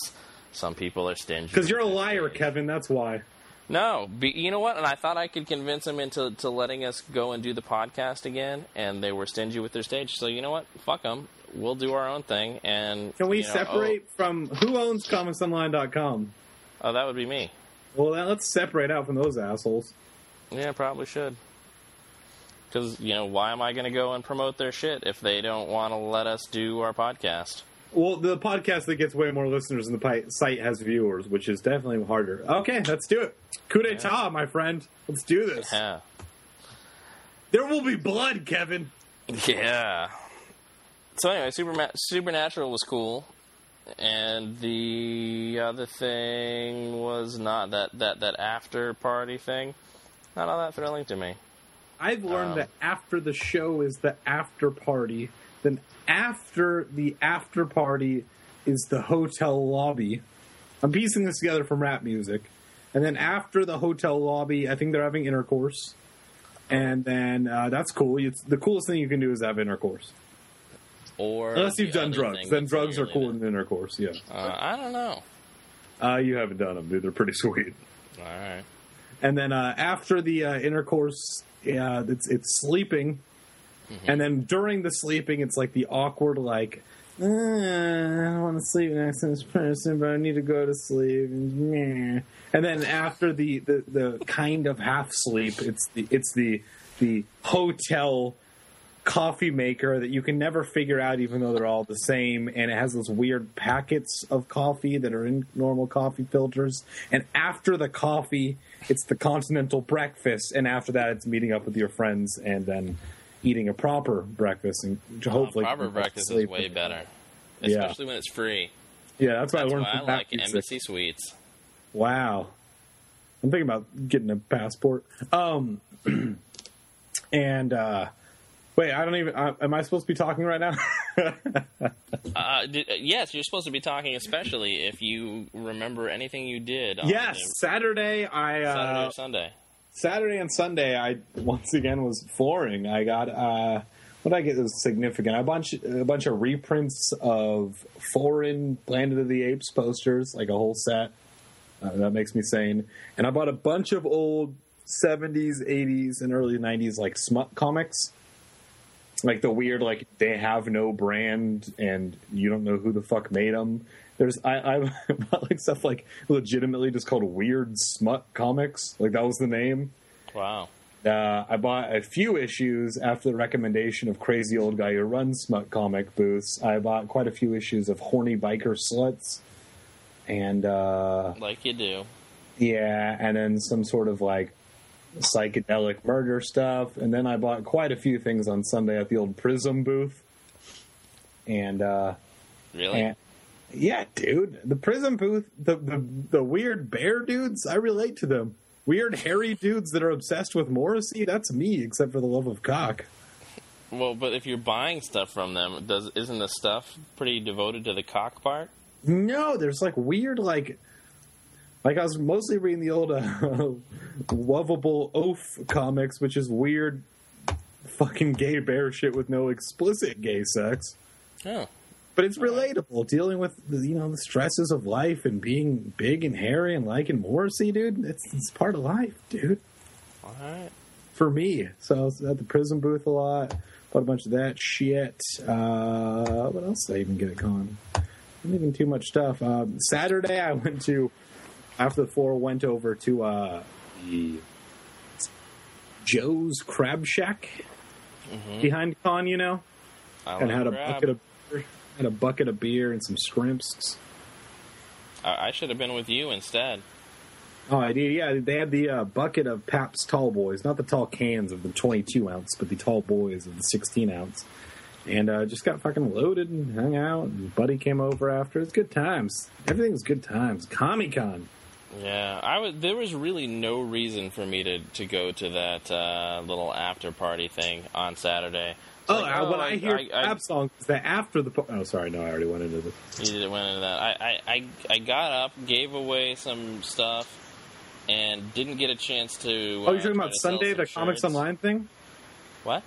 some people are stingy. Because you're a liar. Kevin. That's why. No, be, you know what? And I thought I could convince them into to letting us go and do the podcast again, and they were stingy with their stage. So you know what? Fuck them. We'll do our own thing. And Can we you know, oh. separate from who owns comicsonline.com? Oh, oh, that would be me. Well, let's separate out from those assholes. Yeah, probably should. Because you know, why am I going to go and promote their shit if they don't want to let us do our podcast? Well, the podcast that gets way more listeners than the pi- site has viewers, which is definitely harder. Okay, let's do it. Coup d'etat, my friend. Let's do this. Yeah. There will be blood, Kevin. Yeah. So anyway, Superma- Supernatural was cool, and the other thing was not that that that after party thing. Not all that thrilling to me. I've learned Um, that after the show is the after party, then after the after party is the hotel lobby. I'm piecing this together from rap music. And then after the hotel lobby, I think they're having intercourse. And then uh, that's cool. It's, the coolest thing you can do is have intercourse. Or Unless you've done drugs. Then drugs are cool in intercourse, yeah. Uh, I don't know. Uh, you haven't done them, dude. They're pretty sweet. All right. and then uh, after the uh, intercourse, uh, it's it's sleeping, and then during the sleeping, it's like the awkward like uh, I don't want to sleep next to this person, but I need to go to sleep. And then after the, the, the kind of half sleep, it's the it's the the hotel coffee maker that you can never figure out, even though they're all the same, and it has those weird packets of coffee that are in normal coffee filters. And after the coffee, it's the continental breakfast, and after that, it's meeting up with your friends and then eating a proper breakfast and hopefully Oh, proper breakfast is way better, Yeah. especially when it's free. Yeah, that's what That's I learned why I from like Matthew Embassy Suites. Wow. I'm thinking about getting a passport. Um, and uh, wait, I don't even. Uh, am I supposed to be talking right now? Uh, did, uh, yes, you're supposed to be talking, especially if you remember anything you did. On yes, the Saturday. I uh, Saturday or Sunday. Saturday and Sunday. I once again was flooring. I got uh, what did I get was significant. A bunch, a bunch of reprints of foreign Planet of the Apes posters, like a whole set. Uh, that makes me sane. And I bought a bunch of old 70s, 80s, and early 90s like smut comics. Like the weird, like they have no brand and you don't know who the fuck made them. There's I, I bought like stuff like legitimately just called weird smut comics. Like that was the name. Wow. Uh, I bought a few issues after the recommendation of crazy old guy who runs smut comic booths. I bought quite a few issues of horny biker sluts, and uh, Like you do. yeah, and then some sort of like psychedelic murder stuff. And then I bought quite a few things on Sunday at the old Prism booth. And uh, Really? and yeah, dude, the Prism booth, the, the the weird bear dudes, I relate to them. Weird hairy dudes that are obsessed with Morrissey, that's me, except for the love of cock. Well, but if you're buying stuff from them, does isn't the stuff pretty devoted to the cock part? No, there's like weird, like, like I was mostly reading the old uh, lovable oaf comics, which is weird, fucking gay bear shit with no explicit gay sex. Oh. But it's relatable, dealing with the, you know the stresses of life and being big and hairy and liking Morrissey, dude. It's it's part of life, dude. All right. For me, so I was at the Prism booth a lot. Bought a bunch of that shit. Uh, what else did I even get at con? Not even too much stuff. Um, Saturday, I went to after the four. Went over to uh, the Joe's Crab Shack behind con. You know, I and had a crab. bucket of had a bucket of beer and some scrimps. I, I should have been with you instead. Oh, I did. Yeah, they had the uh, bucket of Pabst Tall Boys, not the tall cans of the 22 ounce, but the tall boys of the 16 ounce. And uh, just got fucking loaded and hung out. And Buddy came over after. It's good times. Everything was good times. Comic Con. Yeah, I was. There was really no reason for me to to go to that uh, little after party thing on Saturday. It's Oh, like, uh, when I, hear I, I, songs, that after the. Oh, sorry, no, I already went into this. You did went into that. I, I, I, I got up, gave away some stuff, and didn't get a chance to. Oh, you're uh, talking about Sunday, the Comics. Online thing? What?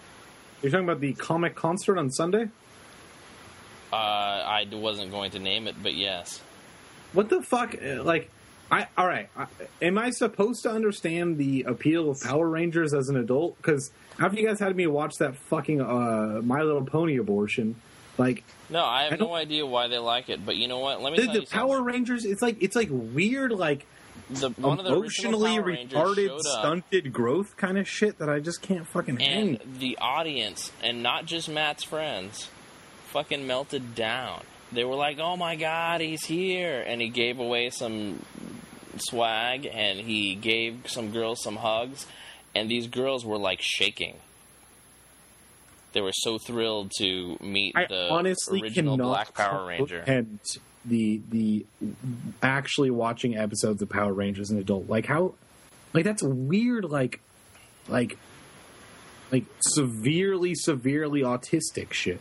You're talking about the comic concert on Sunday? Uh, I wasn't going to name it, but yes. What the fuck? Uh, Like, I all right. I, am I supposed to understand the appeal of Power Rangers as an adult? Because after you guys had me watch that fucking uh, My Little Pony abortion, like No, I have I no idea why they like it, but you know what? Let me the, the Power something. Rangers, it's like it's like weird, like The, one of the emotionally retarded, stunted growth kind of shit that I just can't fucking hang. and the audience, and not just Matt's friends, fucking melted down. They were like, "Oh my god, he's here!" And he gave away some swag, and he gave some girls some hugs, and these girls were like shaking. They were so thrilled to meet I the honestly original Black Power Ranger. and the the actually watching episodes of Power Rangers as an adult, like how, like that's weird, like, like, like severely, severely autistic shit.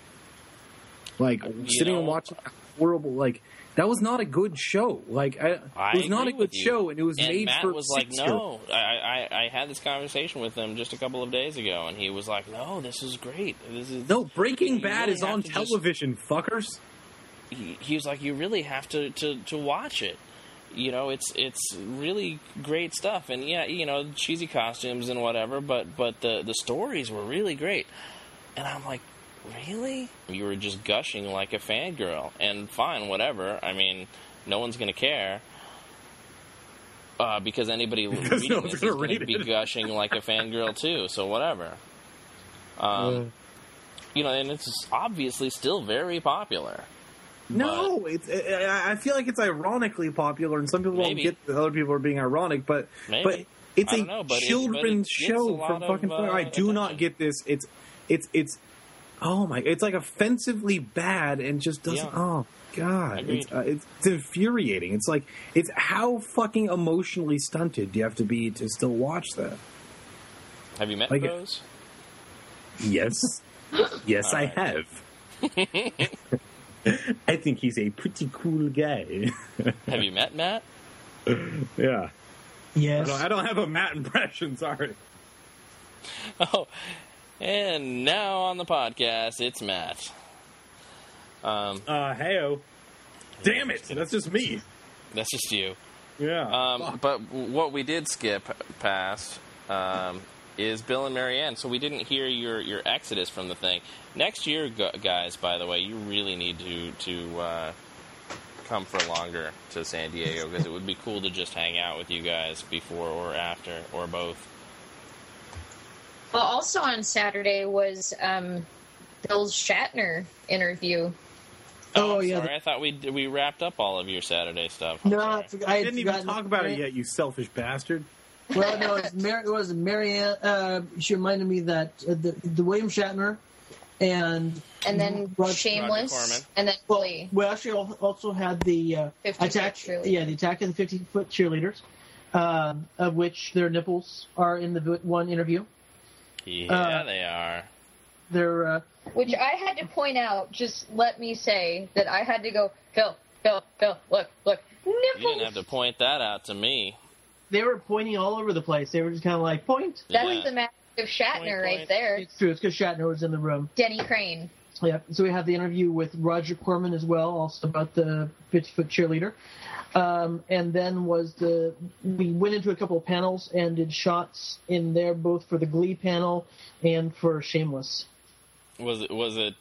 Like sitting know- and watching horrible, like that was not a good show. Like I, I it was not a good show, and it was and made Matt for was like, "No." I, I I had this conversation with him just a couple of days ago, and he was like, "No, this is great. This is No, Breaking Bad really is on to just- television, fuckers. he, he was like, you really have to, to, to watch it. You know, it's it's really great stuff, and yeah, you know, cheesy costumes and whatever, but but the the stories were really great. And I'm like, really? You were just gushing like a fangirl. And fine, whatever. I mean, no one's going to care. Uh, because anybody Because reading no this gonna is going to be gushing like a fangirl too. So whatever. Um, You know, and it's obviously still very popular. No, it's. I I feel like it's ironically popular, and some people Maybe. don't get that other people are being ironic, but Maybe. but it's a know, but it- but it children's show lot from of, fucking. uh, I do not get this. It's it's it's. Oh my! It's like offensively bad and just doesn't. Yeah. Oh god! Agreed. It's, uh, it's it's infuriating. It's like it's how fucking emotionally stunted do you have to be to still watch that? Have you met Like- Rose? Yes, yes, I have. I think he's a pretty cool guy. Have you met Matt? yeah. I Yes. don't, I don't have a Matt impression. Sorry. Oh, and now on the podcast, it's Matt. Um, Uh, heyo. Damn it! That's just me. that's just you. Yeah. Um, but what we did skip past um, is Bill and Marianne. So we didn't hear your, your exodus from the thing. Next year, guys, by the way, you really need to to uh, come for longer to San Diego because it would be cool to just hang out with you guys before or after or both. Well, also on Saturday was um, Bill's Shatner interview. Oh, I'm yeah, Sorry, I thought we we wrapped up all of your Saturday stuff. I'm No. I, forg- I I didn't even talk about it yet, you selfish bastard. Well, no, it was, Mar- it was Marianne. Uh, she reminded me that uh, the, the William Shatner and And then Rod- Shameless, and then well, Glee. we actually also had the uh, attack. Yeah, the attack of the fifty foot cheerleaders, um, of which their nipples are in the one interview. Yeah, uh, they are. They're uh, Which I had to point out. Just let me say that I had to go, Bill, Bill, Bill, look, look, You didn't have to point that out to me. they were pointing all over the place. They were just kind of like point. That's Yeah. the magic of Shatner Point, right there. It's true. It's because Shatner was in the room. Denny Crane. Yeah. So we have the interview with Roger Corman as well, also about the 50 foot cheerleader. Um, and then was the we went into a couple of panels and did shots in there both for the Glee panel and for Shameless. Was it was it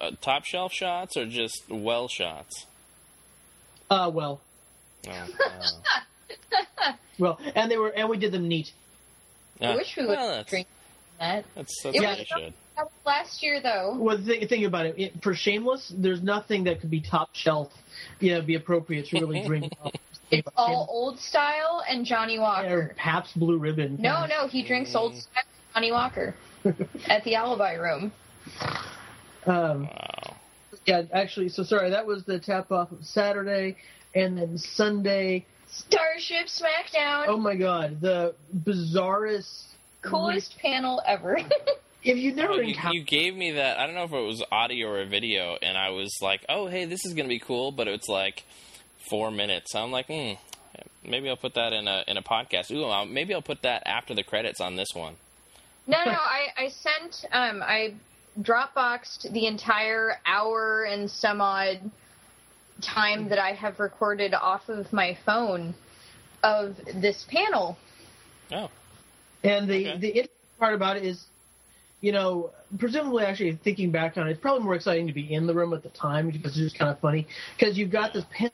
uh, top shelf shots or just well shots? Uh, well, Oh, wow. well, and they were and we did them neat. I wish we would Well, that's, drink that. That's, that's It what was you should. That was last year, though. Well, think, think about it. it. For Shameless, there's nothing that could be top shelf, you know, be appropriate to really drink. It's all old style and Johnnie or Walker. Pabst Blue Ribbon. No, no, he drinks old style Johnnie Walker at the Alibi Room. Um, Wow. Yeah, actually, so sorry, that was the tap off of Saturday, and then Sunday. Starship Smackdown, Oh my God, the bizarrest, coolest panel ever. If you never Oh, you, encountered, you gave me that. I don't know if it was audio or a video, and I was like, "Oh, hey, this is gonna be cool," but it's like four minutes. I'm like, hmm, maybe I'll put that in a in a podcast. Ooh, I'll, maybe I'll put that after the credits on this one. no, no, I, I sent, um, I Dropboxed the entire hour and some odd time that I have recorded off of my phone of this panel. Oh, and the Okay. the interesting part about it is, you know, presumably, actually thinking back on it, it's probably more exciting to be in the room at the time because it's just kind of funny because you've got this panel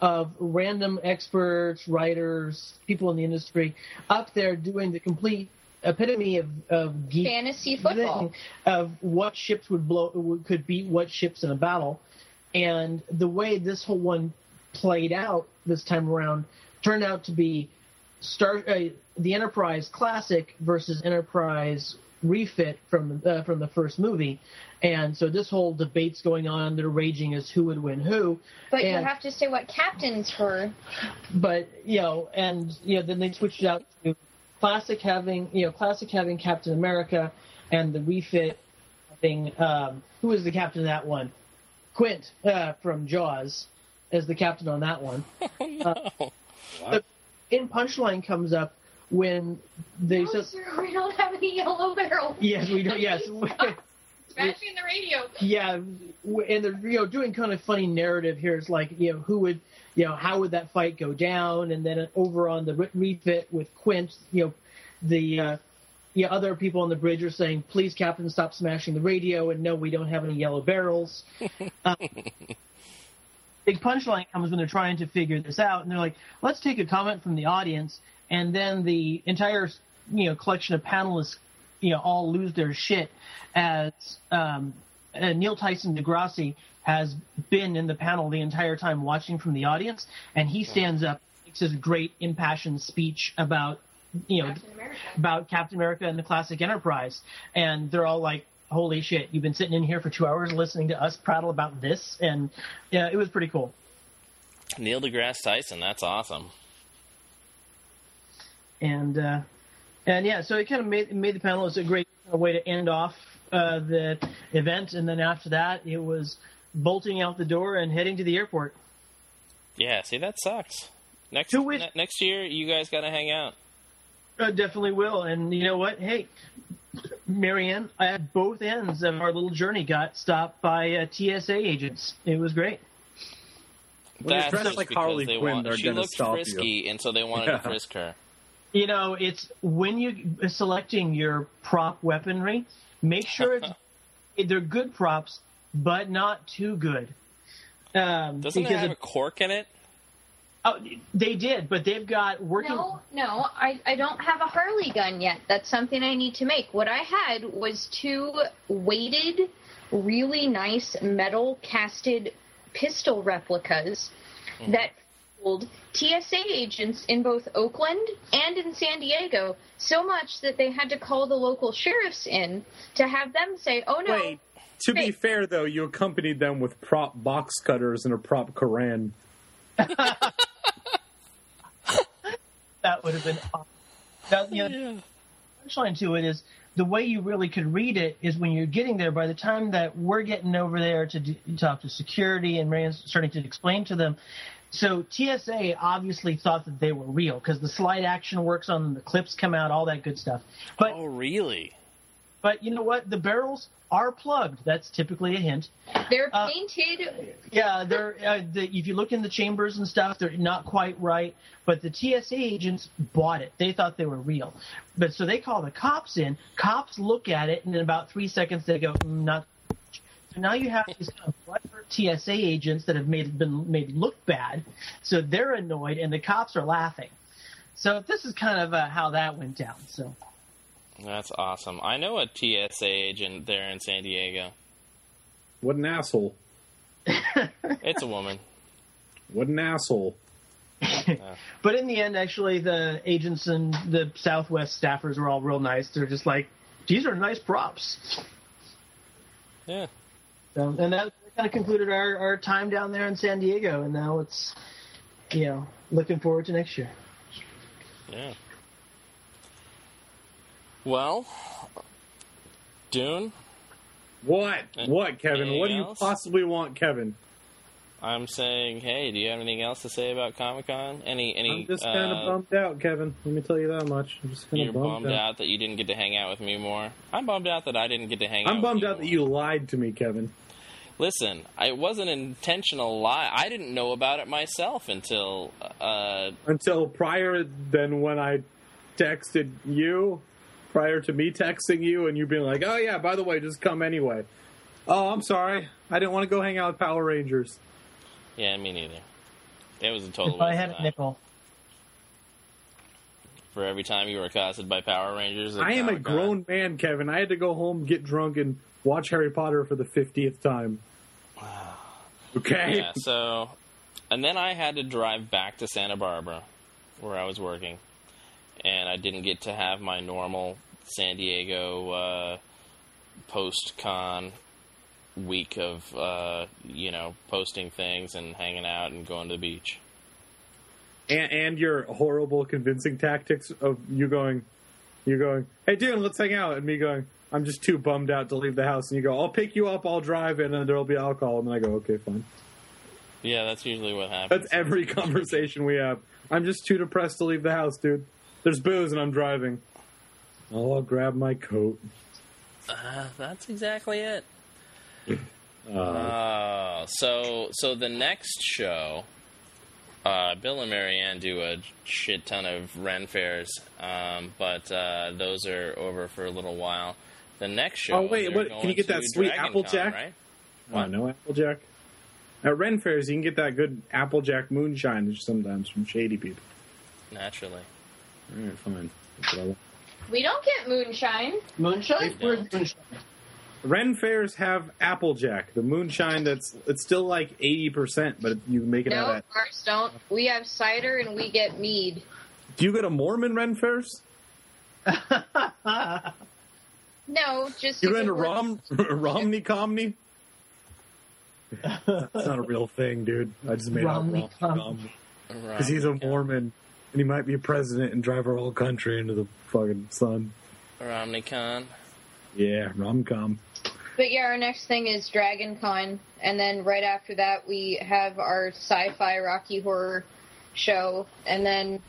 of random experts, writers, people in the industry up there doing the complete epitome of, of geek Fantasy football. of what ships would blow could beat what ships in a battle, and the way this whole one played out this time around turned out to be Star uh, the Enterprise classic versus Enterprise refit from uh, from the first movie, and so this whole debate's going on. They're raging as who would win who, But and, you have to say what captains were. but you know, and you know, then they switched out to classic having you know classic having Captain America, and the refit having um, who was the captain of that one? Quint uh, from Jaws as the captain on that one. no. The in punchline comes up when they No, said, sir, we don't have any yellow barrel. "Yes, we don't. Yes, Smashing the radio. yeah." w- And they're you know doing kind of funny narrative here. It's like you know who would you know how would that fight go down, and then over on the refit with Quint, you know the uh, yeah, other people on the bridge are saying, "Please, Captain, stop smashing the radio," and no, we don't have any yellow barrels. uh, big punchline comes when they're trying to figure this out, and they're like, "Let's take a comment from the audience," and then the entire you know collection of panelists, you know, all lose their shit as um, uh, Neil Tyson Degrassi has been in the panel the entire time watching from the audience, and he stands up, makes his great impassioned speech about you know Captain about Captain America and the classic Enterprise, and they're all like, "Holy shit! You've been sitting in here for two hours listening to us prattle about this," and yeah, it was pretty cool. Neil deGrasse Tyson, that's awesome. And uh, and yeah, so it kind of made made the panel. It's a great way to end off uh, the event, and then after that, it was bolting out the door and heading to the airport. Yeah, see, that sucks. Next Who is- ne- next year, you guys got to hang out. Uh, definitely will. And you know what? Hey, Marianne, at both ends of our little journey, got stopped by uh, TSA agents. It was great. When you're That's dressed just like because Harley they Quinn, want, they're she gonna looked stop you. frisky, and so they wanted Yeah. to frisk her. You know, it's when you are selecting your prop weaponry, make sure it's, they're good props, but not too good. Um, Doesn't it have it- a cork in it? oh, they did, but they've got working. No, no, I, I don't have a Harley gun yet. That's something I need to make. What I had was two weighted, really nice metal casted pistol replicas that fooled TSA agents in both Oakland and in San Diego so much that they had to call the local sheriffs in to have them say, "Oh no, Wait, to be fair though, you accompanied them with prop box cutters and a prop Koran. that would have been awesome. Now, you know, the punchline to it is the way you really could read it is when you're getting there. By the time that we're getting over there to do, talk to security and Rand's starting to explain to them. So TSA obviously thought that they were real because the slide action works on them, the clips come out, all that good stuff. But Oh, really? but you know what? The barrels are plugged. That's typically a hint. they're Uh, painted." Yeah, they're uh, the, if you look in the chambers and stuff, they're not quite right. But the TSA agents bought it; they thought they were real. But so they call the cops in. Cops look at it, and in about three seconds, they go, mm, "Not." So now you have these kind of butthurt TSA agents that have made been made look bad, so they're annoyed, and the cops are laughing. So this is kind of uh, how that went down. So That's awesome. I know a TSA agent there in San Diego. What an asshole! It's a woman. What an asshole! But in the end, actually, the agents and the Southwest staffers were all real nice. They're just like, these are nice props. Yeah. So, and that kind of concluded our, our time down there in San Diego. And now it's, you know, looking forward to next year. Yeah. Well, Dune, What? What, Kevin? Anything What do you else? possibly want, Kevin? I'm saying, hey, do you have anything else to say about Comic Con? Any, any? I'm just kind uh, of bummed out, Kevin. Let me tell you that much. I'm just kind You're of bummed, bummed out that you didn't get to hang out with me more. I'm bummed out that I didn't get to hang out. I'm bummed out that you lied to me, Kevin. Listen, it wasn't an intentional lie. I didn't know about it myself until uh, Until prior than when I texted you, prior to me texting you, and you being like, "Oh yeah, by the way, just come anyway." Oh, I'm sorry. I didn't want to go hang out with Power Rangers. Yeah, me neither. It was a total If I had of a nickel. For every time you were accosted by Power Rangers, I am a Comic-Con. grown man, Kevin. I had to go home, get drunk, and watch Harry Potter for the fiftieth time. Okay. Yeah, so, and then I had to drive back to Santa Barbara, where I was working, and I didn't get to have my normal San Diego uh, post con week of uh, you know posting things and hanging out and going to the beach. and, and your horrible convincing tactics of you going, you going, hey, dude, let's hang out, and me going, I'm just too bummed out to leave the house, and you go, I'll pick you up, I'll drive, and then there'll be alcohol, and then I go, okay, fine. Yeah, that's usually what happens. That's every conversation we have. I'm just too depressed to leave the house, dude. There's booze, and I'm driving. Oh, I'll grab my coat. Uh, that's exactly it. Uh, so so the next show Uh, Bill and Marianne do a shit ton of Ren fairs, um, but uh, those are over for a little while. The next show. Oh, wait, what- can you get that sweet Dragon Applejack? Con, Right? Oh, no Applejack. At Ren fairs, you can get that good Applejack moonshine sometimes from shady people. Naturally. All right, fine. That's what I want. We don't get moonshine. Moonshine? Where's don't. moonshine? Ren fairs have Applejack, the moonshine that's it's still like eighty percent, but you make it out No, at. ours don't. We have cider and we get mead. Do you go to Mormon Ren fairs? No, just You if go it into Rom Romney Comney? That's not a real thing, dude. I just made Romney up Comney. Romney because he's a Mormon and he might be a president and drive our whole country into the fucking sun. Romney Con. Yeah, Romcom. But yeah, our next thing is Dragon Con, and then right after that we have our sci-fi Rocky Horror show, and then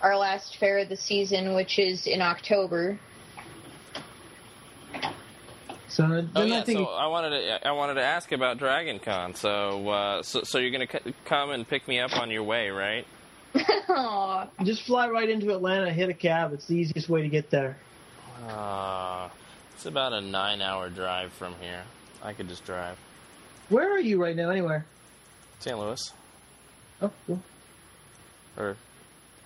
our last fair of the season, which is in October. So then Oh I yeah, think so I wanted to I wanted to ask about Dragon Con. So uh, so so you're gonna c- come and pick me up on your way, right? Aw, just fly right into Atlanta, hit a cab. It's the easiest way to get there. Uh, it's about a nine-hour drive from here. I could just drive. Where are you right now, anywhere? St. Louis, Oh, cool. or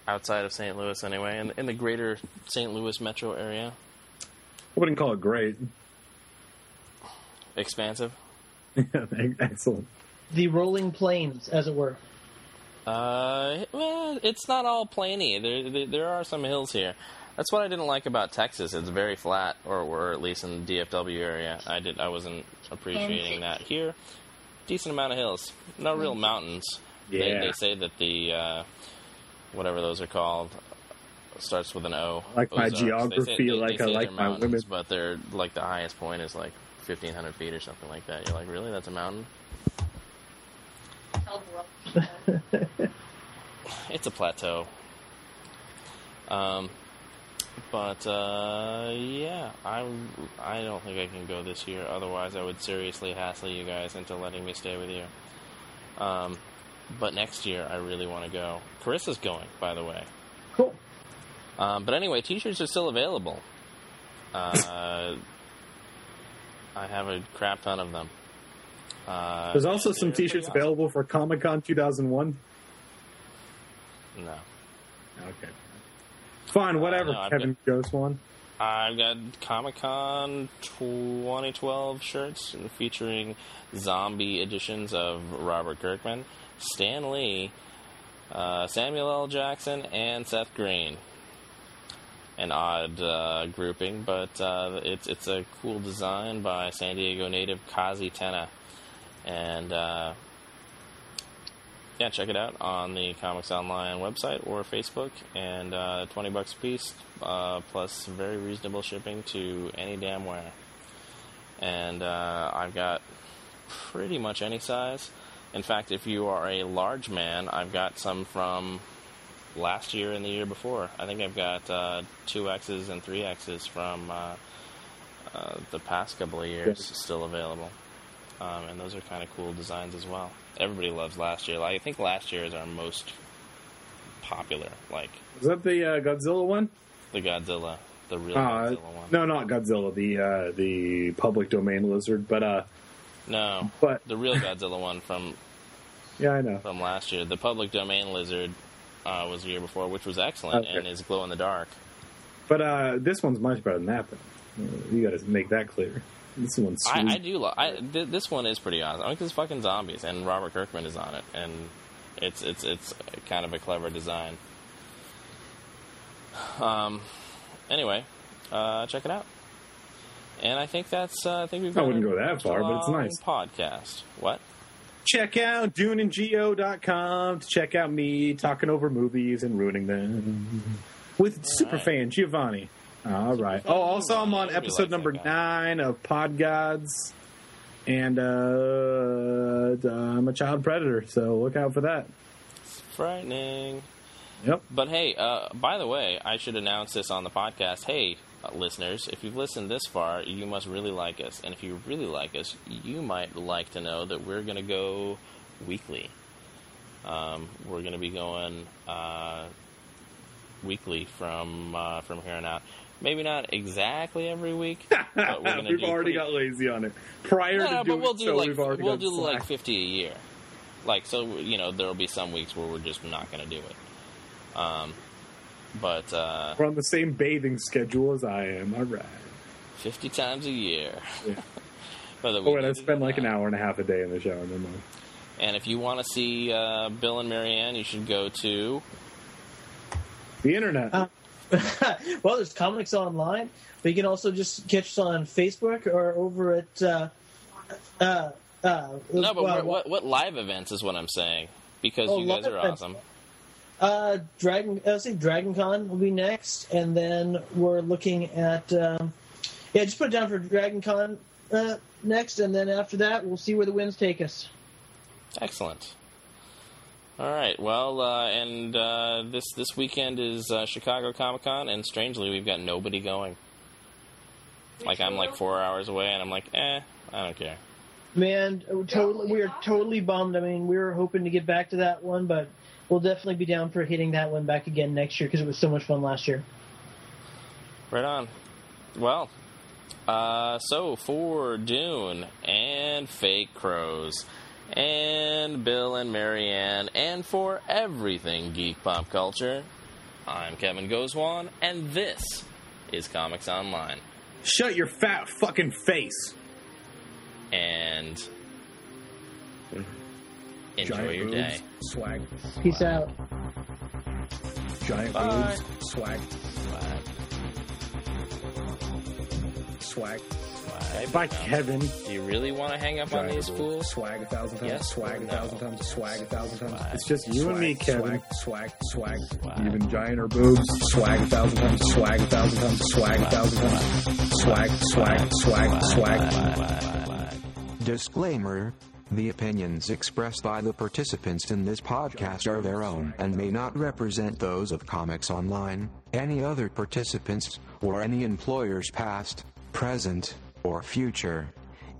outside of St. Louis anyway, in, in the greater St. Louis metro area. I wouldn't call it great. Expansive. Excellent. The rolling plains, as it were. Uh, well, it's not all plainy. There, there, there are some hills here. That's what I didn't like about Texas. It's very flat, or, or at least in the DFW area. I did. I wasn't appreciating that here. Decent amount of hills. No real mountains. They, Yeah. they say that the uh, whatever those are called starts with an O. Like my Ozarks. They say- geography, they- like they I like my mountains, women. But they're like the highest point is like fifteen hundred feet or something like that. You're like, really? That's a mountain? It's a plateau. Um, but uh, yeah, I I don't think I can go this year. Otherwise, I would seriously hassle you guys into letting me stay with you. Um, but next year, I really want to go. Carissa's going, by the way. Cool. Um, but anyway, t-shirts are still available. Uh, I have a crap ton of them. Uh, There's also some T-shirts awesome. available for Comic Con 2001. No. Okay. Fine, whatever. no, I've Kevin Ghost one. I've got Comic Con 2012 shirts featuring zombie editions of Robert Kirkman, Stan Lee, uh, Samuel L. Jackson, and Seth Green. An odd uh, grouping, but uh, it's it's a cool design by San Diego native Kazi Tena, and uh, yeah, check it out on the Comics Online website or Facebook, and uh, twenty bucks a piece, uh, plus very reasonable shipping to any damn where. And uh, I've got pretty much any size. In fact, if you are a large man, I've got some from last year and the year before. I think I've got uh, two X's and three X's from uh, uh, the past couple of years still available. Um, and those are kind of cool designs as well. Everybody loves last year. Like, I think last year is our most popular, like Is that the uh, Godzilla one? the Godzilla, the real Uh, Godzilla one. no, not Godzilla. The uh, the public domain lizard. But uh, No, but the real Godzilla one from yeah, I know. from last year. The public domain lizard uh, was the year before, which was excellent Okay. and is glow in the dark. But uh, this one's much better than that. Though. You got to make that clear. This one's I, sweet. I do. Lo- I, th- this one is pretty awesome. I mean, it's fucking zombies, and Robert Kirkman is on it, and it's it's it's kind of a clever design. Um. Anyway, uh, check it out. And I think that's. Uh, I think we've. I wouldn't a go that far, but it's nice. Podcast. What? check out duneandgio.com to check out me talking over movies and ruining them with superfan Giovanni. All right. Oh, also I'm on episode number likes that guy. nine of Pod Gods, and uh, I'm a child predator, so look out for that. It's Frightening. Yep. But hey, uh, by the way, I should announce this on the podcast. Hey, uh, listeners, if you've listened this far, you must really like us. And if you really like us, you might like to know that we're going to go weekly. Um, we're going to be going uh, weekly from uh, from here on out. Maybe not exactly every week, but we're going to we've do already pretty- got lazy on it. Prior no, to no, doing but we'll do so, like we've already we'll got do like fifty a year. Like so, you know, there'll be some weeks where we're just not going to do it. Um, but uh, We're on the same bathing schedule as I am. All right. fifty times a year. Yeah. Whether we Oh, and I need it or spend like an hour and a half a day in the shower. No more. And if you want to see uh, Bill and Marianne, you should go to The internet. Uh, well, there's comics online, but you can also just catch us on Facebook or over at. Uh, uh, uh, no, but well, what, what live events is what I'm saying because Oh, you guys are awesome. Uh, Dragon, I say Dragon Con will be next, and then we're looking at. Um, yeah, just put it down for Dragon Con uh, next, and then after that, we'll see where the winds take us. Excellent. All right. Well, uh, and uh, this this weekend is uh, Chicago Comic Con, and strangely, we've got nobody going. Like I'm like four hours away, and I'm like, eh, I don't care. Man, totally, we are totally bummed. I mean, we were hoping to get back to that one, but we'll definitely be down for hitting that one back again next year because it was so much fun last year. Right on. Well, uh, so for Dune and Fake Crows and Bill and Marianne and for everything geek pop culture, I'm Kevin Goswan, and this is Comics Online. Shut your fat fucking face. And enjoy Giant your boobs, day. Swag. Peace out. Giant Bye. boobs. Swag. Swag. Bye. Bye, Kevin. Do you really want to hang up on these fools? Swag a thousand times. Yes swag or a no? thousand times. Swag a thousand times. Swag. It's just you and me, Kevin. Swag. Swag. Swag. Even giant or boobs. Swag a thousand times. Swag a thousand times. Swag a thousand times. Swag. Swag. Swag. Swag. Disclaimer The opinions expressed by the participants in this podcast are their own and may not represent those of Comics Online, any other participants, or any employers past, present, or future.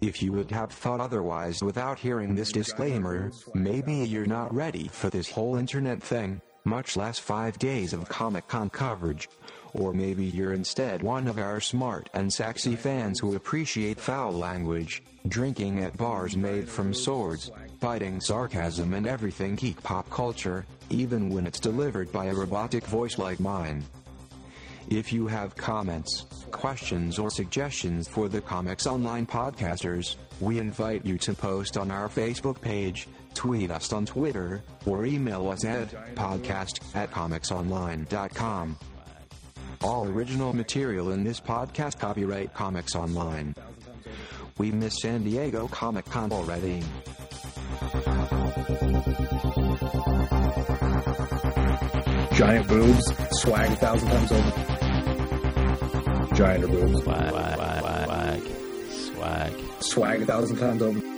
If you would have thought otherwise without hearing this disclaimer, maybe you're not ready for this whole internet thing, much less five days of Comic Con coverage. Or maybe you're instead one of our smart and sexy fans who appreciate foul language, drinking at bars made from swords, biting sarcasm and everything geek pop culture, even when it's delivered by a robotic voice like mine. If you have comments, questions, or suggestions for the Comics Online podcasters, we invite you to post on our Facebook page, tweet us on Twitter, or email us at podcast at comicsonline.com. All original material in this podcast copyright Comics Online. We miss San Diego Comic Con already. Giant boobs. Swag a thousand times over. Giant or boobs. Swag, swag, swag, swag. Swag a thousand times over.